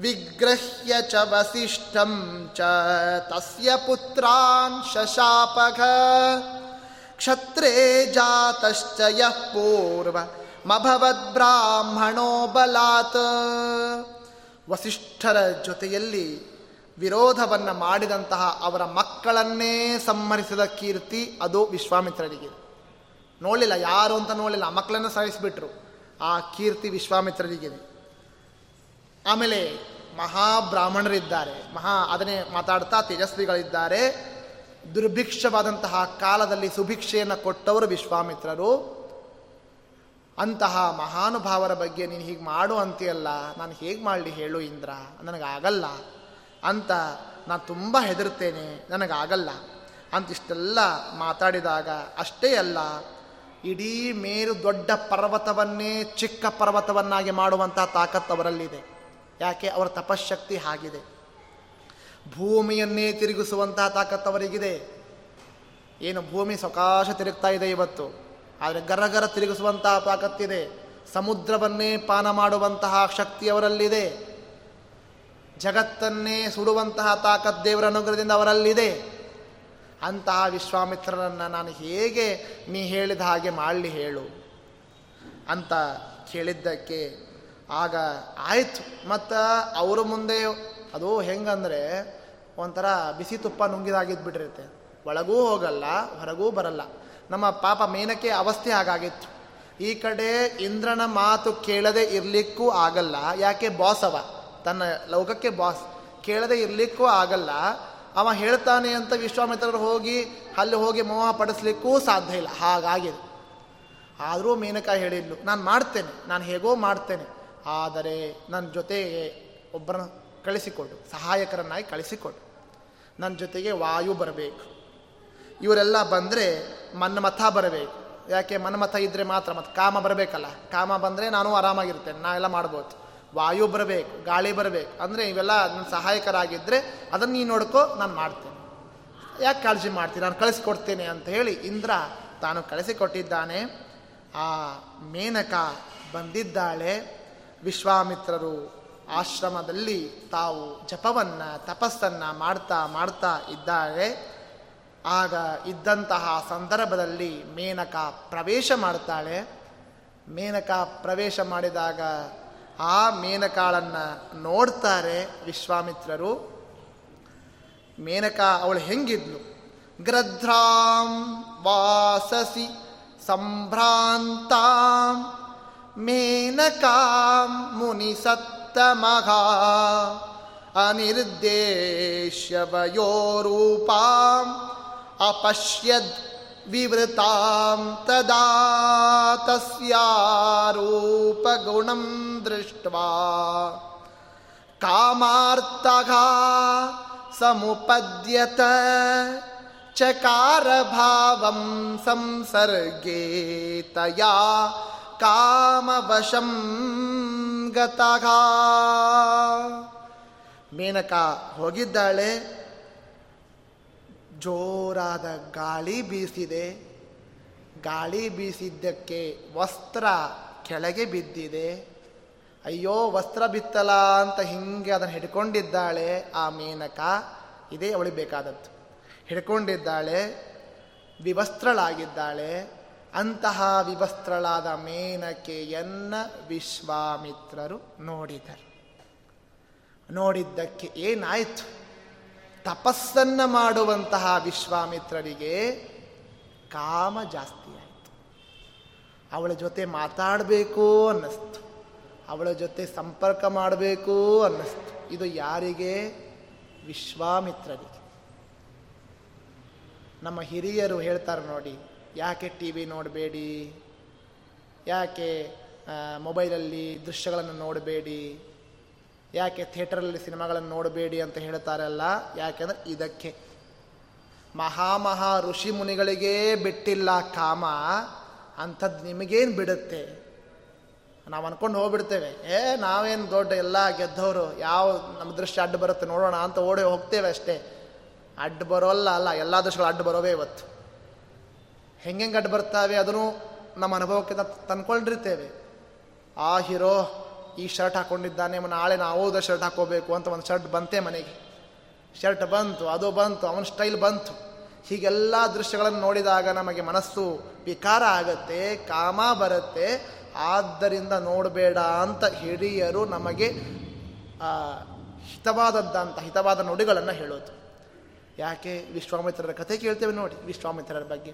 ವಿಗ್ರಹ್ಯ ಚ ವಸಿಷ್ಠಂ ಚ, ತಸ್ಯ ಪುತ್ರಾನ್ ಶಶಾಪಘ, ಕ್ಷತ್ರೇ ಜಾತಶ್ಚ ಪೂರ್ವ, ಮಭವದ್ ಬ್ರಾಹ್ಮಣೋ ಬಲಾತ್. ವಸಿಷ್ಠರ ಜೊತೆಯಲ್ಲಿ ವಿರೋಧವನ್ನು ಮಾಡಿದಂತಹ ಅವರ ಮಕ್ಕಳನ್ನೇ ಸಂಹರಿಸಿದ ಕೀರ್ತಿ ಅದು ವಿಶ್ವಾಮಿತ್ರರಿಗೆ ನೋಡಲಿಲ್ಲ, ಯಾರು ಅಂತ ನೋಡಲಿಲ್ಲ. ಮಕ್ಕಳನ್ನು ಸಾಯಿಸಿಬಿಟ್ರು. ಆ ಕೀರ್ತಿ ವಿಶ್ವಾಮಿತ್ರರಿಗಿದೆ ಆಮೇಲೆ ಮಹಾಬ್ರಾಹ್ಮಣರಿದ್ದಾರೆ. ಮಹಾ, ಅದನ್ನೇ ಮಾತಾಡ್ತಾ ತೇಜಸ್ವಿಗಳಿದ್ದಾರೆ. ದುರ್ಭಿಕ್ಷವಾದಂತಹ ಕಾಲದಲ್ಲಿ ಸುಭಿಕ್ಷೆಯನ್ನು ಕೊಟ್ಟವರು ವಿಶ್ವಾಮಿತ್ರರು. ಅಂತಹ ಮಹಾನುಭಾವರ ಬಗ್ಗೆ ನೀನು ಹೀಗೆ ಮಾಡು ಅಂತೀಯಲ್ಲ, ನಾನು ಹೇಗೆ ಮಾಡಲಿ ಹೇಳು ಇಂದ್ರ. ನನಗಾಗಲ್ಲ. ಅಂತ ನಾನು ತುಂಬ ಹೆದರ್ತೇನೆ. ನನಗಾಗಲ್ಲ. ಅಂತಿಷ್ಟೆಲ್ಲ ಮಾತಾಡಿದಾಗ ಅಷ್ಟೇ ಅಲ್ಲ ಇಡೀ ಮೇರು ದೊಡ್ಡ ಪರ್ವತವನ್ನೇ ಚಿಕ್ಕ ಪರ್ವತವನ್ನಾಗಿ ಮಾಡುವಂತಹ ತಾಕತ್ತು ಅವರಲ್ಲಿದೆ. ಯಾಕೆ? ಅವರ ತಪಶಕ್ತಿ ಹಾಗಿದೆ. ಭೂಮಿಯನ್ನೇ ತಿರುಗಿಸುವಂತಹ ತಾಕತ್ತು ಅವರಿಗಿದೆ. ಏನು? ಭೂಮಿ ಸಕಾಶ ತಿರುಗ್ತಾ ಇದೆ ಇವತ್ತು. ಆದರೆ ಗರಗರ ತಿರುಗಿಸುವಂತಹ ತಾಕತ್ತಿದೆ. ಸಮುದ್ರವನ್ನೇ ಪಾನ ಮಾಡುವಂತಹ ಶಕ್ತಿ ಅವರಲ್ಲಿದೆ. ಜಗತ್ತನ್ನೇ ಸುಡುವಂತಹ ತಾಕತ್ ದೇವರ ಅನುಗ್ರಹದಿಂದ ಅವರಲ್ಲಿದೆ. ಅಂತಹ ವಿಶ್ವಾಮಿತ್ರರನ್ನು ನಾನು ಹೇಗೆ ನೀ ಹೇಳಿದ ಹಾಗೆ ಮಾಡಲಿ ಹೇಳು ಅಂತ ಕೇಳಿದ್ದಕ್ಕೆ ಆಗ ಆಯಿತು. ಮತ್ತು ಅವರ ಮುಂದೆ ಅದು ಹೆಂಗಂದರೆ ಒಂಥರ ಬಿಸಿ ತುಪ್ಪ ನುಂಗಿದಾಗಿದ್ದು ಬಿಟ್ಟಿರುತ್ತೆ. ಒಳಗೂ ಹೋಗಲ್ಲ, ಹೊರಗೂ ಬರಲ್ಲ. ನಮ್ಮ ಪಾಪ ಮೇನಕ್ಕೆ ಅವಸ್ಥೆ ಹಾಗಾಗಿತ್ತು. ಈ ಕಡೆ ಇಂದ್ರನ ಮಾತು ಕೇಳದೆ ಇರಲಿಕ್ಕೂ ಆಗಲ್ಲ. ಯಾಕೆ? ಬಾಸ್ ಅವ. ತನ್ನ ಲೋಕಕ್ಕೆ ಬಾಸ್ ಕೇಳದೆ ಇರಲಿಕ್ಕೂ ಆಗಲ್ಲ. ಅವ ಹೇಳ್ತಾನೆ ಅಂತ ವಿಶ್ವಾಮಿತ್ರರು ಹೋಗಿ, ಅಲ್ಲಿ ಹೋಗಿ ಮೋಹ ಪಡಿಸ್ಲಿಕ್ಕೂ ಸಾಧ್ಯ ಇಲ್ಲ. ಹಾಗಾಗಿದೆ. ಆದರೂ ಮೇನಕ ಹೇಳಿದ್ಲು ನಾನು ಮಾಡ್ತೇನೆ, ನಾನು ಹೇಗೋ ಮಾಡ್ತೇನೆ. ಆದರೆ ನನ್ನ ಜೊತೆಗೆ ಒಬ್ಬರನ್ನು ಕಳಿಸಿಕೊಡು, ಸಹಾಯಕರನ್ನಾಗಿ ಕಳಿಸಿಕೊಡು. ನನ್ನ ಜೊತೆಗೆ ವಾಯು ಬರಬೇಕು. ಇವರೆಲ್ಲ ಬಂದರೆ ಮನ್ಮಥ ಬರಬೇಕು. ಯಾಕೆ ಮನ್ಮಥ ಇದ್ದರೆ ಮಾತ್ರ ಮತ್ತು ಕಾಮ ಬರಬೇಕಲ್ಲ? ಕಾಮ ಬಂದರೆ ನಾನು ಆರಾಮಾಗಿರ್ತೇನೆ ನಾ ಎಲ್ಲ ಮಾಡ್ಬೋದು. ವಾಯು ಬರಬೇಕು, ಗಾಳಿ ಬರಬೇಕು. ಅಂದರೆ ಇವೆಲ್ಲ ನನ್ನ ಸಹಾಯಕರಾಗಿದ್ದರೆ ಅದನ್ನು ನೀನು ನೋಡ್ಕೋ, ನಾನು ಮಾಡ್ತೇನೆ. ಯಾಕೆ ಕಾಳಜಿ ಮಾಡ್ತೀನಿ ನಾನು ಕಳಿಸಿಕೊಡ್ತೇನೆ ಅಂತ ಹೇಳಿ ಇಂದ್ರ ತಾನು ಕಳಿಸಿಕೊಟ್ಟಿದ್ದಾನೆ. ಆ ಮೇನಕ ಬಂದಿದ್ದಾಳೆ. ವಿಶ್ವಾಮಿತ್ರರು ಆಶ್ರಮದಲ್ಲಿ ತಾವು ಜಪವನ್ನು, ತಪಸ್ಸನ್ನು ಮಾಡ್ತಾ ಮಾಡ್ತಾ ಇದ್ದಾಳೆ. ಆಗ ಇದ್ದಂತಹ ಸಂದರ್ಭದಲ್ಲಿ ಮೇನಕ ಪ್ರವೇಶ ಮಾಡ್ತಾಳೆ. ಮೇನಕ ಪ್ರವೇಶ ಮಾಡಿದಾಗ ಆ ಮೇನಕಾಳನ್ನು ನೋಡ್ತಾರೆ ವಿಶ್ವಾಮಿತ್ರರು. ಮೇನಕಾ ಅವಳು ಹೆಂಗಿದ್ಲು? ಗ್ರಧ್ರಾಂ ವಾಸಸಿ ಸಂಭ್ರಾಂತಾಂ ಮೇನಕಾಂ ಮುನಿಸತ್ತಮಃ ಅನಿರ್ದೇಶ್ಯ ಅನಿರ್ದೇಶ್ಯವಯೋರೂಪಾಂ ಅಪಶ್ಯದ್ विवृतां तदा तस्यारूपगुणं दृष्ट्वा कामार्तः समुपद्यत चकारभावं संसर्गे तया ಕಾಮವಶಂ ಗತಃ ಮೇನಕ ಹೋಗಿದ್ದಾಳೆ ಜೋರಾದ ಗಾಳಿ ಬೀಸಿದೆ. ಗಾಳಿ ಬೀಸಿದ್ದಕ್ಕೆ ವಸ್ತ್ರ ಕೆಳಗೆ ಬಿದ್ದಿದೆ. ಅಯ್ಯೋ, ವಸ್ತ್ರ ಬಿತ್ತಲ ಅಂತ ಹಿಂಗೆ ಅದನ್ನು ಹಿಡ್ಕೊಂಡಿದ್ದಾಳೆ ಆ ಮೇನಕ. ಇದೇ ಅವಳಿಗೆ ಬೇಕಾದದ್ದು. ಹಿಡ್ಕೊಂಡಿದ್ದಾಳೆ, ವಿವಸ್ತ್ರಳಾಗಿದ್ದಾಳೆ. ಅಂತಹ ವಿವಸ್ತ್ರಳಾದ ಮೇನಕೆಯನ್ನ ವಿಶ್ವಾಮಿತ್ರರು ನೋಡಿದರು. ನೋಡಿದ್ದಕ್ಕೆ ಏನಾಯಿತು? ತಪಸ್ಸನ್ನು ಮಾಡುವಂತಹ ವಿಶ್ವಾಮಿತ್ರರಿಗೆ ಕಾಮ ಜಾಸ್ತಿ ಆಯಿತು. ಅವಳ ಜೊತೆ ಮಾತಾಡಬೇಕು ಅನ್ನಿಸ್ತು. ಅವಳ ಜೊತೆ ಸಂಪರ್ಕ ಮಾಡಬೇಕು ಅನ್ನಿಸ್ತು. ಇದು ಯಾರಿಗೆ? ವಿಶ್ವಾಮಿತ್ರರಿಗೆ. ನಮ್ಮ ಹಿರಿಯರು ಹೇಳ್ತಾರೆ ನೋಡಿ, ಯಾಕೆ ಟಿ ವಿ ನೋಡಬೇಡಿ? ಯಾಕೆ ಮೊಬೈಲಲ್ಲಿ ದೃಶ್ಯಗಳನ್ನು ನೋಡಬೇಡಿ? ಯಾಕೆ ಥಿಯೇಟರಲ್ಲಿ ಸಿನಿಮಾಗಳನ್ನು ನೋಡಬೇಡಿ ಅಂತ ಹೇಳ್ತಾರಲ್ಲ? ಯಾಕೆಂದ್ರೆ ಇದಕ್ಕೆ. ಮಹಾಮಹಾ ಋಷಿ ಮುನಿಗಳಿಗೇ ಬಿಟ್ಟಿಲ್ಲ ಕಾಮ. ಅಂಥದ್ದು ನಿಮಗೇನು ಬಿಡುತ್ತೆ? ನಾವು ಅನ್ಕೊಂಡು ಹೋಗ್ಬಿಡ್ತೇವೆ. ಏ, ನಾವೇನು ದೊಡ್ಡ ಎಲ್ಲ ಗೆದ್ದವರು, ಯಾವ ನಮ್ಮ ದೃಶ್ಯ ಅಡ್ಡು ಬರುತ್ತೆ ನೋಡೋಣ ಅಂತ ಓಡಿ ಹೋಗ್ತೇವೆ ಅಷ್ಟೇ. ಅಡ್ಡು ಬರೋಲ್ಲ ಅಲ್ಲ, ಎಲ್ಲ ದೃಶ್ಯಗಳು ಅಡ್ಡು ಬರೋವೇ ಇವತ್ತು. ಹೆಂಗೆಂಗೆ ಅಡ್ಡು ಬರ್ತಾವೆ ಅದನ್ನು ನಮ್ಮ ಅನುಭವಕ್ಕೆ ತಂದ್ಕೊಂಡಿರ್ತೇವೆ. ಆ ಹೀರೋ ಈ ಶರ್ಟ್ ಹಾಕ್ಕೊಂಡಿದ್ದಾನೆ ನಾಳೆ ನಾವು ಶರ್ಟ್ ಹಾಕೋಬೇಕು ಅಂತ ಒಂದು ಶರ್ಟ್ ಬಂತೆ ಮನೆಗೆ. ಶರ್ಟ್ ಬಂತು, ಅದು ಬಂತು, ಅವನ ಸ್ಟೈಲ್ ಬಂತು. ಹೀಗೆಲ್ಲ ದೃಶ್ಯಗಳನ್ನು ನೋಡಿದಾಗ ನಮಗೆ ಮನಸ್ಸು ವಿಕಾರ ಆಗತ್ತೆ, ಕಾಮ ಬರುತ್ತೆ. ಆದ್ದರಿಂದ ನೋಡಬೇಡ ಅಂತ ಹಿರಿಯರು ನಮಗೆ ಹಿತವಾದದ್ದಂತ ಹಿತವಾದ ನುಡಿಗಳನ್ನು ಹೇಳೋದು. ಯಾಕೆ? ವಿಶ್ವಾಮಿತ್ರರ ಕಥೆ ಕೇಳ್ತೇವೆ ನೋಡಿ, ವಿಶ್ವಾಮಿತ್ರರ ಬಗ್ಗೆ.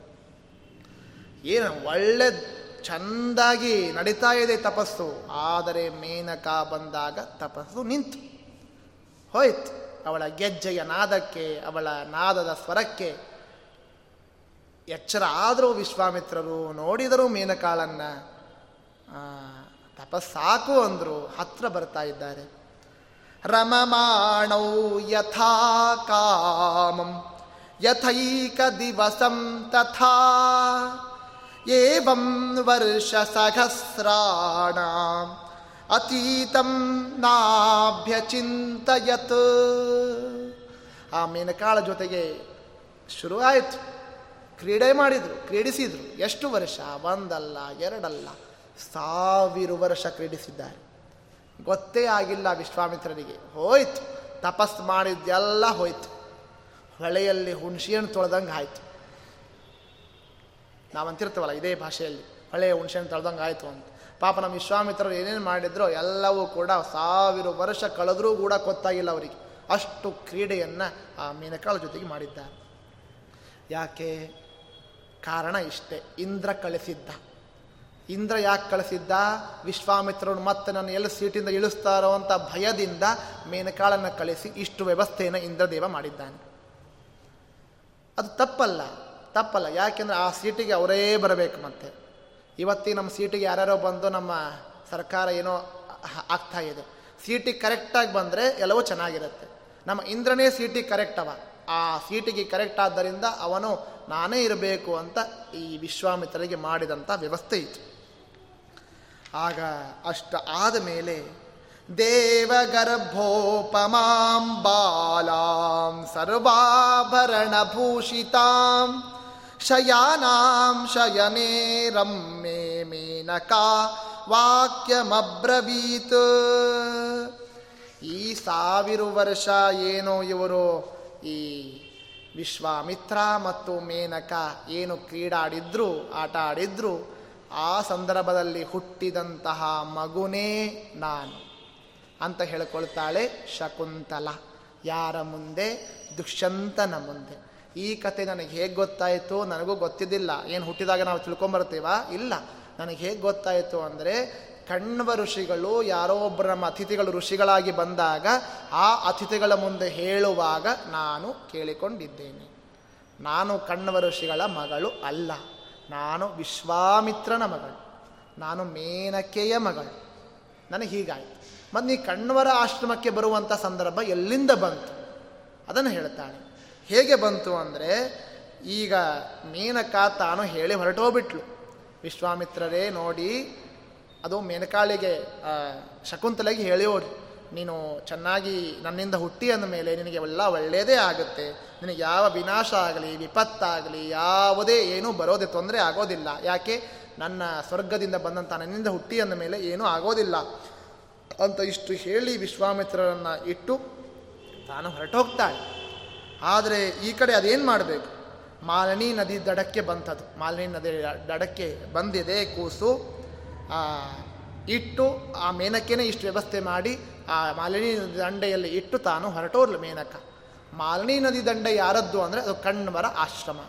ಏನು ಒಳ್ಳೆ ಚೆಂದಾಗಿ ನಡೀತಾ ಇದೆ ತಪಸ್ಸು. ಆದರೆ ಮೇನಕ ಬಂದಾಗ ತಪಸ್ಸು ನಿಂತು. ಹೋಯ್ತು. ಅವಳ ಗೆಜ್ಜೆಯ ನಾದಕ್ಕೆ, ಅವಳ ನಾದದ ಸ್ವರಕ್ಕೆ ಎಚ್ಚರ ಆದರೂ ವಿಶ್ವಾಮಿತ್ರರು ನೋಡಿದರೂ ಮೇನಕಾಳನ್ನ ತಪಸ್ಸಾಕು ಅಂದರು ಹತ್ರ ಬರ್ತಾ ಇದ್ದಾರೆ. ರಮಮಾಣೌ ಯಥಾ ಕಾಮಂ ಯಥೈಕ ದಿವಸಂ ತಥಾ ವರ್ಷ ಸಹಸ್ರಾಣ ಅತೀತಂ ನಾಭ್ಯಚಿಂತಯತ್ ಆ ಮೇನಕಾಳ ಜೊತೆಗೆ ಶುರುವಾಯಿತು. ಕ್ರೀಡೆ ಮಾಡಿದರು, ಕ್ರೀಡಿಸಿದರು. ಎಷ್ಟು ವರ್ಷ? ಒಂದಲ್ಲ, ಎರಡಲ್ಲ. ಸಾವಿರ ವರ್ಷ ಕ್ರೀಡಿಸಿದ್ದಾರೆ. ಗೊತ್ತೇ ಆಗಿಲ್ಲ ವಿಶ್ವಾಮಿತ್ರನಿಗೆ ಹೋಯ್ತು. ತಪಸ್ ಮಾಡಿದ್ದೆಲ್ಲ ಹೋಯ್ತು. ಹೊಳೆಯಲ್ಲಿ ಹುಣಸಿಯನ್ನು ತೊಳೆದಂಗೆ ಆಯಿತು ನಾವಂತಿರ್ತೀವಲ್ಲ ಇದೇ ಭಾಷೆಯಲ್ಲಿ. ಹಳೆಯ ಹುಣಸೆಯನ್ನು ತಳ್ದಂಗೆ ಆಯಿತು ಅಂತ. ಪಾಪ ನಮ್ಮ ವಿಶ್ವಾಮಿತ್ರರು ಏನೇನು ಮಾಡಿದ್ರೋ ಎಲ್ಲವೂ ಕೂಡ ಸಾವಿರ ವರ್ಷ ಕಳೆದರೂ ಕೂಡ ಗೊತ್ತಾಗಿಲ್ಲ ಅವರಿಗೆ. ಅಷ್ಟು ಕ್ರೀಡೆಯನ್ನು ಆ ಮೀನಕಾಳ ಜೊತೆಗೆ ಮಾಡಿದ್ದಾರೆ. ಯಾಕೆ? ಕಾರಣ ಇಷ್ಟೇ. ಇಂದ್ರ ಕಳಿಸಿದ್ದ. ಇಂದ್ರ ಯಾಕೆ ಕಳಿಸಿದ್ದ? ವಿಶ್ವಾಮಿತ್ರರು ಮತ್ತೆ ನನ್ನ ಎಲ್ಲ ಸೀಟಿಂದ ಇಳಿಸ್ತಾರೋ ಅಂತ ಭಯದಿಂದ ಮೇನಕಾಳನ್ನು ಕಳಿಸಿ ಇಷ್ಟು ವ್ಯವಸ್ಥೆಯನ್ನು ಇಂದ್ರದೇವ ಮಾಡಿದ್ದಾನೆ. ಅದು ತಪ್ಪಲ್ಲ. ತಪ್ಪಲ್ಲ. ಯಾಕೆಂದ್ರೆ ಆ ಸೀಟಿಗೆ ಅವರೇ ಬರಬೇಕು ಮತ್ತೆ. ಇವತ್ತಿಗೆ ನಮ್ಮ ಸೀಟಿಗೆ ಯಾರ್ಯಾರೋ ಬಂದು ನಮ್ಮ ಸರ್ಕಾರ ಏನೋ ಆಗ್ತಾ ಇದೆ. ಸೀಟಿಗೆ ಕರೆಕ್ಟಾಗಿ ಬಂದರೆ ಎಲ್ಲವೂ ಚೆನ್ನಾಗಿರುತ್ತೆ. ನಮ್ಮ ಇಂದ್ರನೇ ಸೀಟಿಗೆ ಕರೆಕ್ಟ್ ಅವ ಆ ಸೀಟಿಗೆ ಕರೆಕ್ಟ್ ಆದ್ದರಿಂದ ಅವನು ನಾನೇ ಇರಬೇಕು ಅಂತ ಈ ವಿಶ್ವಾಮಿತ್ರರಿಗೆ ಮಾಡಿದಂಥ ವ್ಯವಸ್ಥೆ ಇತ್ತು. ಆಗ ಅಷ್ಟ ಆದ ಮೇಲೆ ದೇವಗರ್ಭೋಪಮಾಂ ಬಾಲಾಂ ಸರ್ವಾಭರಣಭೂಷಿತಾಂ ಶಯಾನಾಂ ಶಯನೇ ರಮ್ಮೆ ಮೇನಕಾ ವಾಕ್ಯಮಬ್ರವೀತ್. ಈ ಸಾವಿರ ವರ್ಷ ಏನೋ ಇವರು? ಈ ವಿಶ್ವಾಮಿತ್ರ ಮತ್ತು ಮೇನಕ ಏನು ಕ್ರೀಡಾಡಿದ್ರು ಆಟ ಆಡಿದ್ರು ಆ ಸಂದರ್ಭದಲ್ಲಿ ಹುಟ್ಟಿದಂತಹ ಮಗುನೇ ನಾನು ಅಂತ ಹೇಳ್ಕೊಳ್ತಾಳೆ ಶಕುಂತಲ. ಯಾರ ಮುಂದೆ? ದುಷ್ಯಂತನ ಮುಂದೆ. ಈ ಕತೆ ನನಗೆ ಹೇಗೆ ಗೊತ್ತಾಯಿತು ನನಗೂ ಗೊತ್ತಿದ್ದಿಲ್ಲ. ಏನು ಹುಟ್ಟಿದಾಗ ನಾವು ತಿಳ್ಕೊಂಬರ್ತೀವ ಇಲ್ಲ. ನನಗೆ ಹೇಗೆ ಗೊತ್ತಾಯಿತು ಅಂದರೆ ಕಣ್ವ ಋಷಿಗಳು ಯಾರೋ ಒಬ್ಬರು ನಮ್ಮ ಅತಿಥಿಗಳು ಋಷಿಗಳಾಗಿ ಬಂದಾಗ ಆ ಅತಿಥಿಗಳ ಮುಂದೆ ಹೇಳುವಾಗ ನಾನು ಕೇಳಿಕೊಂಡಿದ್ದೇನೆ. ನಾನು ಕಣ್ವ ಋಷಿಗಳ ಮಗಳು ಅಲ್ಲ. ನಾನು ವಿಶ್ವಾಮಿತ್ರನ ಮಗಳು. ನಾನು ಮೇನಕೆಯ ಮಗಳು. ನನಗೆ ಹೀಗಾಯಿತು. ಮತ್ತು ನೀ ಕಣ್ವರ ಆಶ್ರಮಕ್ಕೆ ಬರುವಂಥ ಸಂದರ್ಭ ಎಲ್ಲಿಂದ ಬಂತು? ಅದನ್ನು ಹೇಳ್ತಾಳೆ ಹೇಗೆ ಬಂತು ಅಂದರೆ, ಈಗ ಮೇನಕ ತಾನು ಹೇಳಿ ಹೊರಟೋಗ್ಬಿಟ್ಲು. ವಿಶ್ವಾಮಿತ್ರರೇ ನೋಡಿ, ಅದು ಮೇನಕಾಳಿಗೆ ಶಕುಂತಲೆಗೆ ಹೇಳಿಯೋರು. ನೀನು ಚೆನ್ನಾಗಿ ನನ್ನಿಂದ ಹುಟ್ಟಿ ಅಂದ ಮೇಲೆ ನಿನಗೆ ಎಲ್ಲ ಒಳ್ಳೆಯದೇ ಆಗುತ್ತೆ. ನಿನಗೆ ಯಾವ ವಿನಾಶ ಆಗಲಿ ವಿಪತ್ತಾಗಲಿ ಯಾವುದೇ ಏನೂ ಬರೋದೇ ತೊಂದರೆ ಆಗೋದಿಲ್ಲ. ಯಾಕೆ? ನನ್ನ ಸ್ವರ್ಗದಿಂದ ಬಂದಂಥ ನನ್ನಿಂದ ಹುಟ್ಟಿ ಅಂದ ಮೇಲೆ ಏನೂ ಆಗೋದಿಲ್ಲ. ಅಂತ ಇಷ್ಟು ಹೇಳಿ ವಿಶ್ವಾಮಿತ್ರರನ್ನು ಇಟ್ಟು ತಾನು ಹೊರಟೋಗ್ತಾಳೆ. ಆದರೆ ಈ ಕಡೆ ಅದೇನು ಮಾಡಬೇಕು? ಮಾಲಿನಿ ನದಿ ದಡಕ್ಕೆ ಬಂತದು. ಮಾಲಿನಿ ನದಿ ದಡಕ್ಕೆ ಬಂದಿದೆ ಕೂಸು. ಇಟ್ಟು ಆ ಮೇನಕ್ಕೇನೆ ಇಷ್ಟು ವ್ಯವಸ್ಥೆ ಮಾಡಿ ಆ ಮಾಲಿನಿ ದಂಡೆಯಲ್ಲಿ ಇಟ್ಟು ತಾನು ಹೊರಟೋರ್ಲು ಮೇನಕ. ಮಾಲಿನಿ ನದಿ ದಂಡೆ ಯಾರದ್ದು ಅಂದರೆ ಅದು ಕಣ್ವರ ಆಶ್ರಮ.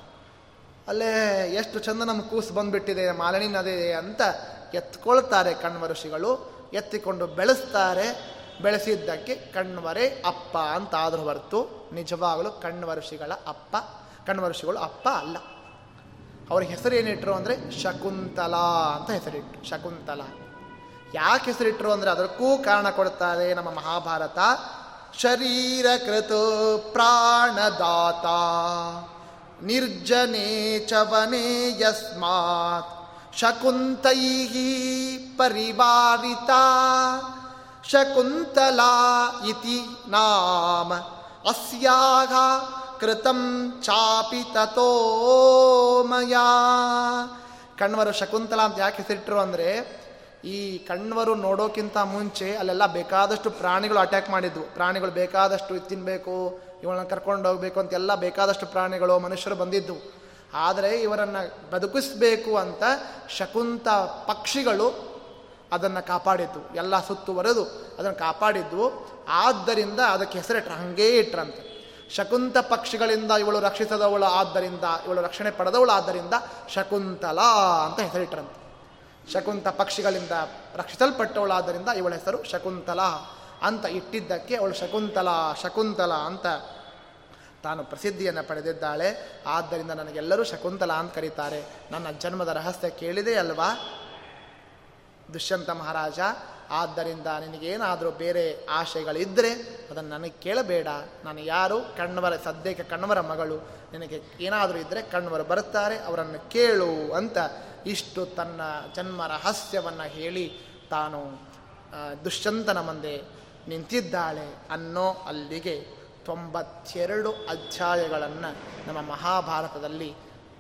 ಅಲ್ಲೇ ಎಷ್ಟು ಚಂದ ನಮ್ಮ ಕೂಸು ಬಂದುಬಿಟ್ಟಿದೆ ಮಾಲಿನಿ ನದಿ ಅಂತ ಎತ್ಕೊಳ್ತಾರೆ ಕಣ್ವ ಋಷಿಗಳು ಎತ್ತಿಕೊಂಡು ಬೆಳೆಸ್ತಾರೆ. ಬೆಳೆಸಿದ್ದಕ್ಕೆ ಕಣ್ವರೆ ಅಪ್ಪ ಅಂತಾದರೂ ಹೊರತು ನಿಜವಾಗಲೂ ಕಣ್ವರ್ಷಿಗಳ ಅಪ್ಪ, ಕಣ್ವರ್ಷಿಗಳು ಅಪ್ಪ ಅಲ್ಲ. ಅವ್ರ ಹೆಸರು ಏನಿಟ್ಟರು ಅಂದರೆ ಶಕುಂತಲಾ ಅಂತ ಹೆಸರಿಟ್ಟು ಶಕುಂತಲ. ಯಾಕೆ ಹೆಸರಿಟ್ಟರು ಅಂದರೆ ಅದಕ್ಕೂ ಕಾರಣ ಕೊಡ್ತಾರೆ ನಮ್ಮ ಮಹಾಭಾರತ. ಶರೀರ ಕೃತ ಪ್ರಾಣದಾತ. ನಿರ್ಜನೆ ಚವನೆ ಯಸ್ಮಾತ್. ಶಕುಂತೈ ಪರಿವಾರಿತ ಶಕುಂತಲಾ ಇತಿ ನಾಮ ಅಸ್ಯಾಗ ಕೃತಂ ಚಾಪಿ ತಥೋ ಮಯಾ ಕಣ್ವರು ಶಕುಂತಲಾ ಅಂತ ಯಾಕೆ ಹೆಸರಿಟ್ಟರು ಅಂದರೆ, ಈ ಕಣ್ವರು ನೋಡೋಕ್ಕಿಂತ ಮುಂಚೆ ಅಲ್ಲೆಲ್ಲ ಬೇಕಾದಷ್ಟು ಪ್ರಾಣಿಗಳು ಅಟ್ಯಾಕ್ ಮಾಡಿದ್ವು. ಪ್ರಾಣಿಗಳು ಬೇಕಾದಷ್ಟು ತಿನ್ನಬೇಕು ಇವಳನ್ನ ಕರ್ಕೊಂಡು ಹೋಗ್ಬೇಕು ಅಂತೆಲ್ಲ ಬೇಕಾದಷ್ಟು ಪ್ರಾಣಿಗಳು, ಮನುಷ್ಯರು ಬಂದಿದ್ದವು ಆದರೆ ಇವರನ್ನು ಬದುಕಿಸ್ಬೇಕು ಅಂತ ಶಕುಂತ ಪಕ್ಷಿಗಳು ಅದನ್ನು ಕಾಪಾಡಿದ್ದು. ಎಲ್ಲ ಸುತ್ತುವರೆದು ಅದನ್ನು ಕಾಪಾಡಿದ್ದು. ಆದ್ದರಿಂದ ಅದಕ್ಕೆ ಹೆಸರಿಟ್ರ. ಹಂಗೇ ಇಟ್ರಂತೆ. ಶಕುಂತ ಪಕ್ಷಿಗಳಿಂದ ಇವಳು ರಕ್ಷಿಸದವಳು ಆದ್ದರಿಂದ, ಇವಳು ರಕ್ಷಣೆ ಪಡೆದವಳು ಆದ್ದರಿಂದ ಶಕುಂತಲಾ ಅಂತ ಹೆಸರಿಟ್ರಂತೆ. ಶಕುಂತ ಪಕ್ಷಿಗಳಿಂದ ರಕ್ಷಿಸಲ್ಪಟ್ಟವಳಾದ್ದರಿಂದ ಇವಳ ಹೆಸರು ಶಕುಂತಲಾ ಅಂತ ಇಟ್ಟಿದ್ದಕ್ಕೆ ಅವಳು ಶಕುಂತಲಾ ಶಕುಂತಲಾ ಅಂತ ತಾನು ಪ್ರಸಿದ್ಧಿಯನ್ನು ಪಡೆದಿದ್ದಾಳೆ. ಆದ್ದರಿಂದ ನನಗೆಲ್ಲರೂ ಶಕುಂತಲಾ ಅಂತ ಕರೀತಾರೆ. ನನ್ನ ಜನ್ಮದ ರಹಸ್ಯ ಕೇಳಿದೆ ಅಲ್ವಾ? ದುಷ್ಯಂತ ಮಹಾರಾಜ, ಆದ್ದರಿಂದ ನಿನಗೇನಾದರೂ ಬೇರೆ ಆಶೆಗಳಿದ್ದರೆ ಅದನ್ನು ನನಗೆ ಕೇಳಬೇಡ. ನಾನು ಯಾರು? ಕಣ್ವರ ಸದ್ಯಕ್ಕೆ ಕಣ್ಣವರ ಮಗಳು. ನಿನಗೆ ಏನಾದರೂ ಇದ್ದರೆ ಕಣ್ವರು ಬರುತ್ತಾರೆ, ಅವರನ್ನು ಕೇಳು ಅಂತ ಇಷ್ಟು ತನ್ನ ಜನ್ಮ ರಹಸ್ಯವನ್ನು ಹೇಳಿ ತಾನು ದುಷ್ಯಂತನ ಮುಂದೆ ನಿಂತಿದ್ದಾಳೆ ಅನ್ನೋ ಅಲ್ಲಿಗೆ ತೊಂಬತ್ತೆರಡು ಅಧ್ಯಾಯಗಳನ್ನು ನಮ್ಮ ಮಹಾಭಾರತದಲ್ಲಿ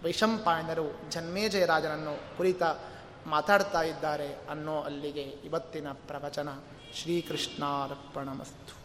ವೈಶಂಪಾಯನರು, ಜನ್ಮೇಜಯರಾಜನನ್ನು ಕುರಿತ ಮಾತಾಡ್ತಾ ಇದ್ದಾರೆ ಅನ್ನೋ ಅಲ್ಲಿಗೆ ಇವತ್ತಿನ ಪ್ರವಚನ ಶ್ರೀಕೃಷ್ಣಾರ್ಪಣಮಸ್ತು.